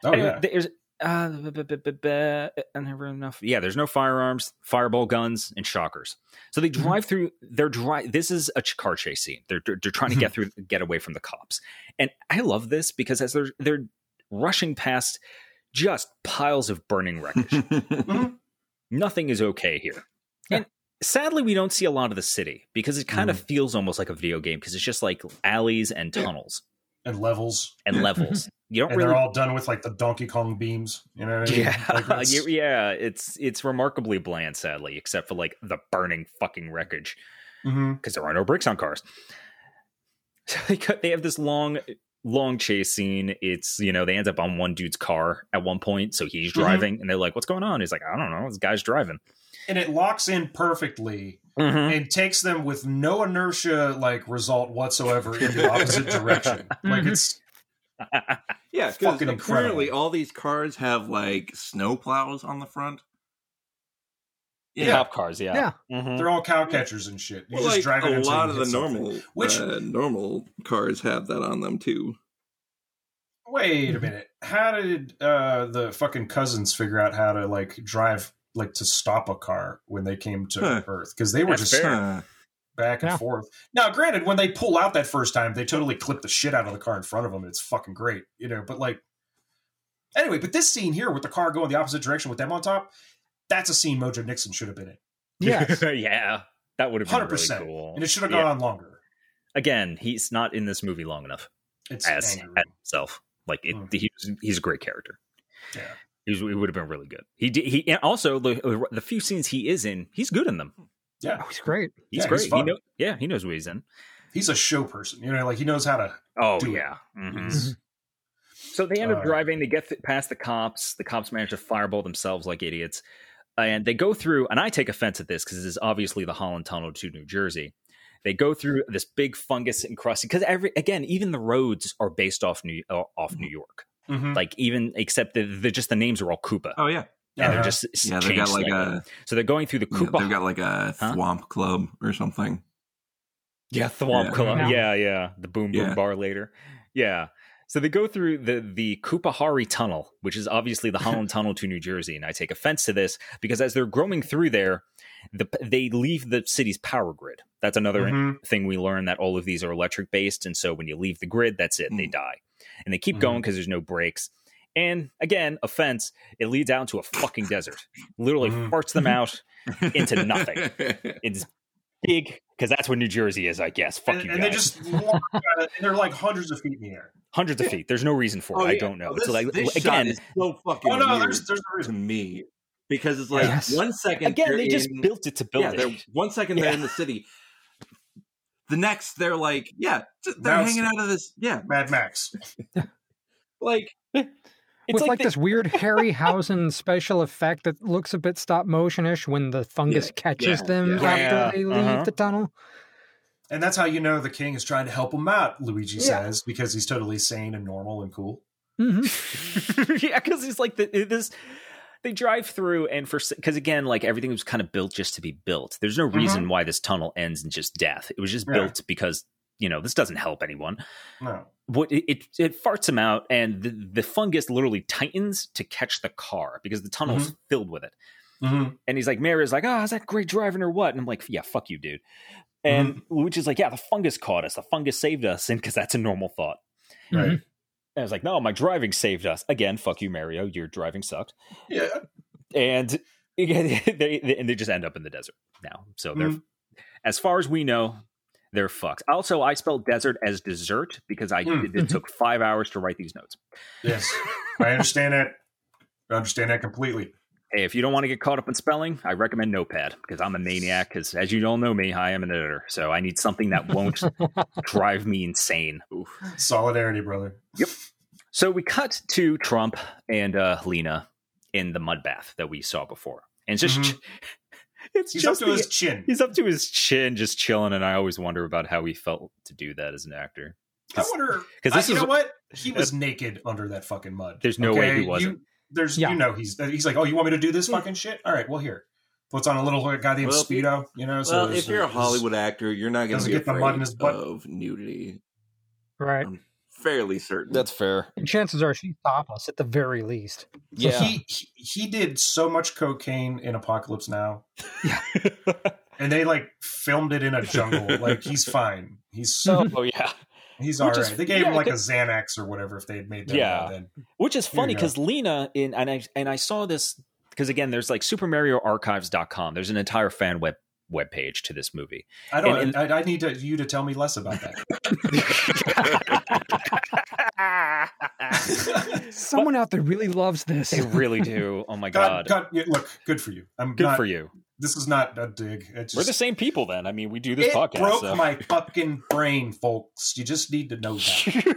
Oh Anyway, yeah. there's uh, uh, never enough. Yeah, there's no firearms, fireball guns, and shockers. So they drive through. They're drive. This is a car chase scene. They're they're, they're trying to get through, get away from the cops. And I love this because as they're they're rushing past just piles of burning wreckage. *laughs* Nothing is okay here. Yeah. And sadly, we don't see a lot of the city because it kind of feels almost like a video game because it's just like alleys and tunnels And levels. and levels. *laughs* You don't And really they're all done with like the Donkey Kong beams. You know what I mean? yeah, Like, it's- *laughs* yeah. It's it's remarkably bland, sadly, except for like the burning fucking wreckage Mhm. because there are no brakes on cars. *laughs* So they cut, they have this long long chase scene. It's you know they end up on one dude's car at one point, so he's Mhm. driving, and they're like, "What's going on?" He's like, "I don't know. This guy's driving." And it locks in perfectly Mm-hmm. and takes them with no inertia like result whatsoever in the opposite direction. *laughs* Like Mhm. it's Yeah, because Fucking apparently incredible. all these cars have like snow plows on the front. Yeah. Cop cars, yeah. Yeah. Mhm. they're all cow catchers and shit. You Well, just like drive a until lot of hit the something. normal, Which- uh, normal cars have that on them too. Wait a minute. How did uh the fucking cousins figure out how to like drive like to stop a car when they came to Huh. Earth? Because they were That's just fair. Back and Yeah. forth. Now, granted, when they pull out that first time, they totally clip the shit out of the car in front of them. It's fucking great, you know. But like, anyway, but this scene here with the car going the opposite direction with them on top, that's a scene Mojo Nixon should have been in, Yes. *laughs* yeah. That would have been hundred really percent, cool. and it should have Yeah. gone on longer. Again, he's not in this movie long enough It's as, angry. as himself. Like it, Mm. he's he's a great character. Yeah. He, was, he would have been really good. He did, he and also the the few scenes he is in, he's good in them. yeah, Oh, he's great. He's Yeah, great. he's he know, yeah, he knows what he's in. he's a show person. You know, like he knows how to. Oh Do it. yeah. Mhm. So they end up Uh, driving. They get th- past the cops. The cops manage to fireball themselves like idiots, and they go through. And I take offense at this because this is obviously the Holland Tunnel to New Jersey. They go through this big fungus encrusted because every again, even the roads are based off New uh, off New York. Mhm. Like even except that they're just the names are all Koopa, oh yeah, and Uh-huh. they're just yeah. They changed got like slightly. a So they're going through the yeah, Koopa. they've got like a Huh? Thwomp club or something. Yeah, Thwomp Yeah. Club. Yeah. Yeah. yeah, The boom boom Yeah. bar later. Yeah. So they go through the the Koopahari Tunnel, which is obviously the Holland *laughs* Tunnel to New Jersey, and I take offense to this because as they're growing through there, the, they leave the city's power grid. That's another Mhm. thing we learn that all of these are electric based, and so when you leave the grid, that's it, they Mm. die, and they keep Mhm. going because there's no brakes. And again, offense, it leads out to a fucking desert. Literally Mhm. farts them out into nothing. *laughs* It's big because that's what New Jersey is, I guess. Fuck and, you and guys. they just walk, uh, and they're like hundreds of feet in the air. Hundreds of feet. There's no reason for it. Oh, I don't know. Oh, It's this- like this shot again, is so fucking Oh no, weird there's there's no to me because it's like Yes. one second again, they're just in- built it to build yeah, it. they're one second they're in the city. The next, they're like, yeah, they're Now hanging out of this, yeah, Mad Max. *laughs* like It's With like, the- this weird Harryhausen *laughs* special effect that looks a bit stop motionish when the fungus catches yeah, them yeah. after Yeah, they leave uh-huh. the tunnel. And that's how you know the king is trying to help him out, Luigi Yeah. says, because he's totally sane and normal and cool. hmm *laughs* yeah, because he's like the, this. They drive through, and for because again, like everything was kind of built just to be built. There's no reason why this tunnel ends in just death. It was just Mm-hmm. Yeah. built because you know this doesn't help anyone. No. What it, it it farts him out, and the, the fungus literally tightens to catch the car because the tunnel's Mm-hmm. filled with it. Mhm. And he's like, Mary's like, oh, is that great driving or what? And I'm like, yeah, fuck you, dude. And Mm-hmm. Luigi's like, yeah, the fungus caught us. The fungus saved us. And because that's a normal thought. Right. And I was like, no, my driving saved us. Again, fuck you, Mario. Your driving sucked. Yeah. And *laughs* they, they, and they just end up in the desert now. So they're, Mhm. as far as we know, they're fucked. Also, I spelled desert as dessert because I Mm. it, it took five hours to write these notes. Yes. I understand that. I understand that completely. Hey, if you don't want to get caught up in spelling, I recommend Notepad because I'm a maniac. Because as you don't know me, I am an editor, so I need something that won't *laughs* drive me insane. Solidarity, brother. Yep. So we cut to Trump and uh, Lena in the mud bath that we saw before, and just Mhm. *laughs* it's He's just up to the- his chin. he's up to his chin, just chilling. And I always wonder about how he felt to do that as an actor. I wonder 'cause I- this you is- know what? He was naked under that fucking mud. There's no way he wasn't. There's Yeah. you know he's he's like, oh, you want me to do this hmm. fucking shit? All right, well here. Puts on a little goddamn Well, speedo, you know. So well, if you're a Hollywood actor, you're not going to be get the afraid mud in his butt. of nudity. Right. I'm fairly certain. That's fair. And chances are she's topless at the very least. So he, he he did so much cocaine in Apocalypse Now, Yeah. and they like filmed it in a jungle. *laughs* like he's fine. He's so *laughs* oh yeah. He's all Which right. is- they gave yeah, him like a Xanax or whatever if they had made that. Yeah. then. Which is funny because Lena in and I and I saw this because again, there's like SuperMarioArchives.com. There's an entire fan web web page to this movie. I don't. And- I, I need to, you to tell me less about that. *laughs* Someone out there really loves this. They really do. Oh my God, god. God, yeah, look, good for you. I'm Good not, for you. This is not a dig. Just, We're the same people then. I mean, we do this it podcast. broke so. my fucking brain, folks. You just need to know that.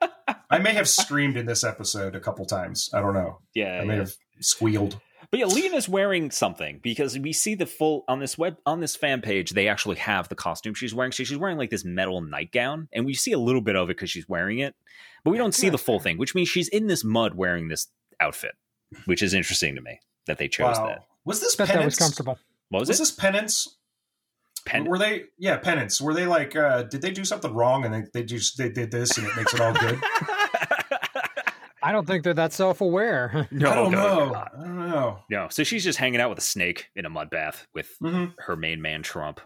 *laughs* I may have screamed in this episode a couple times. I don't know. yeah, I may yeah. have squealed. But yeah, Lena's wearing something because we see the full on this web on this fan page. They actually have the costume she's wearing. So she's wearing like this metal nightgown, and we see a little bit of it because she's wearing it, but we don't see the full thing. Which means she's in this mud wearing this outfit, which is interesting to me that they chose Wow. that. Was this Bet that was penance? comfortable. What was, Was it? this penance? Pen- Were they? Yeah, penance. Were they like? uh Did they do something wrong and they they just they did this and it makes it all good? *laughs* I don't think they're that self-aware. no, I don't no, know. I don't know. No, so she's just hanging out with a snake in a mud bath with hmm her main man Trump.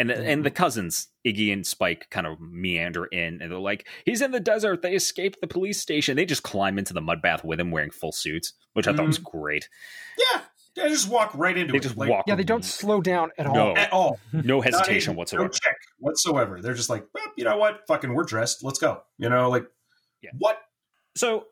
And the, and the cousins Iggy and Spike kind of meander in, and they're like, "He's in the desert. They escaped the police station. They just climb into the mud bath with him, wearing full suits, which I thought was great. Yeah, yeah. Just walk right into They it. just like, walk, yeah, they don't slow down at all. No. at all. no hesitation even- whatsoever. No check whatsoever. They're just like, well, you know what? Fucking, we're dressed. Let's go. You know, like, Yeah. what? So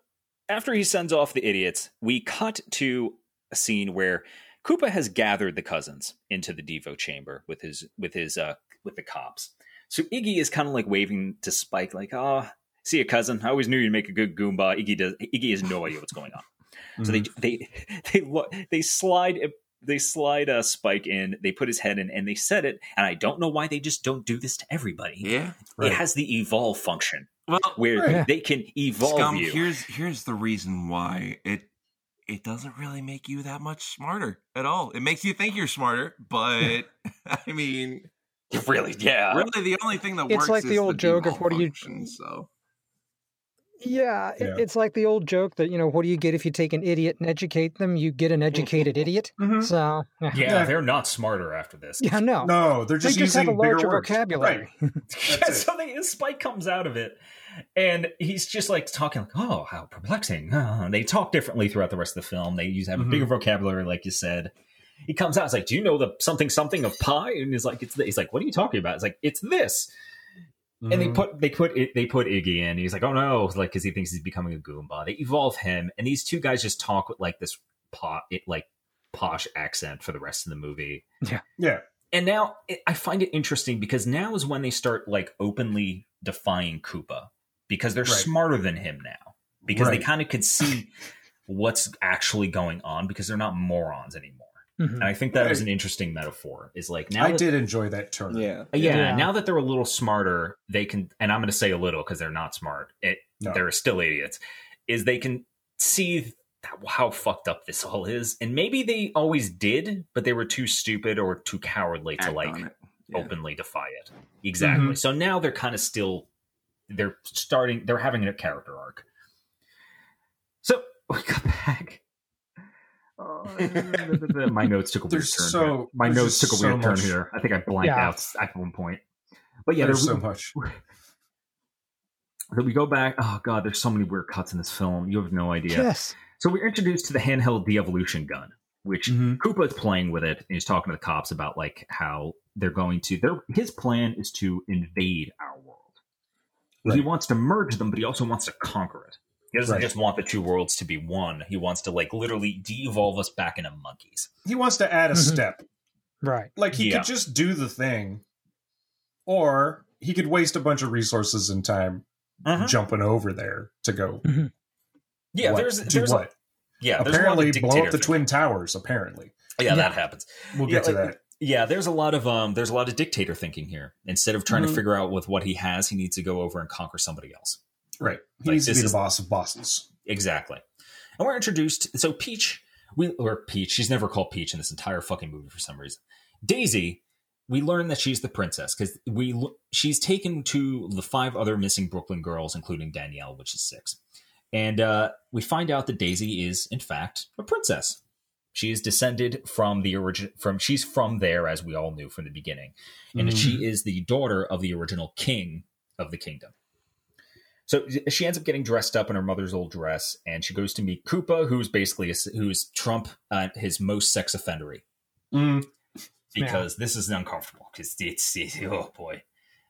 after he sends off the idiots, we cut to a scene where Koopa has gathered the cousins into the Devo chamber with his with his uh with the cops. So Iggy is kind of like waving to Spike, like, "Ah, see a cousin. I always knew you'd make a good Goomba." Iggy does. Iggy has no idea what's going on. So they mm-hmm. they *laughs* they lo- they slide they slide a Spike in. They put his head in and they set it. And I don't know why they just don't do this to everybody. yeah. Right. It has the evolve function Well, where Right. they can evolve Scum, you. here's here's the reason why it it doesn't really make you that much smarter at all. It makes you think you're smarter, but *laughs* *laughs* I mean, Really? Yeah. really, the only thing that It's works like the is old joke of default what do you- function, So Yeah, it- Yeah. it's like the old joke that you know, what do you get if you take an idiot and educate them? You get an educated idiot. Mhm. So yeah, Yeah, Yeah. they're not smarter after this. Yeah, no, No, they're they just just have using a larger words. vocabulary. Right. *laughs* Yeah, so they, Spike comes out of it, and he's just like talking like, "Oh, how perplexing!" Uh, they talk differently throughout the rest of the film. They use have a Mhm. bigger vocabulary, like you said, he comes out. It's like, do you know the something something of pie? And he's like, it's. He's like, what are you talking about? It's like, it's this. And they Mhm. put they put they put Iggy in. He's like, oh no, like because he thinks he's becoming a Goomba. They evolve him, and these two guys just talk with like this pot, it, like posh accent for the rest of the movie. yeah. Yeah. And now it, I find it interesting because now is when they start like openly defying Koopa because they're Right. smarter than him now because they kind of could see *laughs* what's actually going on because they're not morons anymore. Mhm. And I think that is Right. an interesting metaphor. Is like now I that- did enjoy that turn. Yeah. yeah, Yeah. now that they're a little smarter, they can, and I'm going to say a little because they're not smart. It, No. They're still idiots. Is they can see how fucked up this all is, and maybe they always did, but they were too stupid or too cowardly to like. Yeah. openly defy it. Exactly. Mm-hmm. So now they're kind of still, they're starting, they're having a character arc. So *laughs* we got back. *laughs* my notes took a weird turn. so- here. my notes took a so weird turn much- here. I think I blanked Yeah. out at one point. But yeah, There's there- so *laughs* much. so we go back. Oh god, there's so many weird cuts in this film. You have no idea. Yes. So we're introduced to the handheld de-evolution gun, which Mhm. Koopa is playing with it, and he's talking to the cops about like how they're going to. Their his plan is to invade our world. He wants to merge them, but he also wants to conquer it. He doesn't Right. just want the two worlds to be one. He wants to like literally de-evolve us back into monkeys. He wants to add a Mhm. step. Right. Like he Yeah. could just do the thing, or he could waste a bunch of resources and time Uh-huh. jumping over there to go. Yeah, what, there's do there's what? yeah there's apparently a blow up the thing. twin towers. Apparently, Yeah, Yeah. that happens. we'll Yeah, get to like- that. Yeah, there's a lot of um there's a lot of dictator thinking here. Instead of trying Mhm. to figure out with what he has, he needs to go over and conquer somebody else. Right. He Like, needs to be the boss of bosses. Exactly. And we're introduced so Peach we or Peach, she's never called Peach in this entire fucking movie for some reason. Daisy, we learn that she's the princess because we she's taken to the five other missing Brooklyn girls, including Danielle, which is six. And uh, we find out that Daisy is, in fact, a princess. She is descended from the origin from she's from there, as we all knew from the beginning, and Mhm. she is the daughter of the original king of the kingdom. So she ends up getting dressed up in her mother's old dress, and she goes to meet Koopa, who's basically a, who's Trump at his most sex offendery Mm, because this is uncomfortable because it's, it's oh boy.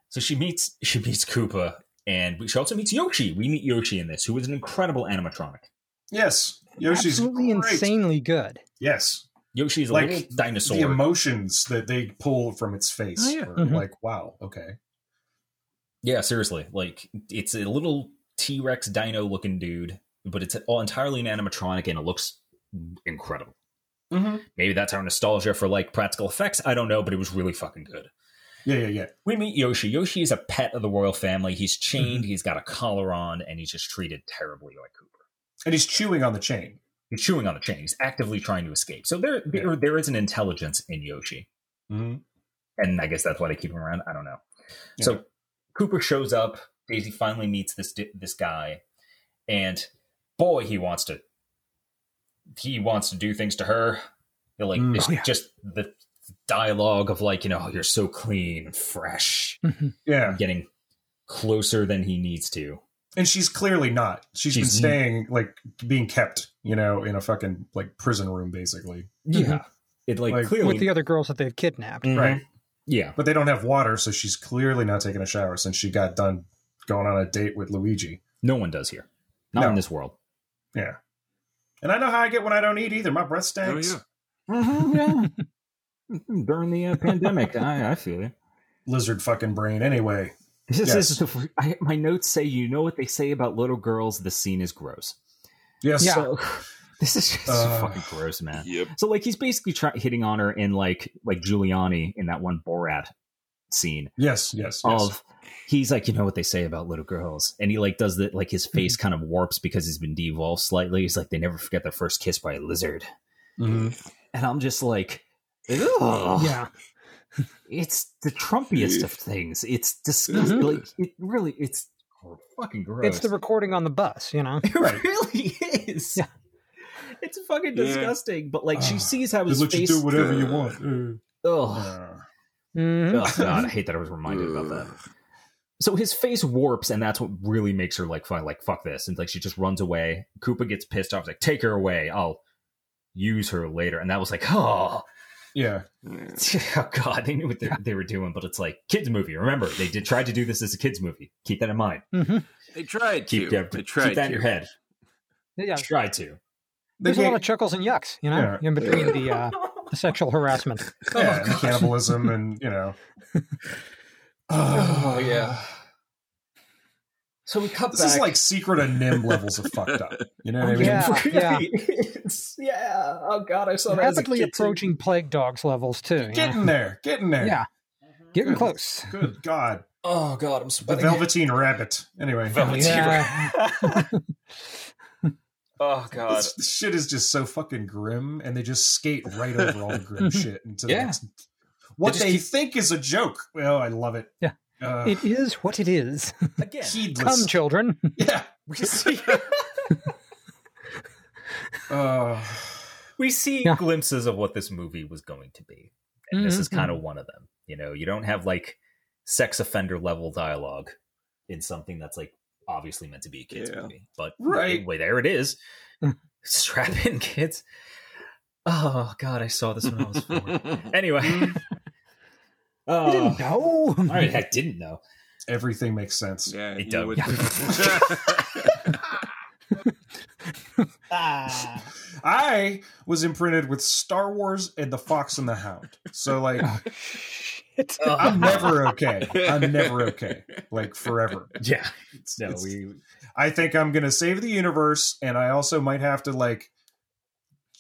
So she meets she meets Koopa, and she also meets Yoshi. We meet Yoshi in this, who is an incredible animatronic. yes, Yoshi's Absolutely great. insanely good. Yes, Yoshi is a Like, little dinosaur. the emotions that they pull from its face Oh, yeah. are Mhm. like, wow, okay. Yeah, seriously, like it's a little T Rex dino looking dude, but it's all entirely an animatronic, and it looks incredible. Mm-hmm. Maybe that's our nostalgia for like practical effects. I don't know, but it was really fucking good. Yeah, yeah, yeah. We meet Yoshi. Yoshi is a pet of the royal family. He's chained, Mm-hmm. he's got a collar on, and he's just treated terribly like Koopa. And he's chewing on the chain. He's chewing on the chain. He's actively trying to escape. So there, there, there is an intelligence in Yoshi, Mm-hmm. and I guess that's why they keep him around. I don't know. Yeah. So Koopa shows up. Daisy finally meets this this guy, and boy, he wants to. He wants to do things to her. They're like Mm. this, Oh, yeah. just the dialogue of like you know you're so clean, and fresh, Yeah, getting closer than he needs to. and she's clearly not. she's been staying like being kept, you know, in a fucking like prison room, basically. Yeah, it like, Like, clearly With the other girls that they've kidnapped. Mhm. Right. Yeah, But they don't have water, so she's clearly not taking a shower since she got done going on a date with Luigi. no one does here, not No. in this world. Yeah. And I know how I get when I don't eat either. My breath Oh stinks. yeah. Mm-hmm, *laughs* During the uh, pandemic, I, I feel you. Lizard fucking brain. Anyway. This Yes. is the, I, my notes say you know what they say about little girls. The scene is gross. Yes. Yeah. So *laughs* *laughs* this is just Uh, fucking gross, man. Yep. So like he's basically try, hitting on her in like like Giuliani in that one Borat scene Yes. Yes. Yes. of he's like you know what they say about little girls and he like does the like his face kind of warps because he's been devolved slightly. He's like they never forget their first kiss by a lizard, Mhm. and I'm just like. Ugh. Yeah. it's the Trumpiest of things. It's disgusting. Mhm. Like it really, it's fucking gross. It's the recording on the bus, you know? *laughs* It really is. Yeah. It's fucking Yeah. disgusting. But like she Ah, sees how his let you face. do whatever you want. Ugh. Mhm. Oh god, I hate that I was reminded about that. So his face warps, and that's what really makes her like, fuck, like fuck this, and like she just runs away. Koopa gets pissed off, like take her away. I'll use her later, and that was like, oh, Yeah. *laughs* oh god, they knew what they, they were doing, but it's like kids movie. Remember, they did try to do this as a kids movie. Keep that in mind. hmm They tried Keep to. that, They keep tried that in your head. Yeah, Try to. There's a lot of chuckles and yucks, you know, Yeah. in between the, uh, *laughs* the sexual harassment. yeah, and cannibalism and you know. Oh, yeah. *sighs* So we cut This back. is like secret and NIMH levels of fucked up. You know what I mean? Yeah, *laughs* yeah. Yeah. Oh god, I saw that as a Rapidly approaching plague dogs levels too. you Get know? there. Get in there. Yeah, getting Good. close. Good God. Oh god, I'm The sweating. Velveteen Rabbit. Anyway. Velveteen Yeah. *laughs* oh god. This, this shit is just so fucking grim, and they just skate right over all the grim *laughs* shit into the next. What just they keep- think is a joke. Well, I love it. Yeah. Uh, It is what it is. Again, heedless. Come, children. yeah. we see *laughs* Uh, we see Yeah. glimpses of what this movie was going to be. And this is kind of one of them. You know, you don't have like sex offender level dialogue in something that's like obviously meant to be a kids Yeah. movie. But Right. way there it is. Mm. *laughs* Strap in, kids. Oh god, I saw this when I was four. *laughs* anyway. *laughs* I Uh, didn't know. I, I didn't know. everything makes sense. yeah, It you don't. I was imprinted with Star Wars and The Fox and the Hound. So, like, Shit. Oh, I'm never okay. I'm never *laughs* okay. Like, forever. Yeah. It's- *laughs* No, it's- we I think I'm going to save the universe, and I also might have to, like,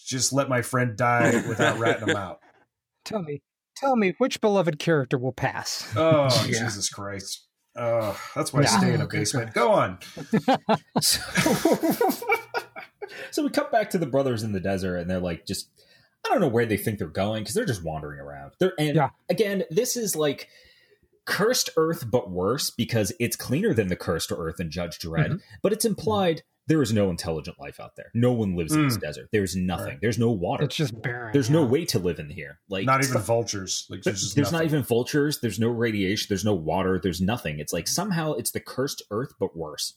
just let my friend die without ratting him out. *laughs* Tell me, tell me, which beloved character will pass? Oh, Yeah. Jesus Christ. Oh, that's why I stay in oh, a Oh, basement. Go on. so, so we cut back to the brothers in the desert and they're like just i don't know where they think they're going because they're just wandering around they're and Yeah. again this is like cursed earth but worse because it's cleaner than the cursed earth and judge dredd but it's implied there is no intelligent life out there no one lives in this Mm. desert there's nothing Right. there's no water It's just barren. there's no way to live in here like Not even vultures. Like, there's just there's not even vultures. There's no radiation. There's no water. There's nothing. It's like somehow it's the cursed Earth, but worse.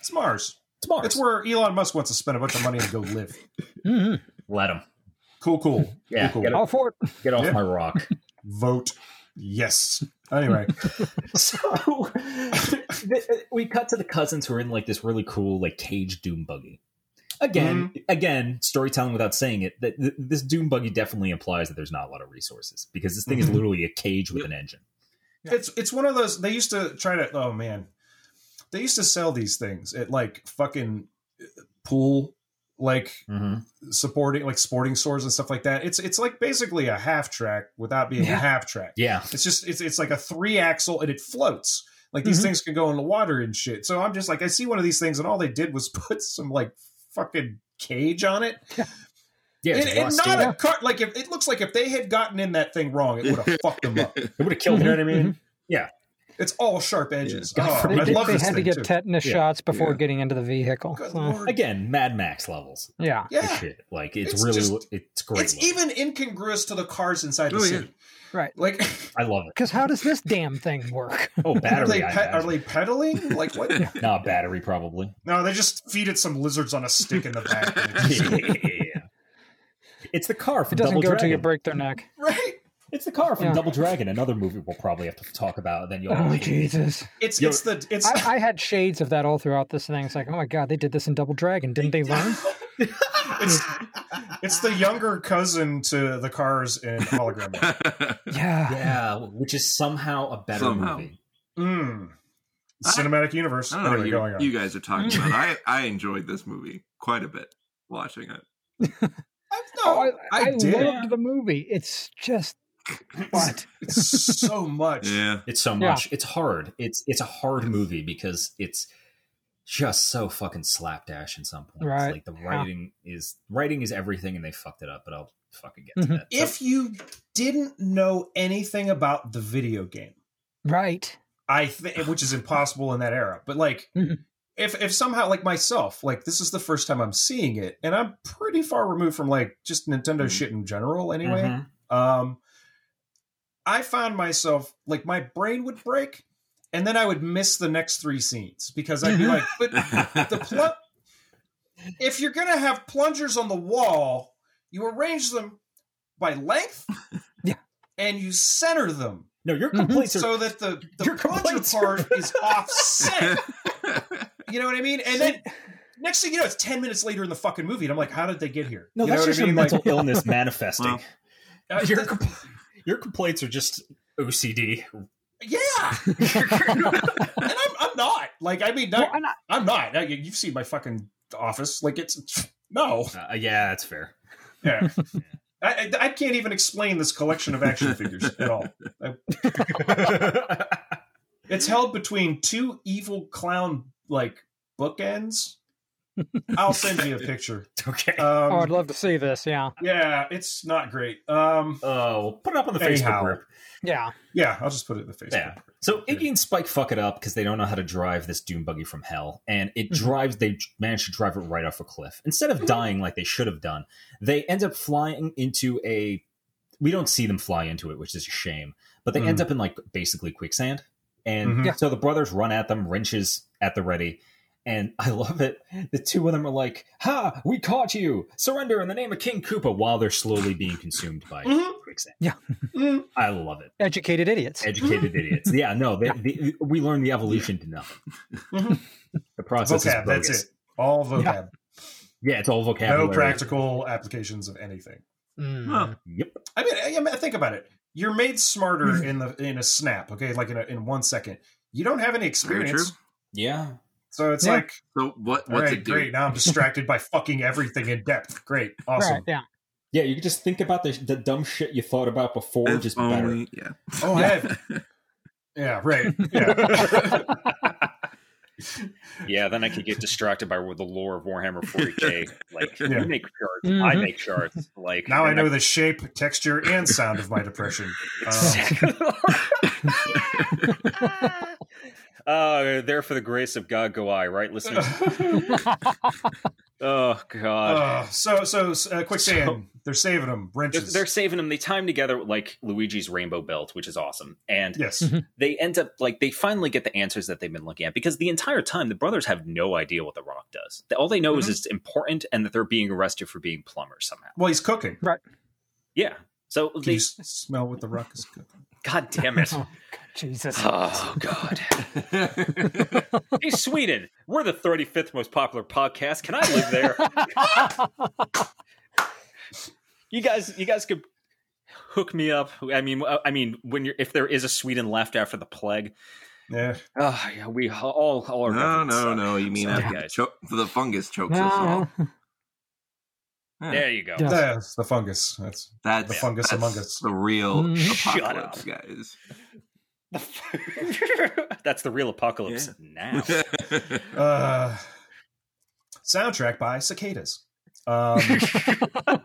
It's Mars. It's Mars. It's where Elon Musk wants to spend a bunch of money and go live. Mhm. *laughs* Let them Cool, cool. Yeah, cool, get. All for it. get off Yeah. my rock. Vote yes. Anyway, *laughs* so th- we cut to the cousins who are in like this really cool like cage doom buggy. Again, Mm-hmm. again, storytelling without saying it. That th- this doom buggy definitely implies that there's not a lot of resources because this thing is Mhm. literally a cage with an engine. it's it's one of those. They used to try to. Oh man, they used to sell these things at like fucking uh, pool, like Mm-hmm. supporting like sporting stores and stuff like that. It's it's like basically a half track without being a half track. Yeah, It's just it's it's like a three axle and it floats. Like these Mhm. things can go in the water and shit. So I'm just like I see one of these things and all they did was *laughs* put some like fucking cage on it. yeah, and, it's and not a car like if it looks like if they had gotten in that thing wrong, it would have fucked them up. it would have killed. You know what I mean? Yeah. It's all sharp edges. Yeah. God Oh, forbid I They, love they this had to get too. tetanus Yeah. shots before Yeah. getting into the vehicle. Good So, lord. Again, Mad Max levels. yeah. Yeah. shit. Like it's, It's really just- it's great. It's looking. even incongruous to the cars inside the Oh, yeah. city. Right. Like *laughs* I love it. Because how does this damn thing work? *laughs* Oh, are battery. they, pe- are they pedaling? Like what? *laughs* No, battery probably. No, they just feed it some lizards on a stick in the back. and it yeah. It's the car It doesn't Double go Dragon. till you break their neck. right. It's the car from Yeah. Double Dragon, another movie we'll probably have to talk about. Then you'll. Oh Jesus! It's Yo- it's the it's I, I had shades of that all throughout this thing. It's like, oh my god, they did this in Double Dragon, didn't they learn? *laughs* it's it's the younger cousin to the cars in hologram. *laughs* Yeah. yeah, which is somehow a better Somehow. movie. Mm. I- Cinematic universe. I don't know Anyway, what going you, on. you guys are talking about. I, *laughs* I enjoyed this movie quite a bit watching it. I, Oh, no, I, I, I did. loved the movie. It's just what? *laughs* It's so much. Yeah. It's so Yeah. much. It's hard. It's it's a hard movie because it's just so fucking slapdash in some points. Right. Like the Yeah. writing is writing is everything, and they fucked it up. But I'll fucking get to Mhm. that. So- If you didn't know anything about the video game, Right. I think which is impossible in that era. But like Mhm. if if somehow like myself, like this is the first time I'm seeing it, and I'm pretty far removed from like just Nintendo Mhm. shit in general anyway. Mhm. Um I found myself like my brain would break and then I would miss the next three scenes because I'd be like, *laughs* but the pl- if you're gonna have plungers on the wall, you arrange them by length, *laughs* Yeah. and you center them No, your Mhm. complaints are so that the the Your plunger complaints are- part is *laughs* offset. You know what I mean? And then next thing you know, it's ten minutes later in the fucking movie, and I'm like, how did they get here? No, you that's just what I your mean? mental illness manifesting. Well, uh, your, th- compl- your complaints are just OCD. yeah, *laughs* and I'm, I'm not. Like, I mean, not, Well, I'm not- I'm not. You've seen my fucking office. Like, it's no. Uh, yeah, that's fair. *laughs* Yeah. I, I, I can't even explain this collection of action figures at all. I- *laughs* It's held between two evil clown like bookends. I'll send you a picture. *laughs* okay. Um, oh, I'd love to see this. Yeah, yeah, it's not great. Um, Oh, we'll put it up on the Anyhow. Facebook group. yeah. yeah, I'll just put it in the Facebook. Yeah. So Iggy and Spike fuck it up because they don't know how to drive this doom buggy from hell, and it drives. They manage to drive it right off a cliff. Instead of dying like they should have done, they end up flying into a. We don't see them fly into it, which is a shame. But they end up in like basically quicksand, and Mhm. So the brothers run at them, wrenches at the ready. And I love it. The two of them are like, "Ha! We caught you! Surrender in the name of King Koopa!" While they're slowly being consumed by Mhm. quicksand. Mm. I love it Educated idiots. educated idiots. Yeah, no, they, they, we learn the evolution to nothing. Mhm. The process is Vocab, bogus. that's it. All vocab. Yeah, it's all vocabulary. No practical applications of anything. Mm. Huh. Yep. I mean, I, I mean, think about it. You're made smarter in the in a snap, okay? Like in a, in one second. You don't have any Very experience, true. Yeah. So it's Yeah. like, So what? What's right, it do? great. Now I'm distracted by fucking everything in depth. Great, awesome. Right. Yeah. Yeah, you can just think about the, the dumb shit you thought about before, If just better. yeah. Oh, I have, *laughs* yeah, right. Yeah. *laughs* Yeah, then I could get distracted by the lore of Warhammer 40k. Like Yeah. you make charts, I Mhm. make charts. Like now I and know the shape, texture, and sound of my depression. *laughs* Uh, Uh, there for the grace of God go I, right, listeners? *laughs* oh God. uh, so, so uh, quicksand. They're saving them. They're, Wrenches. they're saving them. They time together like Luigi's rainbow belt, which is awesome. And yes. they end up like they finally get the answers that they've been looking at because the entire time the brothers have no idea what the rock does. All they know is Mhm. it's important and that they're being arrested for being plumbers somehow. Well, he's cooking. Right? Yeah. So Can they you smell what the rock is cooking? God damn it. *laughs* Jesus. Oh God. *laughs* hey Sweden, we're the 35th most popular podcast. Can I live there? you guys you guys could hook me up. I mean I mean when you're if there is a Sweden left after the plague. Yeah. Oh, yeah, we all all our No, no, suck. no. You mean Sorry, after guys. cho- the fungus chokes us all? *laughs* Yeah. There you go. Yeah. That's the fungus. That's That's The fungus that's among us. The real Mhm. Shut apocalypse, guys. *laughs* That's the real apocalypse now. *laughs* uh, soundtrack by cicadas. Um, *laughs*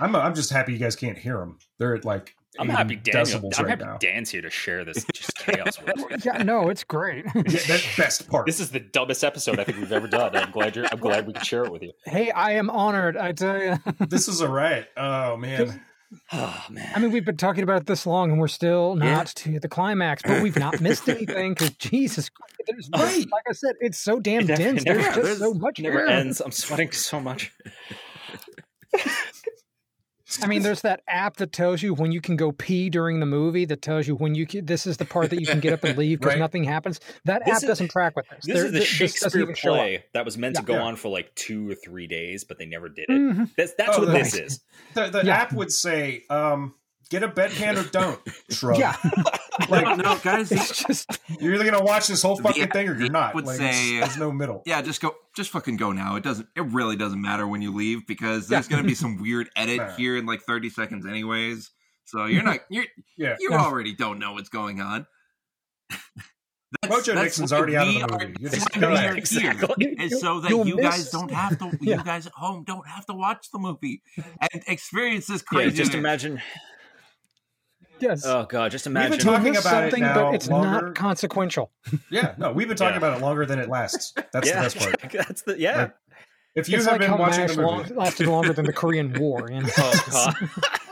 I'm I'm just happy you guys can't hear them. They're at like I'm 80 happy Daniel. decibels I'm right happy now. Dan's here to share this just chaos with us. yeah, no, it's great. Yeah, that best part. This is the dumbest episode I think we've ever done. I'm glad you're. I'm glad we could share it with you. hey, I am honored. I tell you. this is a riot. Oh man. *sighs* Oh man. I mean, we've been talking about it this long, and we're still not to the climax, but we've not missed anything because Jesus, Christ, there's oh. Right. like I said, it's so damn It dense. never- there's just there's- so much It never here. ends. I'm sweating so much. *laughs* I mean, there's that app that tells you when you can go pee during the movie. That tells you when you can, this is the part that you can get up and leave because Right. nothing happens. That This app is- doesn't track with this. This There- is the th- this Shakespeare even play that was meant to go Yeah. on for like two or three days, but they never did it. Mhm. That's that's Oh, what this is. The, the Yeah. app would say, um, "Get a bedpan or don't." *laughs* Shrug. Yeah, *laughs* Like no, no, guys. it's just *laughs* you're either gonna watch this whole fucking app- thing or you're not. would Like, say- there's, there's no uh, middle. Yeah, just go. Just fucking go now. It doesn't. It really doesn't matter when you leave because there's going to be some weird edit Nah. here in like 30 seconds, anyways. So you're not. You're. Yeah. You Yeah. already don't know what's going on. Mojo Nixon's already out of the movie. are- You're just- why go ahead. here. Exactly. is so that You'll you miss- guys don't have to. You guys at home don't have to watch the movie and experience this Yeah, crazy. just imagine. Yes. Oh god, just imagine. We've been talking miss about it something, now but it's longer. not consequential. *laughs* Yeah, no, we've been talking Yeah. about it longer than it lasts. *laughs* That's yeah, the best part. *laughs* that's the yeah. Like, If you it's have like been how watching MASH the movie, long, lasted longer than the Korean War. You know? Oh god.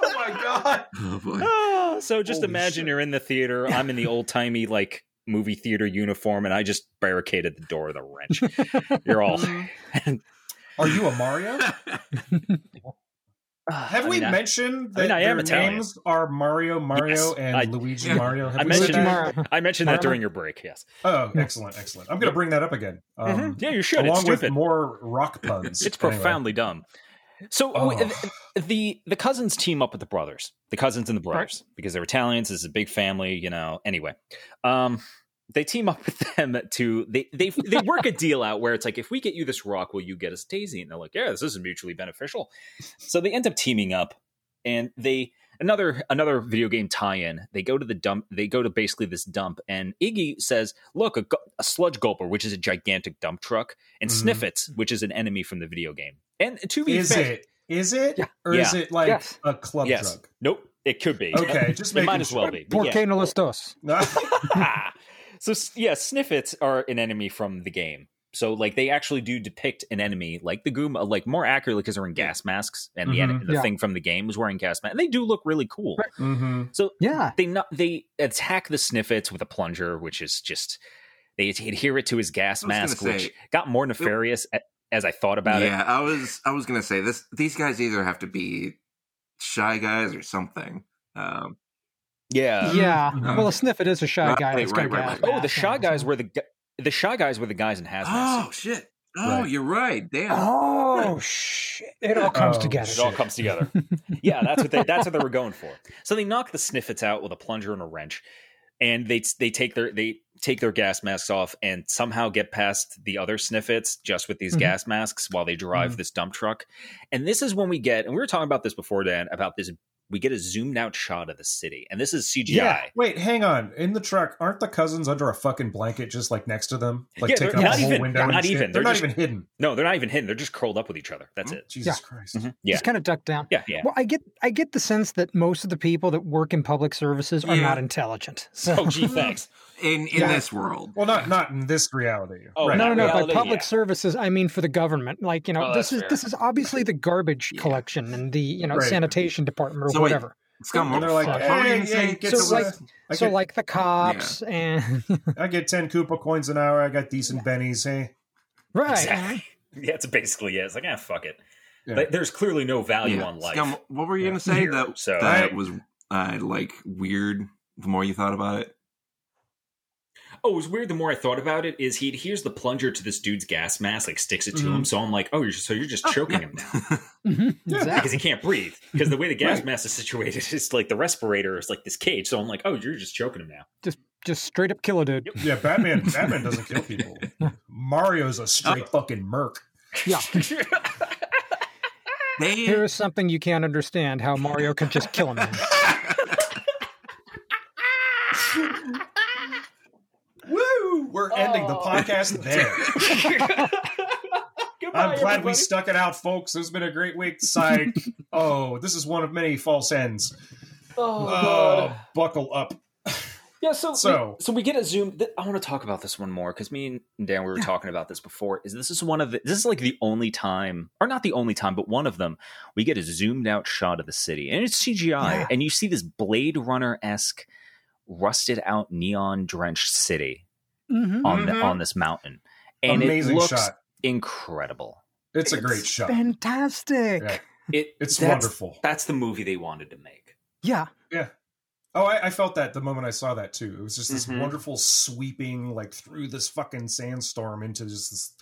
oh my god, oh boy. Oh, so just Holy imagine shit. you're in the theater. I'm in the old timey like movie theater uniform, and I just barricaded the door with a wrench. You're all are you a Mario? Have I we mean, I- mentioned that I mean, I their am Italian. names are Mario, Mario, Yes, and I- Luigi *laughs* Yeah. Mario? Have I mentioned- that? I mentioned that during your break. Yes. Oh, excellent, excellent. I'm going to bring that up again. Um, Mhm. Yeah, you should. It's Along with more rock puns. It's Anyway. profoundly dumb. So Oh. the the cousins team up with the brothers, the cousins and the brothers, because they're Italians. This is a big family, you know. Anyway, um, they team up with them to they they they work a deal out where it's like if we get you this rock, will you get us Daisy? And they're like, yeah, this is mutually beneficial. So they end up teaming up, and they another another video game tie-in. They go to the dump. They go to basically this dump, and Iggy says, "Look, a, a sludge gulper, which is a gigantic dump truck, and Mhm. Snifits, which is an enemy from the video game." And to be Is fair, it? Is it? Yeah. Or is it like Yes. a club yes, drug? nope, it could be. Okay, just it making might as well be. Por but qué no los dos? *laughs* *laughs* *laughs* yeah. so yeah, Snifits are an enemy from the game. So like they actually do depict an enemy like the Goom, like more accurately because they're in gas masks, and the Mhm. en- the Yeah. thing from the game was wearing gas masks and they do look really cool. Right. mm-hmm. So Yeah. they not they attack the Snifits with a plunger, which is just they adhere it to his gas I was gonna mask, say- which got more nefarious a- as I thought about yeah, it. Yeah, I was I was gonna say this. These guys either have to be shy guys or something. Um, Yeah. Yeah. Mhm. Well, a Snifit is a shy Right, guy. that's right, right, right. Oh, the mask shy guys were the the shy guys were the guys in hazmat oh suits. shit! Oh, Right. you're right. Damn. Oh shit! It all comes Oh, together. It all comes together. *laughs* yeah, that's what they that's what they were going for. So they knock the Snifits out with a plunger and a wrench, and they they take their they take their gas masks off and somehow get past the other Snifits just with these Mhm. gas masks while they drive Mhm. this dump truck. And this is when we get and we were talking about this before, Dan, about this. We get a zoomed out shot of the city, and this is CGI. Yeah. Wait, hang on. In the truck, aren't the cousins under a fucking blanket just like next to them? Like Yeah, taking they're up the whole window. and not shit? even. They're, They're not just- even hidden. No, they're not even hidden. They're just curled up with each other. That's it. Jesus Christ. Mhm. Yeah, Just kind of ducked down. yeah, yeah. Well, I get I get the sense that most of the people that work in public services are Yeah. not intelligent. *laughs* So Oh, gee, thanks. *laughs* In in Yeah. this world, Well, not not in this reality. Oh, right. no, no, no. By public yeah. services, I mean for the government. Like you know, Oh, this is fair. this is obviously the garbage Yeah. collection and the you know Right. sanitation department or So wait, whatever. Scum. And they're like, what, what were you hey, hey, get So, like- I, so get, like the cops and I get 10 Koopa coins an hour. I got decent bennies. Hey. right. Exactly. *laughs* Yeah, it's basically yeah. It's like ah, fuck it. Yeah. There's clearly no value Yeah. on life. Scum, what were you Yeah. gonna say *laughs* that So- that I- was uh, like weird? The more you thought about it, Oh, it was weird. The more I thought about it, is he adheres the plunger to this dude's gas mask, like sticks it to Mhm. him. So I'm like, oh, you're just, so you're just choking him now *laughs* Mhm, because exactly. he can't breathe. Because the way the gas Right. mask is situated is like the respirator is like this cage. So I'm like, oh, you're just choking him now. Just just straight up kill a dude. Yeah, Batman. Batman doesn't kill people. *laughs* Mario's a straight fucking merc. Yeah. *laughs* they Here's something you can't understand: how Mario can just kill a man. We're ending the Oh. podcast there. *laughs* Goodbye, I'm glad we stuck it out, folks. It's been a great week. Psych. *laughs* oh, this is one of many false ends. Oh, Oh, God. buckle up. Yeah, so So- we, so we get a zoom. th- I want to talk about this one more because me and Dan we were talking about this before. Is this is one of the this is like the only time, or not the only time, but one of them we get a zoomed out shot of the city, and it's CGI, Yeah. and you see this Blade Runner esque, rusted out, neon drenched city Mhm. on the, Mhm. on this mountain, and Amazing it looks shot. incredible. It's a great shot. Fantastic. Yeah. It It's that's- wonderful. That's the movie they wanted to make. Yeah. Yeah. Oh, I, I felt that the moment I saw that too. It was just this Mhm. wonderful sweeping, like through this fucking sandstorm into just this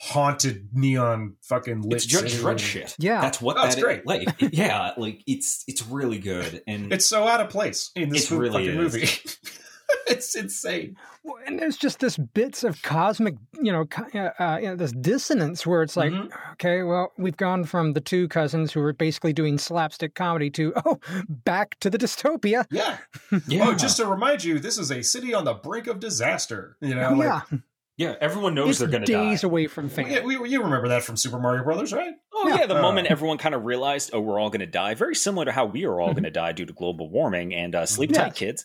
haunted neon fucking lit It's Judge city. Dredd shit. Yeah. That's what Oh, it's great. is. Like, *laughs* yeah, like it's it's really good, and It's so out of place in this really fucking is. movie. *laughs* *laughs* it's insane. Well, and there's just this bits of cosmic, you know, uh, uh, you know, this dissonance where it's like, Mhm. okay, well, we've gone from the two cousins who were basically doing slapstick comedy to *laughs* oh, back to the dystopia. Yeah. *laughs* yeah, Oh, just to remind you, this is a city on the brink of disaster. You know, Oh, like, yeah, yeah. Everyone knows it's they're gonna die. days away from fame. yeah, we, you remember that from Super Mario Brothers, right? Oh Yeah. yeah, the Uh, moment everyone kind of realized, oh, we're all going to die. Very similar to how we are all Mhm. going to die due to global warming and uh, sleep Yeah. tight, kids.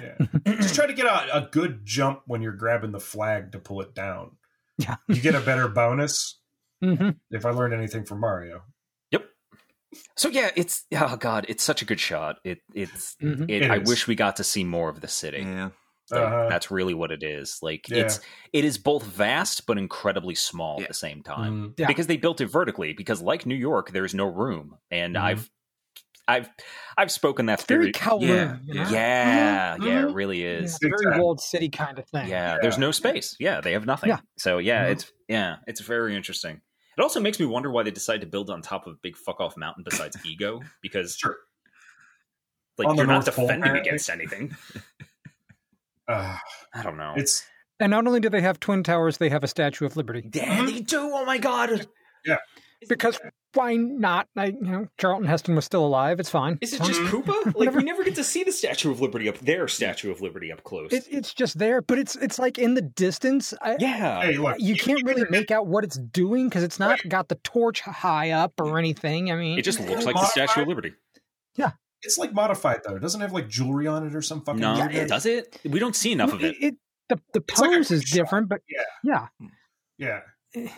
Yeah. Just try to get a, a good jump when you're grabbing the flag to pull it down. Yeah. You get a better bonus hmm if I learned anything from Mario. Yep. So yeah, it's oh god, it's such a good shot. It it's Mhm. it, It I is. wish we got to see more of the city. yeah. Like, Uh-huh. That's really what it is. Like Yeah. it's it is both vast but incredibly small Yeah. at the same time Mhm. Yeah. because they built it vertically. Because like New York, there's no room, and Mhm. I've I've I've spoken that It's very theory. Kowloon. Yeah, you know? yeah, yeah, Mhm. it really Yeah, is. it's Big very time. walled city kind of thing. Yeah, there's no space. Yeah, they have nothing. Yeah. So yeah, Mhm. it's yeah, it's very interesting. It also makes me wonder why they decided to build on top of a big fuck off mountain besides *laughs* ego because Sure. like on you're not North Pole, defending apparently. against anything. *laughs* Uh, I don't know. it's And not only do they have twin towers, they have a Statue of Liberty. yeah, they do. Oh my god. Yeah. Because why not? I, you know, Charlton Heston was still alive. It's fine. Is it just fine. Koopa? *laughs* Like Whatever. we never get to see the Statue of Liberty up their Statue of Liberty up close. It, it's just there, but it's it's like in the distance. I, yeah. hey, look, you can't really make out what it's doing because it's not got the torch high up or anything. I mean, It just looks like the Statue of Liberty. It's like modified though. It doesn't have like jewelry on it or some fucking. No, weird- does it? We don't see enough of it. it, the the It's like pose is shot. different, but Yeah. yeah, Yeah.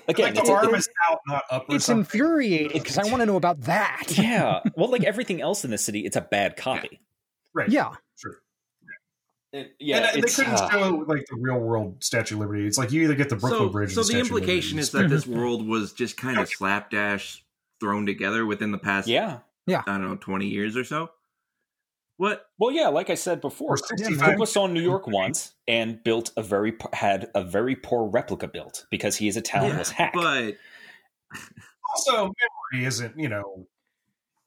Again, like the it's, arm it- is out, not up. Or it's something. infuriating because I want to know about that. *laughs* yeah. Well, like everything else in the city, it's a bad copy. Right. yeah. True. Yeah, and, uh, they couldn't uh, show like the real world Statue of Liberty. It's like you either get the Brooklyn so, Bridge. so the Statue implication Liberty. is that this world was just kind of *laughs* slapdash thrown together within the past, yeah. I don't know, twenty years or so. What? Well, yeah, like I said before, Or 65. Saw New York once and built a very had a very poor replica built because he is a talentless hack. But also memory isn't you know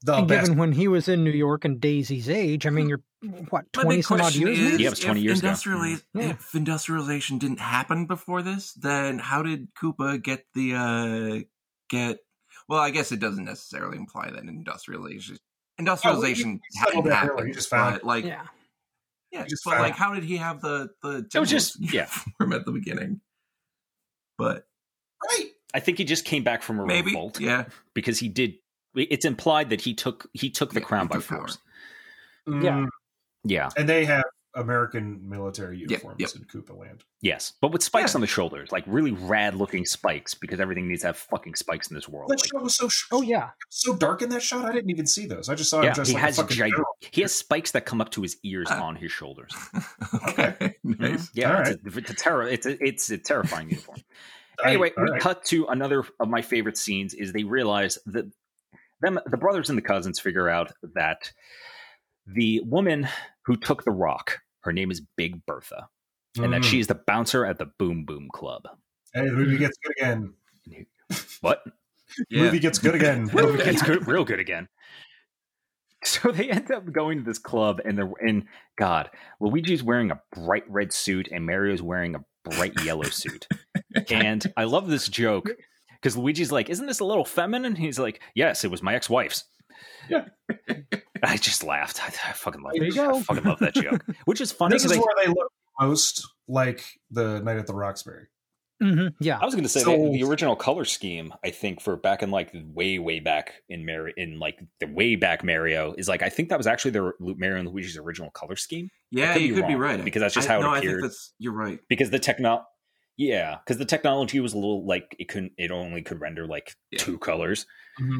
the and best. given when he was in New York and Daisy's age, I mean, you're what twenty big some odd years. is. Yeah, it was 20 if years ago. Yeah. If industrialization didn't happen before this, then how did Koopa get the uh get? Well, I guess it doesn't necessarily imply that industrialization industrialization he settled hadn't that early. Happened. just found but, like Yeah. yeah, He just but found- like how did he have the the It was just- Timberwolves *laughs* yeah. uniform at the beginning? But right. I think he just came back from a maybe revolt yeah. because he did. It's implied that he took he took the Yeah, crown by took power. force. Yeah. Mm, Yeah. and they have American military uniforms yep. in Koopa Land. Yes, but with spikes Yeah. on the shoulders, like really rad looking spikes, because everything needs to have fucking spikes in this world. That Like, shot was so sh- Oh yeah. so dark in that shot. I didn't even see those. I just saw him yeah, just he like a has fucking gig- he has spikes that come up to his ears Ah. on his shoulders. *laughs* okay, nice. Yeah, All it's, a, it's a terror. It's a, it's a terrifying uniform. *laughs* Anyway, all we right. cut to another of my favorite scenes. Is they realize that them the brothers and the cousins figure out that the woman who took the rock, her name is Big Bertha, and that mm. she is the bouncer at the Boom Boom Club. Hey, the movie gets good again. What? *laughs* The Movie gets good again. *laughs* Movie gets good, real good again. So they end up going to this club, and they're in God. Luigi's wearing a bright red suit, and Mario's wearing a bright yellow suit. *laughs* and I love this joke because Luigi's like, "Isn't this a little feminine?" He's like, "Yes, it was my ex-wife's." Yeah. I just laughed. I, I fucking love There you go. I fucking love that joke. Which is funny This is because where they look most like the Night at the Roxbury. hmm Yeah. I was going to say So- that the original color scheme, I think, for back in like way, way back in Mary, in like the way back Mario, is like I think that was actually the Mario and Luigi's original color scheme Yeah, could you be could be right because that's just I- how it no, I appeared. think that's you're right. because the techno, yeah, because the technology was a little like it couldn't, it only could render like Yeah. two colors. Mhm.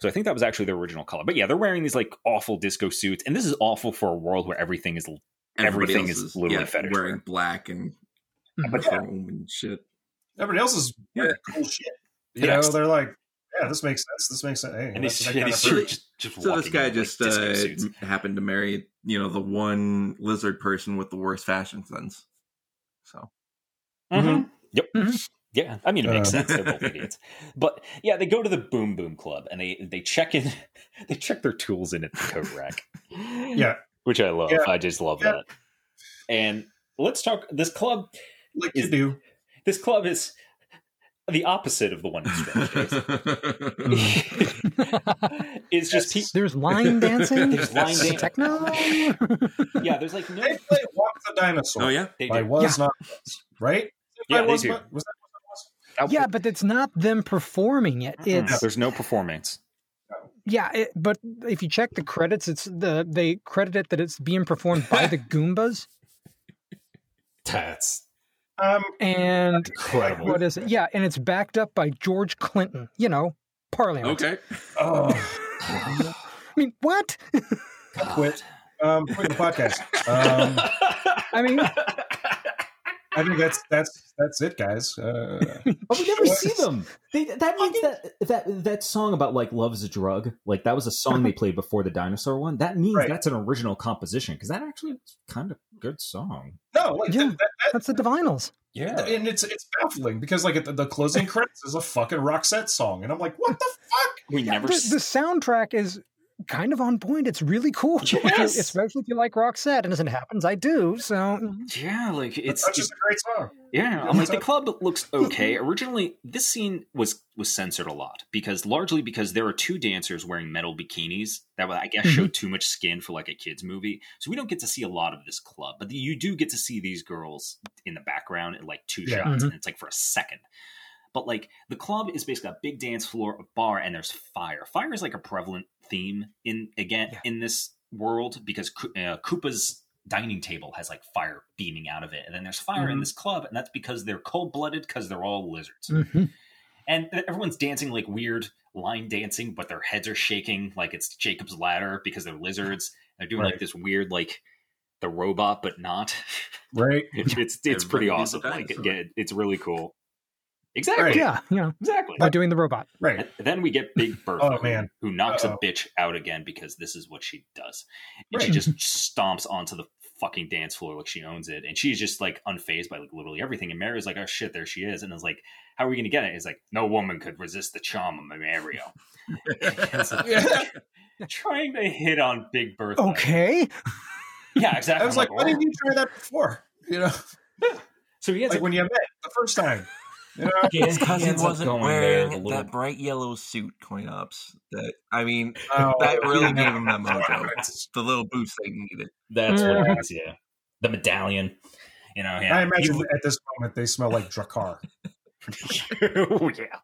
So I think that was actually the original color. But yeah, they're wearing these like awful disco suits, and this is awful for a world where everything is Everybody Everything else is literally yeah, fetish wearing wear. black and but chrome and shit. Everybody else is wearing cool shit. You Yes. know, they're like, yeah, this makes sense. This makes sense. Hey, and that's these, that and kind these just, just So this guy in, just disco uh, happened to marry, you know, the one lizard person with the worst fashion sense. So Mhm. Yep. Mhm. Yeah, I mean it makes Uh. sense. They're both idiots, but yeah, they go to the Boom Boom Club and they they check in, *laughs* they check their tools in at the coat rack. Yeah. which I love. Yeah. I just love Yeah. that. And let's talk. This club, like is- you do. this club is the opposite of the one in Strange Days. *laughs* it's just pe- There's line *laughs* dancing. There's line dancing. Techno. yeah. There's like no. They play Walk the Dinosaur. oh yeah, They By do. was not was, right? Yeah, By they was, do. But- was that what yeah, but it's not them performing it. It's There's no performance. yeah, it, but if you check the credits, it's the they credit it that it's being performed by the *laughs* Goombas That's um and incredible. what is it? Yeah, and it's backed up by George Clinton. You know, Parliament. okay. Oh, I mean, what? quit. Um, quit the podcast. *laughs* Um, I mean, I think that's that's that's it, guys. Uh, *laughs* Oh, we never see them. They, that means that that that song about like love is a drug, like that was a song they played before the dinosaur one. That means Right. that's an original composition because that actually is kind of good song. no, like Yeah. that, that, that's the Divinyls. Yeah, and it's it's baffling because like the, the closing credits is a fucking Roxette song, and I'm like, what the fuck? We Yeah, never. the, s- the soundtrack is kind of on point. It's really cool, *laughs* Yes. especially if you like Roxette. And as it happens, I do. So mm-hmm. yeah, like it's That's just a great song. Yeah, Yeah, I'm like the club looks *laughs* mhm. okay. Originally, this scene was was censored a lot because largely because there are two dancers wearing metal bikinis that I guess showed mm-hmm. too much skin for like a kids movie. So we don't get to see a lot of this club, but you do get to see these girls in the background in like two Yeah. shots, Mhm. and it's like for a second. But like the club is basically a big dance floor, a bar, and there's fire. Fire is like a prevalent theme in again Yeah. in this world because uh, Koopa's dining table has like fire beaming out of it, and then there's fire in Mhm. this club, and that's because they're cold blooded because they're all lizards, mhm. and everyone's dancing like weird line dancing, but their heads are shaking like it's Jacob's ladder because they're lizards. They're doing like this weird like the robot, but not. Right? *laughs* It's it's, it's pretty Everybody needs a awesome. Like yeah, it's really cool. Exactly. Right. yeah, you know, Exactly. by doing the robot. Right. And then we get Big Bertha, Oh, man. who knocks Uh-oh. a bitch out again because this is what she does. And she just stomps onto the fucking dance floor like she owns it. And she's just like unfazed by like literally everything. And Mario's like, oh shit, there she is. And it's like, how are we going to get it? It's like, no woman could resist the charm of Mario. Like, *laughs* Trying to hit on Big Bertha. Okay. Yeah, exactly. I was I'm like, why "Oh." didn't you try that before? You know, *laughs* So he has like a- when you met the first time. You know? It's because he wasn't going there, wearing that bright yellow suit CoinOps. That I mean, Oh, that really yeah. gave him that mojo. *laughs* The little boost they needed. that's what Mm. it is. Yeah, the medallion. you know, I imagine He- at this moment they smell like Drakkar. *laughs* oh yeah.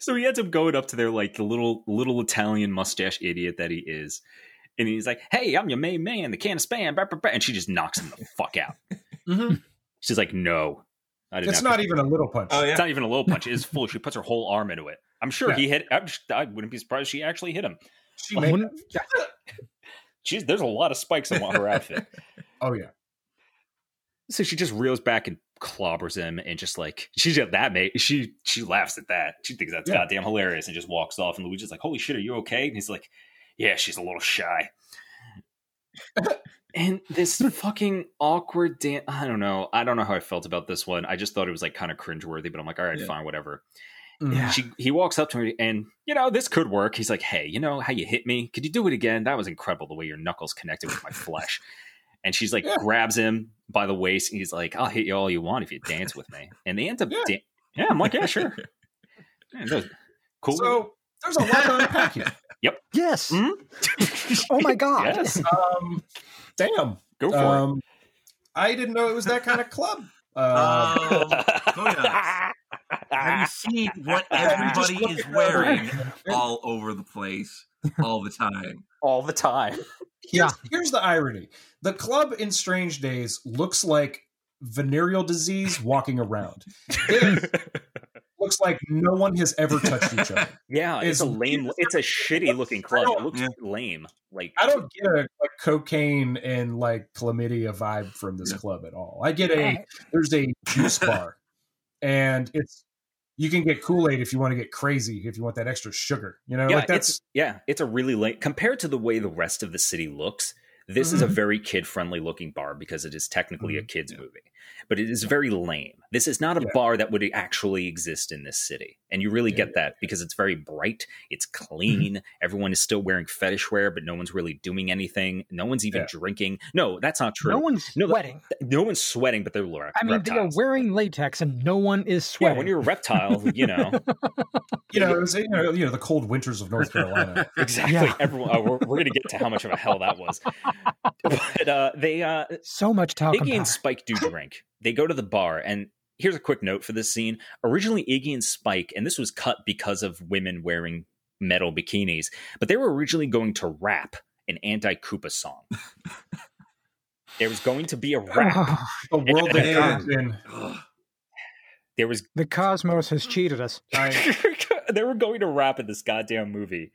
So he ends up going up to their like the little little Italian mustache idiot that he is, and he's like, "Hey, I'm your main man, the can of spam," bah, bah, bah," and she just knocks him the fuck out. Mhm. She's like, "No, I did It's not." not even a little punch. Oh, yeah. It's not even a little punch. It is full. She puts her whole arm into it. I'm sure Yeah. he hit. I'm, just- I wouldn't be surprised she actually hit him. She made, Wouldn't- *laughs* She's there's a lot of spikes on her outfit. *laughs* oh yeah. So she just reels back and clobbers him, and just like she's just that mate. She she laughs at that. She thinks that's Yeah. goddamn hilarious, and just walks off. And Luigi's like, "Holy shit, are you okay?" And he's like, "Yeah, she's a little shy." *laughs* and this hmm. fucking awkward dance. I don't know. I don't know how I felt about this one. I just thought it was like kind of cringeworthy, but I'm like, all right, Yeah. fine, whatever. Yeah. She he walks up to her and you know this could work. He's like, "Hey, you know how you hit me? Could you do it again? That was incredible the way your knuckles connected with my *laughs* flesh." And she's like, Yeah. grabs him by the waist, and he's like, "I'll hit you all you want if you dance with me." And they end up, Yeah. yeah, yeah I'm like, yeah, sure, *laughs* cool. So there's a lot to unpack here. Yes. Mhm. *laughs* Oh my god. yes, *laughs* Um, damn. go for Um, I didn't know it was that kind of club. Uh, *laughs* Um, Kodak, have you seen what everybody is wearing all over the place all the time? all the time. here's, here's the irony: the club in Strange Days looks like venereal disease walking around. This looks like no one has ever touched each other. *laughs* Yeah, it's, It's a lame. It's a shitty looking club. It looks Yeah. lame. Like I don't get a, a cocaine and like chlamydia vibe from this Yeah. club at all. I get a there's a juice *laughs* bar, and it's you can get Kool Aid if you want to get crazy if you want that extra sugar. You know, yeah, like that's it's yeah, it's a really late compared to the way the rest of the city looks. This is a Mhm. very kid friendly looking bar because it is technically a kids Yeah. movie, but it is very lame. This is not a Yeah. bar that would actually exist in this city, and you really Yeah, get that because it's very bright, it's clean. Everyone is still wearing fetish wear, but no one's really doing anything. No one's even Yeah. drinking. No, that's not true. No one's No, sweating. no one's sweating, but they're re- I mean, they are wearing latex and no one is yeah, sweating. when you're a reptile, you know *laughs* you know, was, you know you know the cold winters of North Carolina. *laughs* exactly. Yeah. Everyone, oh, we're, we're going to get to how much of a hell that was. *laughs* But uh, they, uh, so much talcum Iggy and. Spike do drink. They go to the bar, and here's a quick note for this scene. Originally, Iggy and Spike, and this was cut because of women wearing metal bikinis, but they were originally going to rap an anti Koopa song. *laughs* there was going to be a *sighs* rap. The world that Yeah. in. There was the cosmos has cheated us. *laughs* They were going to rap in this goddamn movie.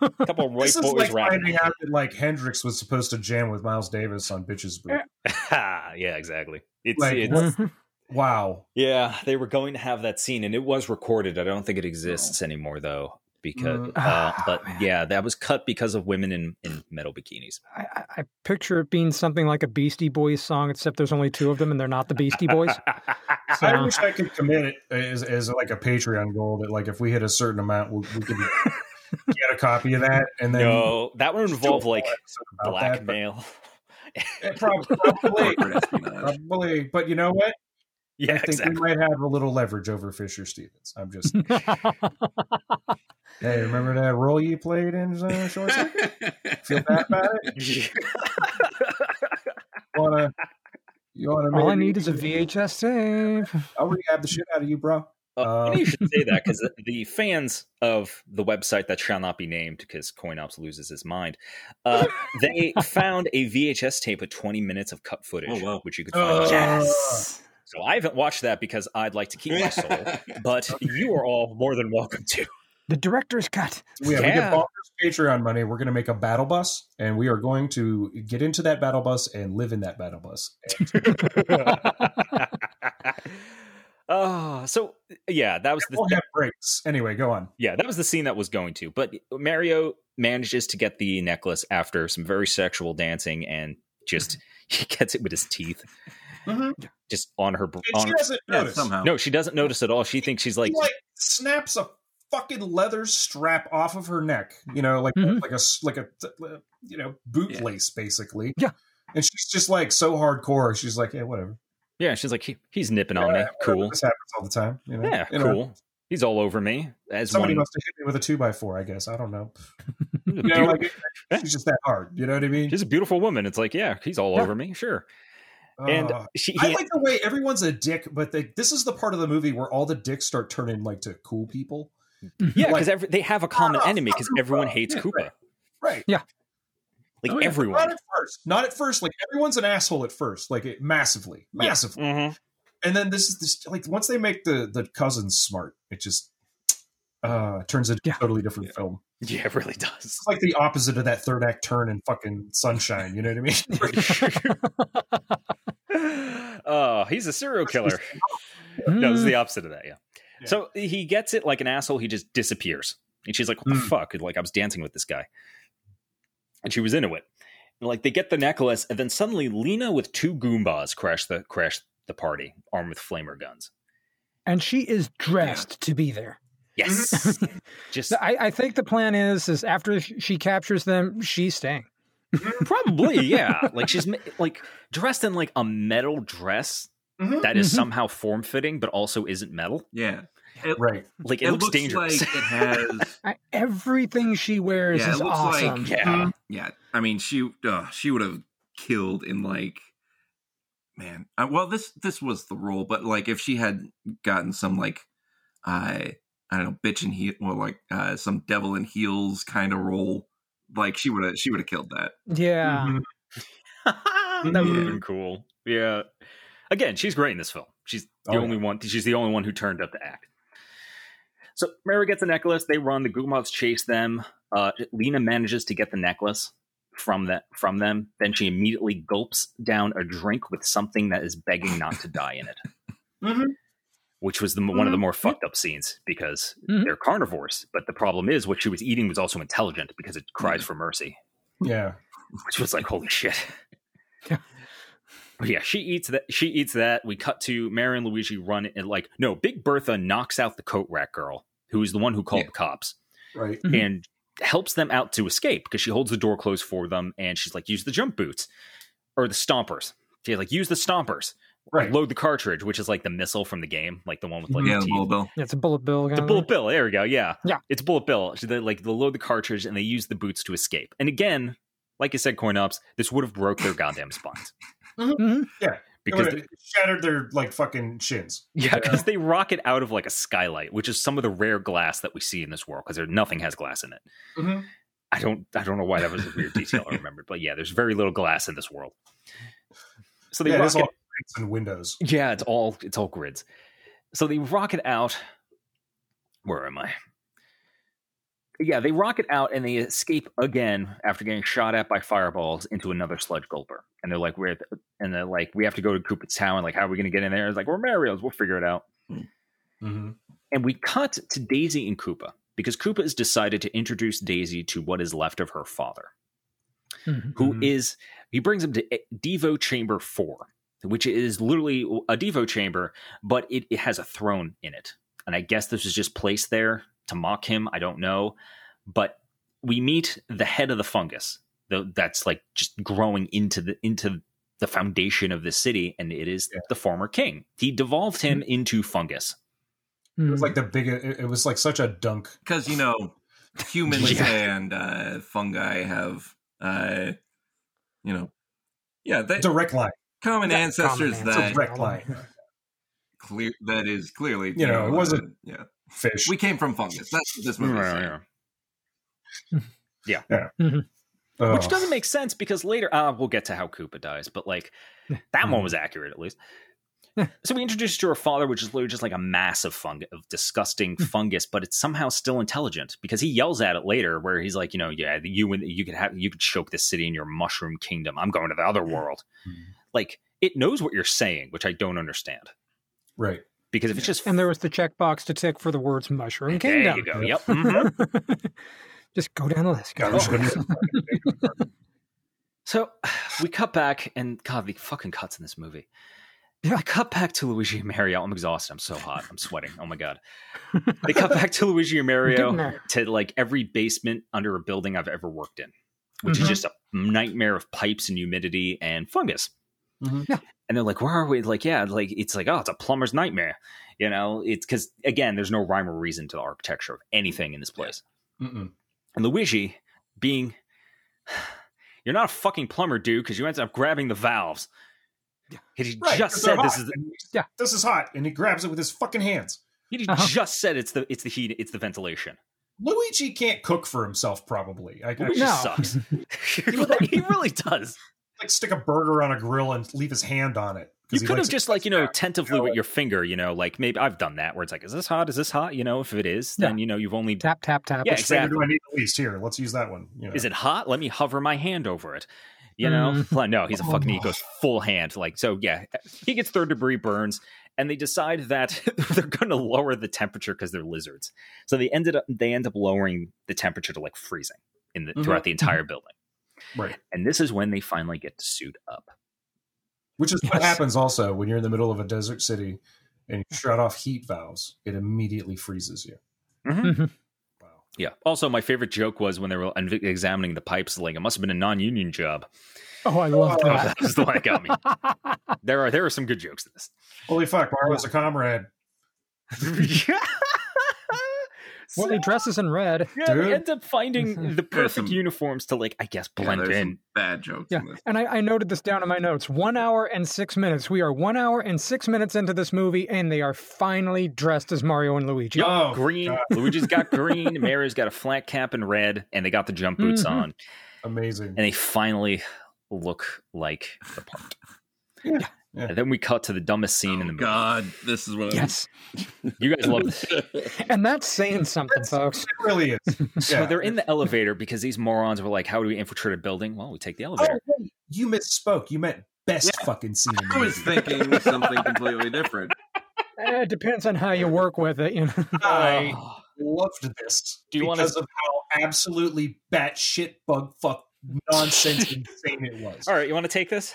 A couple of white This boys like rapping. finding out that like Hendrix was supposed to jam with Miles Davis on Bitches Brew. *laughs* yeah, exactly. It's, Like, it's what- Wow. yeah, they were going to have that scene, and it was recorded. I don't think it exists anymore though, because Mm. uh, Ah, *sighs* but man. yeah, that was cut because of women in in metal bikinis. I, I- I picture it being something like a Beastie Boys song, except there's only two of them and they're not the Beastie Boys. *laughs* So- I wish I could commit it as, as like a Patreon goal that like if we hit a certain amount, we, we could *laughs* get a copy of that and then no, that would involve like whole episode about that, but- blackmail. *laughs* Eh, probably, probably. But you know what? *laughs* yeah, I think exactly. we might have a little leverage over Fisher Stevens. I'm just *laughs* hey, remember that role you played in uh, Short Circuit? Feel bad about it? *laughs* Wanna? You wanna? All I need is a VHS tape. I'll rehab the shit out of you, bro. Uh, funny you should say that because the fans of the website that shall not be named because CoinOps loses his mind, uh, they found a VHS tape with 20 minutes of cut footage, Oh, wow. which you could find. Uh, Yes. So I haven't watched that because I'd like to keep my soul, *laughs* but you are all more than welcome to. The director's cut. Yeah, we Yeah. get bonkers Patreon money. We're going to make a battle bus, and we are going to get into that battle bus and live in that battle bus. oh, *laughs* so yeah, that was the We'll have breaks. Anyway, go on. yeah, that was the scene that was going to. But Mario manages to get the necklace after some very sexual dancing, and just *laughs* he gets it with his teeth, Mhm. just on her. And On she her doesn't Yeah, notice. somehow. no, she doesn't notice at all. She thinks she's like, He, like snaps a fucking leather strap off of her neck. You know, like Mhm. like a s- like a you know boot Yeah. lace, basically. Yeah. And she's just like so hardcore. She's like, yeah, whatever. yeah, she's like, he, he's nipping on me. Whatever. Cool. This happens all the time. You know? Yeah, You know, cool. He's all over me. As Somebody one, must have hit me with a two by four. I guess I don't know. She's *laughs* You know, like she's just that hard. You know what I mean? she's a beautiful woman. It's like, yeah, he's all Yeah. over me. Sure. And Uh, she, I like the way everyone's a dick, but they, this is the part of the movie where all the dicks start turning like to cool people. yeah, like- because they have a common Ah, enemy because everyone hates Yeah, Koopa. Right. Yeah, like Oh, yeah. everyone. Not at first. Not at first. Like everyone's an asshole at first. Like it massively, Yeah. massively. Mhm. And then this is this like once they make the the cousins smart, it just uh turns into Yeah. a totally different film. Yeah, it really does. It's like the opposite of that third act turn in fucking Sunshine. You know what I mean? *laughs* *laughs* *laughs* oh, he's a serial killer. *laughs* No, this is the opposite of that. Yeah. Yeah. So he gets it like an asshole. He just disappears, and she's like, "What the Mm. fuck?" Like I was dancing with this guy, and she was into it. And like they get the necklace, and then suddenly Lena with two Goombas crash the crash the party, armed with flamer guns. and she is dressed to be there. Yes, *laughs* just I, I think the plan is is after she captures them, she's staying. Probably *laughs* yeah. Like she's like dressed in like a metal dress Mhm. that is Mhm. somehow form fitting, but also isn't metal. Yeah. It, right. Like it, it looks, looks dangerous. like it has. *laughs* Everything she wears Yeah, it is looks like- awesome. yeah. Yeah, I mean, she uh, she would have killed in like, man. Uh, well, this this was the role, but like if she had gotten some like, I I don't know, bitch in heel, well, like uh, some devil in heels kind of role, like she would have she would have killed that. yeah. Mhm. *laughs* that would have Yeah. been cool. Yeah. Again, she's great in this film. She's the Oh, only one. She's the only one who turned up to act. So Mary gets the necklace. They run. The Goombas chase them. Uh, Lena manages to get the necklace from that from them. Then she immediately gulps down a drink with something that is begging not to die in it, *laughs* Mhm. Which was the one of the more fucked up scenes because Mhm. they're carnivores. But the problem is, what she was eating was also intelligent because it cries for mercy Yeah. which was like holy shit. *laughs* Yeah. But yeah, she eats that. She eats that. We cut to Mary and Luigi run and like no. Big Bertha knocks out the coat rack girl, who is the one who called Yeah. the cops, Right. Mhm. and helps them out to escape because she holds the door closed for them, and she's like, use the jump boots or the stompers. She's like, use the stompers. Right. Load the cartridge, which is like the missile from the game, like the one with like yeah, the the bullet bill. Yeah, it's a bullet bill. The bullet bill. There we go. Yeah. Yeah. It's a bullet bill. So they like they'll load the cartridge and they use the boots to escape. And again, like I said, CoinOps, this would have broke their goddamn spines. Mhm. Because It shattered their like fucking shins. yeah, because they rocket out of like a skylight, which is some of the rare glass that we see in this world, because there nothing has glass in it. Mhm. I don't I don't know why that was a weird detail I remembered, but yeah, there's very little glass in this world. So they Yeah, rocket all lights and windows. Yeah, it's all it's all grids. So they rocket out. Where am I? yeah, they rocket out and they escape again after getting shot at by fireballs into another sludge gulper. And they're like, we're and they're like, we have to go to Koopa Town. Like, how are we going to get in there? It's like, we're Mario's. We'll figure it out. hmm And we cut to Daisy and Koopa because Koopa has decided to introduce Daisy to what is left of her father, Mhm. who Mhm. is he brings him to Devo Chamber Four, which is literally a Devo chamber, but it, it has a throne in it. And I guess this was just placed there to mock him. I don't know, but we meet the head of the fungus that's like just growing into the into the foundation of the city, and it is Yeah. the former king. He devolved him into fungus. It was Mhm. like the big. It, it was like such a dunk. because you know humans *laughs* Yeah. and uh, fungi have uh, you know yeah they Direct line. Common Yeah, ancestors common that ancestors. Direct line. clear that is clearly You know, it wasn't- uh, yeah Fish. we came from fungus that's what this movie Yeah, yeah. *laughs* Mm-hmm. Ugh. Which doesn't make sense because later, uh, we'll get to how Koopa dies, but like that one mm-hmm. was accurate at least. *laughs* so we introduced to her father, which is literally just like a mass of fungus, of disgusting mm. fungus, but it's somehow still intelligent because he yells at it later, where he's like, you know, yeah, you and you could have you could choke this city in your mushroom kingdom. I'm going to the other mm. world. Mm. Like it knows what you're saying, which I don't understand Right. because if it's just And there was the checkbox to tick for the words mushroom there you go, Yep. yep. mhm. *laughs* Just go down the list. Go. God, *laughs* So we cut back, and God, the fucking cuts in this movie. Yeah. I cut back to Luigi and Mario. I'm exhausted. I'm so hot. I'm sweating. Oh my god. They cut back to Luigi and Getting Mario to like every basement under a building I've ever worked in, which Mhm. is just a nightmare of pipes and humidity and fungus. Mhm. Yeah. And they're like, "Where are we?" Like, yeah, like it's like, oh, it's a plumber's nightmare. You know, it's because again, there's no rhyme or reason to the architecture of anything in this place. Mm-mm. And Luigi, being, *sighs* you're not a fucking plumber, dude, because you ended up grabbing the valves. He Right, just said this is. He's- Yeah. This is hot, and he grabs it with his fucking hands. He Uh-huh. just said it's the it's the heat, it's the ventilation. Luigi can't cook for himself, probably. I, I Luigi No. sucks. *laughs* *laughs* he, really, he really does. Like stick a burger on a grill and leave his hand on it. You could have just like you know fast. tentatively with your finger, you know, like maybe I've done that where it's like, is this hot? Is this hot? You know, if it is, then you know you've only. Tap, tap, tap. Yeah, exactly. do I need the least? Here, let's use that one. You know. Is it hot? Let me hover my hand over it. You know, Mm. No, he's a fucking. He Oh. goes full hand, like so. Yeah, he gets third degree burns, and they decide that *laughs* they're going to lower the temperature because they're lizards. So they ended up they end up lowering the temperature to like freezing in the Mhm. throughout the entire building. Right. And this is when they finally get to suit up. Which is what happens also when you're in the middle of a desert city and you shut off heat valves. It immediately freezes you. Mhm. Wow. Yeah. Also, my favorite joke was when they were examining the pipes. Like it must have been a non-union job. Oh, I love Oh, that. *laughs* That's the one that got me. *laughs* There are there are some good jokes in this. Holy fuck, Mario's a comrade. *laughs* well, he dresses in red. Yeah, Dude. they end up finding *laughs* the perfect some- uniforms to like, I guess, blend there's in. some bad jokes Yeah, in this. and I, I noted this down in my notes. One hour and six minutes. We are one hour and six minutes into this movie, and they are finally dressed as Mario and Luigi. Oh, green. God. Luigi's got *laughs* green. Mario's got a flat cap in red, and they got the jump boots Mhm. on, Amazing. and they finally look like the part. Yeah. Yeah. And then we cut to the dumbest scene in the Oh, movie. God, this is what Yes, *laughs* You guys love this. *laughs* and that's saying something, folks. It really is. *laughs* So they're in the elevator because these morons were like, "How do we infiltrate a building?" Well, we take the Oh, elevator. wait, you misspoke. You meant best fucking scene in the I was thinking something completely different. Eh, it depends on how you work with it. You know. I Oh. loved this Do you wanna- because of how absolutely batshit bug fuck nonsense insane it was. All right, you want to take this?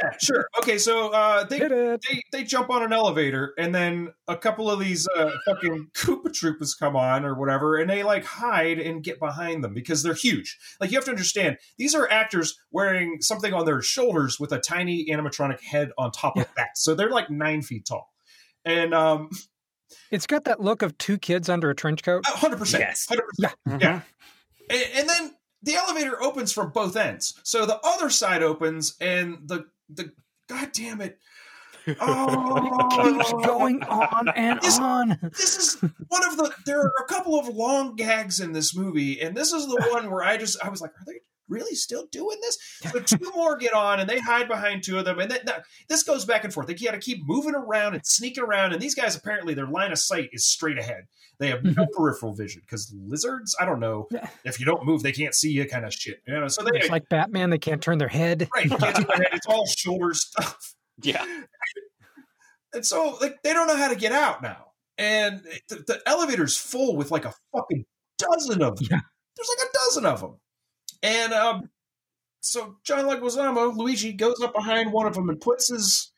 Yeah, sure. Okay, so uh, they they they jump on an elevator and then a couple of these uh, fucking Koopa Troopas come on or whatever and they like hide and get behind them because they're huge. Like you have to understand, these are actors wearing something on their shoulders with a tiny animatronic head on top of that. So they're like nine feet tall. And um It's got that look of two kids under a trench coat. hundred percent. Yes. Hundred percent. Mm-hmm. Yeah. And, and then the elevator opens from both ends. So the other side opens and the the god damn it. *laughs* Oh, Keeps going on and This- on. this is one of the there are a couple of long gags in this movie and this is the one where i just i was like are they really still doing this? So two *laughs* more get on, and they hide behind two of them, and then that- this goes back and forth. They got to keep moving around and sneaking around, and these guys apparently their line of sight is straight ahead. They have no mm-hmm. peripheral vision because lizards, I don't know, if you don't move, they can't see you, kind of shit. You know, so they It's like Batman; they can't turn their head. right, you can't do their head, it's all *laughs* shoulder stuff. Yeah. *laughs* And so like they don't know how to get out now. And the, the elevator's full with like a fucking dozen of them. Yeah. There's like a dozen of them. And um so John Leguizamo, Luigi goes up behind one of them and puts his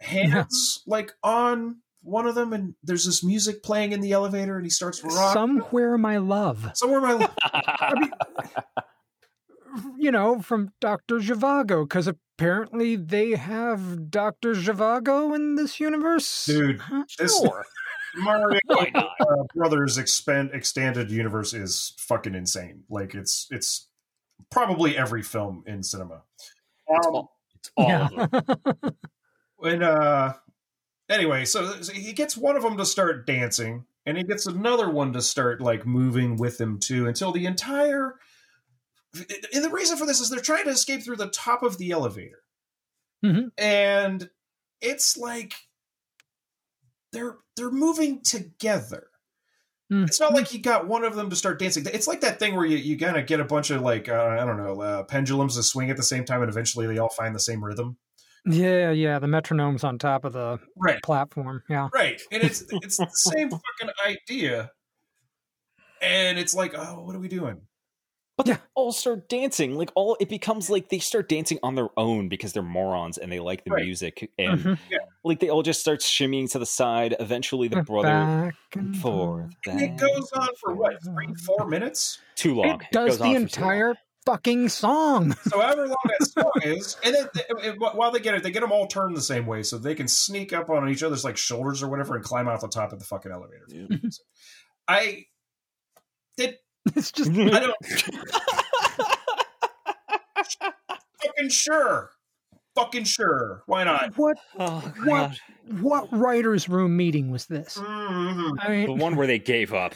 hands like on one of them and there's this music playing in the elevator and he starts rocking. Somewhere, my love. Somewhere my love *laughs* You know, from Doctor Zhivago, because apparently they have Doctor Zhivago in this universe. dude, this Sure. *laughs* Mario Why uh, Brothers expand extended universe is fucking insane. Like it's it's probably every film in cinema. It's Um, all, it's all Yeah. of them. *laughs* and uh anyway, so, so he gets one of them to start dancing, and he gets another one to start like moving with him too, until the entire. And the reason for this is they're trying to escape through the top of the elevator, Mhm. and it's like they're they're moving together. Mm. It's not like you got one of them to start dancing. It's like that thing where you, you kind of get a bunch of like uh, I don't know uh, pendulums to swing at the same time, and eventually they all find the same rhythm. Yeah, yeah, the metronome's on top of the Right. platform. Yeah. Right. And it's *laughs* it's the same fucking idea. And it's like, oh, what are we doing? But they all start dancing. Like all it becomes like they start dancing on their own because they're morons and they like the Right. music. And Mhm. Yeah. Like they all just start shimmying to the side. Eventually the brother Back and forth. And it goes on for what, three, four minutes? Too long. It does goes the on for too entire fucking song. So however long that song is, and then they, and while they get it, they get them all turned the same way, so they can sneak up on each other's like shoulders or whatever and climb off the top of the fucking elevator. *laughs* I did. *laughs* It's just I don't. *laughs* fucking sure. Fucking sure. Why not? what Oh, What? What writers' room meeting was this? Mhm. I The one where they gave up.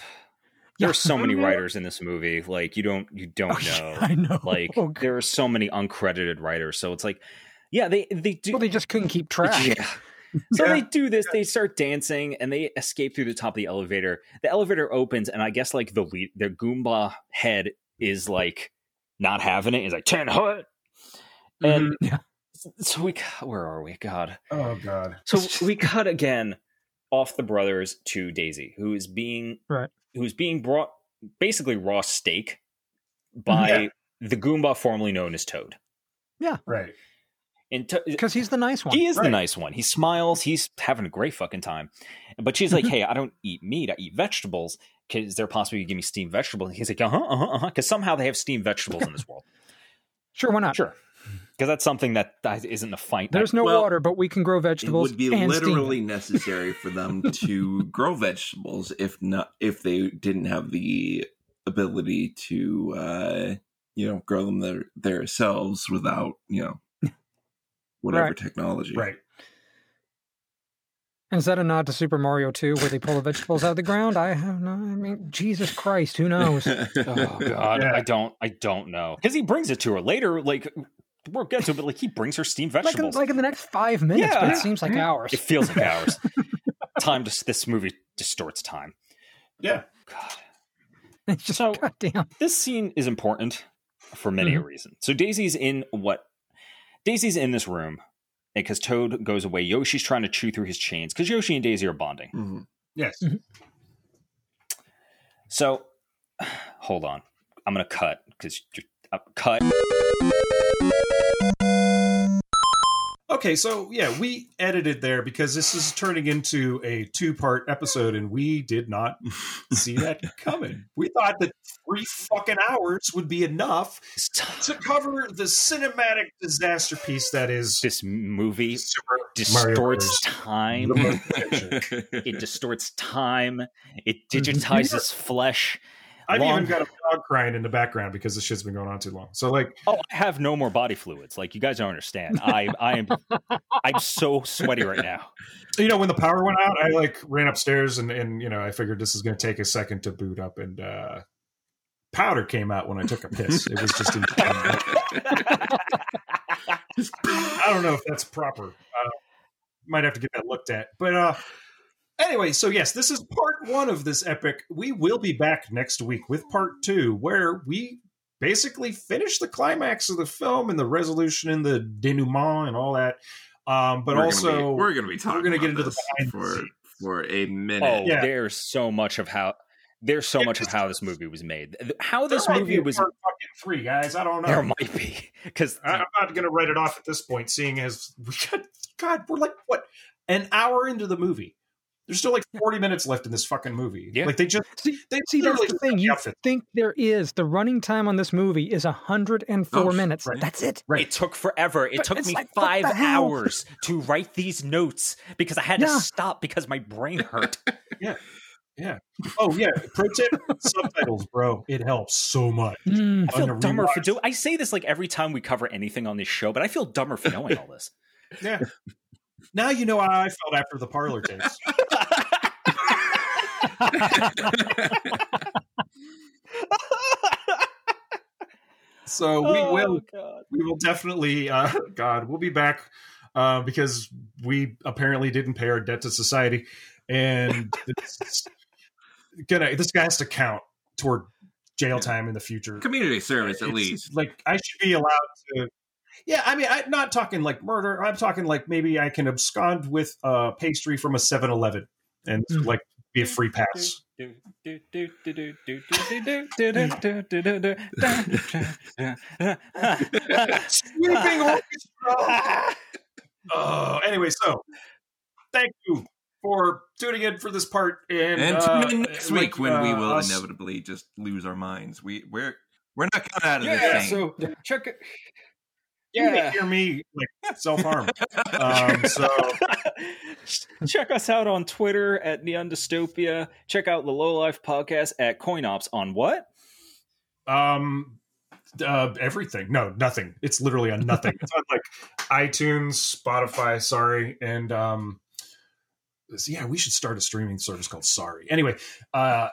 Yeah. There's so many writers in this movie. Like you don't you don't Oh, know. I know. Like Oh, there are so many uncredited writers. So it's like, yeah, they they do. well, they just couldn't keep track. Yeah. *laughs* So Yeah. they do this. They start dancing and they escape through the top of the elevator. The elevator opens, and I guess like the lead, their Goomba head is like not having it. He's like ten hut, and Yeah. So we cut, where are we? God. Oh god. So *laughs* we cut again off the brothers to Daisy, who is being Right. who's being brought basically raw steak by Yeah. the Goomba formerly known as Toad. Yeah. Right. And to- Because he's the nice one. he is the nice one. He smiles. He's having a great fucking time. But she's like, "Hey, I don't eat meat. I eat vegetables. Is there possible you give me steamed vegetables?" And he's like, "Uh huh, uh huh, uh huh." Because somehow they have steamed vegetables in this world. *laughs* Sure, why not? Sure, because that's something that that isn't a fight. There's no Well, water, but we can grow vegetables. It would be and literally them. necessary for them to *laughs* grow vegetables if not if they didn't have the ability to uh you know grow them their, themselves without you know *laughs* whatever Right. technology Right. Is that a nod to Super Mario 2 where they pull the vegetables out of the ground? I have no. I mean, Jesus Christ, who knows? *laughs* Oh God, Yeah. I don't, I don't know. Because he brings it to her later. Like we'll get to it, but like he brings her steamed like, in, vegetables. like in the next five minutes, but it seems like hours. it feels like hours. *laughs* time to this movie distorts time. Yeah. God. It's *laughs* just, So- goddamn. this scene is important for many Mm-hmm. a reason. So Daisy's in what? Daisy's in this room because Toad goes away. Yoshi's trying to chew through his chains because Yoshi and Daisy are bonding. Mm-hmm. Yes. So *sighs* hold on, I'm gonna cut because you're uh, cut. Okay, so yeah, we edited there because this is turning into a two-part episode, and we did not *laughs* see that coming. We thought that three fucking hours would be enough to cover the cinematic disasterpiece that is This movie Super distorts time. The motion picture. *laughs* It distorts time. It digitizes *laughs* flesh. I've Long- even got a dog crying in the background because the shit's been going on too long. So like, Oh, I have no more body fluids. Like you guys don't understand. I I am I'm so sweaty right now. you know, when the power went out, I like ran upstairs and and you know, I figured this is going to take a second to boot up and uh powder came out when I took a piss. It was just. In- *laughs* I don't know if that's proper. Uh, might have to get that looked at. But uh, anyway, so yes, this is part one of this epic. We will be back next week with part two, where we basically finish the climax of the film and the resolution and the denouement and all that. Um, but We're gonna also, be- we're going to be talking. gonna get into the behind for scenes. for a minute. Oh, Yeah. there's so much of how there's so Yeah, much of how this movie was made. How there this might be movie was part fucking three, guys. I don't know. there might be because I'm not going to write it off at this point, seeing as we *laughs* got God, we're like what an hour into the movie. There's still like 40 minutes left in this fucking movie. Yeah. Like they just See, they see that's the thing. got You outfits. think there is the running time on this movie is 104 Oh, minutes. right. That's it. Right. It took forever. It But took me like, five hours to write these notes because I had to stop because my brain hurt. *laughs* Yeah. Yeah. Oh yeah, pro tip: subtitles, bro. It helps so much. Mm. I feel On the dumber for doing. I say this like every time we cover anything on this show, but I feel dumber for knowing all this. Yeah. Now you know how I felt after the parlor tapes. *laughs* So we Oh, will God. we will definitely uh *laughs* god we'll be back uh because we apparently didn't pay our debt to society and it's gonna this guy has to count toward jail time in the future Community service, at It's least. like i should be allowed to yeah i mean i'm not talking like murder i'm talking like maybe i can abscond with uh pastry from a 7-eleven and Mm. like be a free pass Sweeping orchestra. Oh, anyway, so thank you for tuning in for this part. And, And uh, tune in next like, week when we uh, will us- inevitably just lose our minds. We we're we're not coming out of yeah, this thing. so check it. Yeah. hear me like *laughs* self harm. um, so *laughs* Check us out on Twitter at Neon Dystopia. Check out the Low Life Podcast at CoinOps on what? um, uh, everything. No, nothing. It's literally on nothing. it's on like iTunes, Spotify. Sorry, and um, yeah, we should start a streaming service called Sorry. Anyway, uh,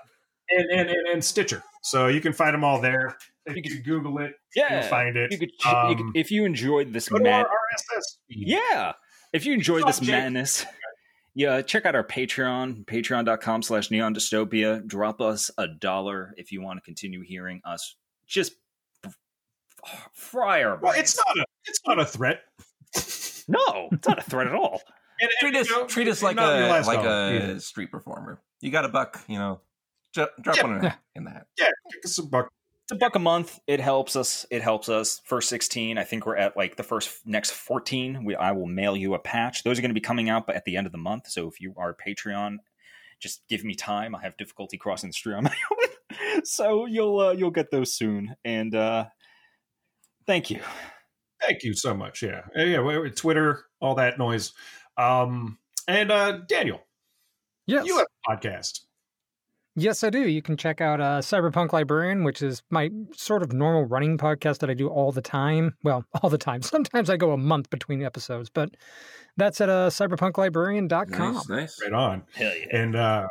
and and and, and Stitcher. So you can find them all there. If *laughs* you could Google it, Yeah, you'll find it. You could, you could- Um, if you enjoyed this Go to mad, our RSS feed. yeah. If you enjoyed this Jake. madness, yeah, check out our Patreon, patreon.com slash neon dystopia. Drop us a dollar if you want to continue hearing us just fry our Well, it's not a it's not a threat. no, it's not a threat at all. *laughs* And, and, treat us you know, treat us like a like dollar a either. street performer. You got a buck, you know. Ju- drop Yeah. one in, that- in that. yeah, kick us a buck. It's a buck a month. It helps us. It helps us. First sixteen, I think we're at like the first next fourteen. We I will mail you a patch. Those are going to be coming out, but at the end of the month. So if you are Patreon, just give me time. I have difficulty crossing the street on *laughs* my own, so you'll uh, you'll get those soon. And uh, thank you. Thank you so much. Yeah, Uh, yeah. Twitter, all that noise. Um, and uh, Daniel, Yes. you have a podcast. Yes, I do. You can check out uh, Cyberpunk Librarian, which is my sort of normal running podcast that I do all the time. Well, *laughs* all the time. Sometimes I go a month between episodes, but that's at uh, cyberpunklibrarian.com. Nice, nice. Right on. Hell yeah. And uh,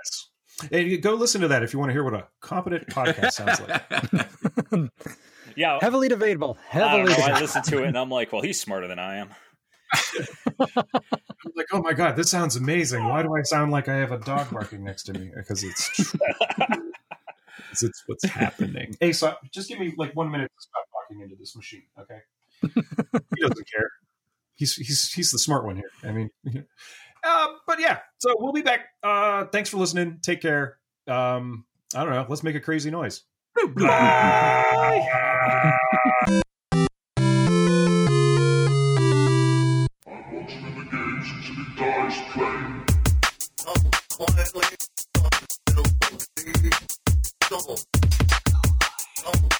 yes, and go listen to that if you want to hear what a competent podcast sounds like. *laughs* Yeah. Heavily debatable. I don't Heavily know. I debatable. listened to it and I'm like, well, he's smarter than I am. I'm like, oh my god, this sounds amazing. Why do I sound like I have a dog barking next to me? Because it's true. *laughs* it's, what's happening. Hey, so just give me like one minute to stop talking into this machine, okay? *laughs* he doesn't care. He's he's he's the smart one here. I mean, uh, but yeah. So we'll be back. Uh, thanks for listening. Take care. Um, I don't know. Let's make a crazy noise. I *laughs* he dies quietly on the double. Come.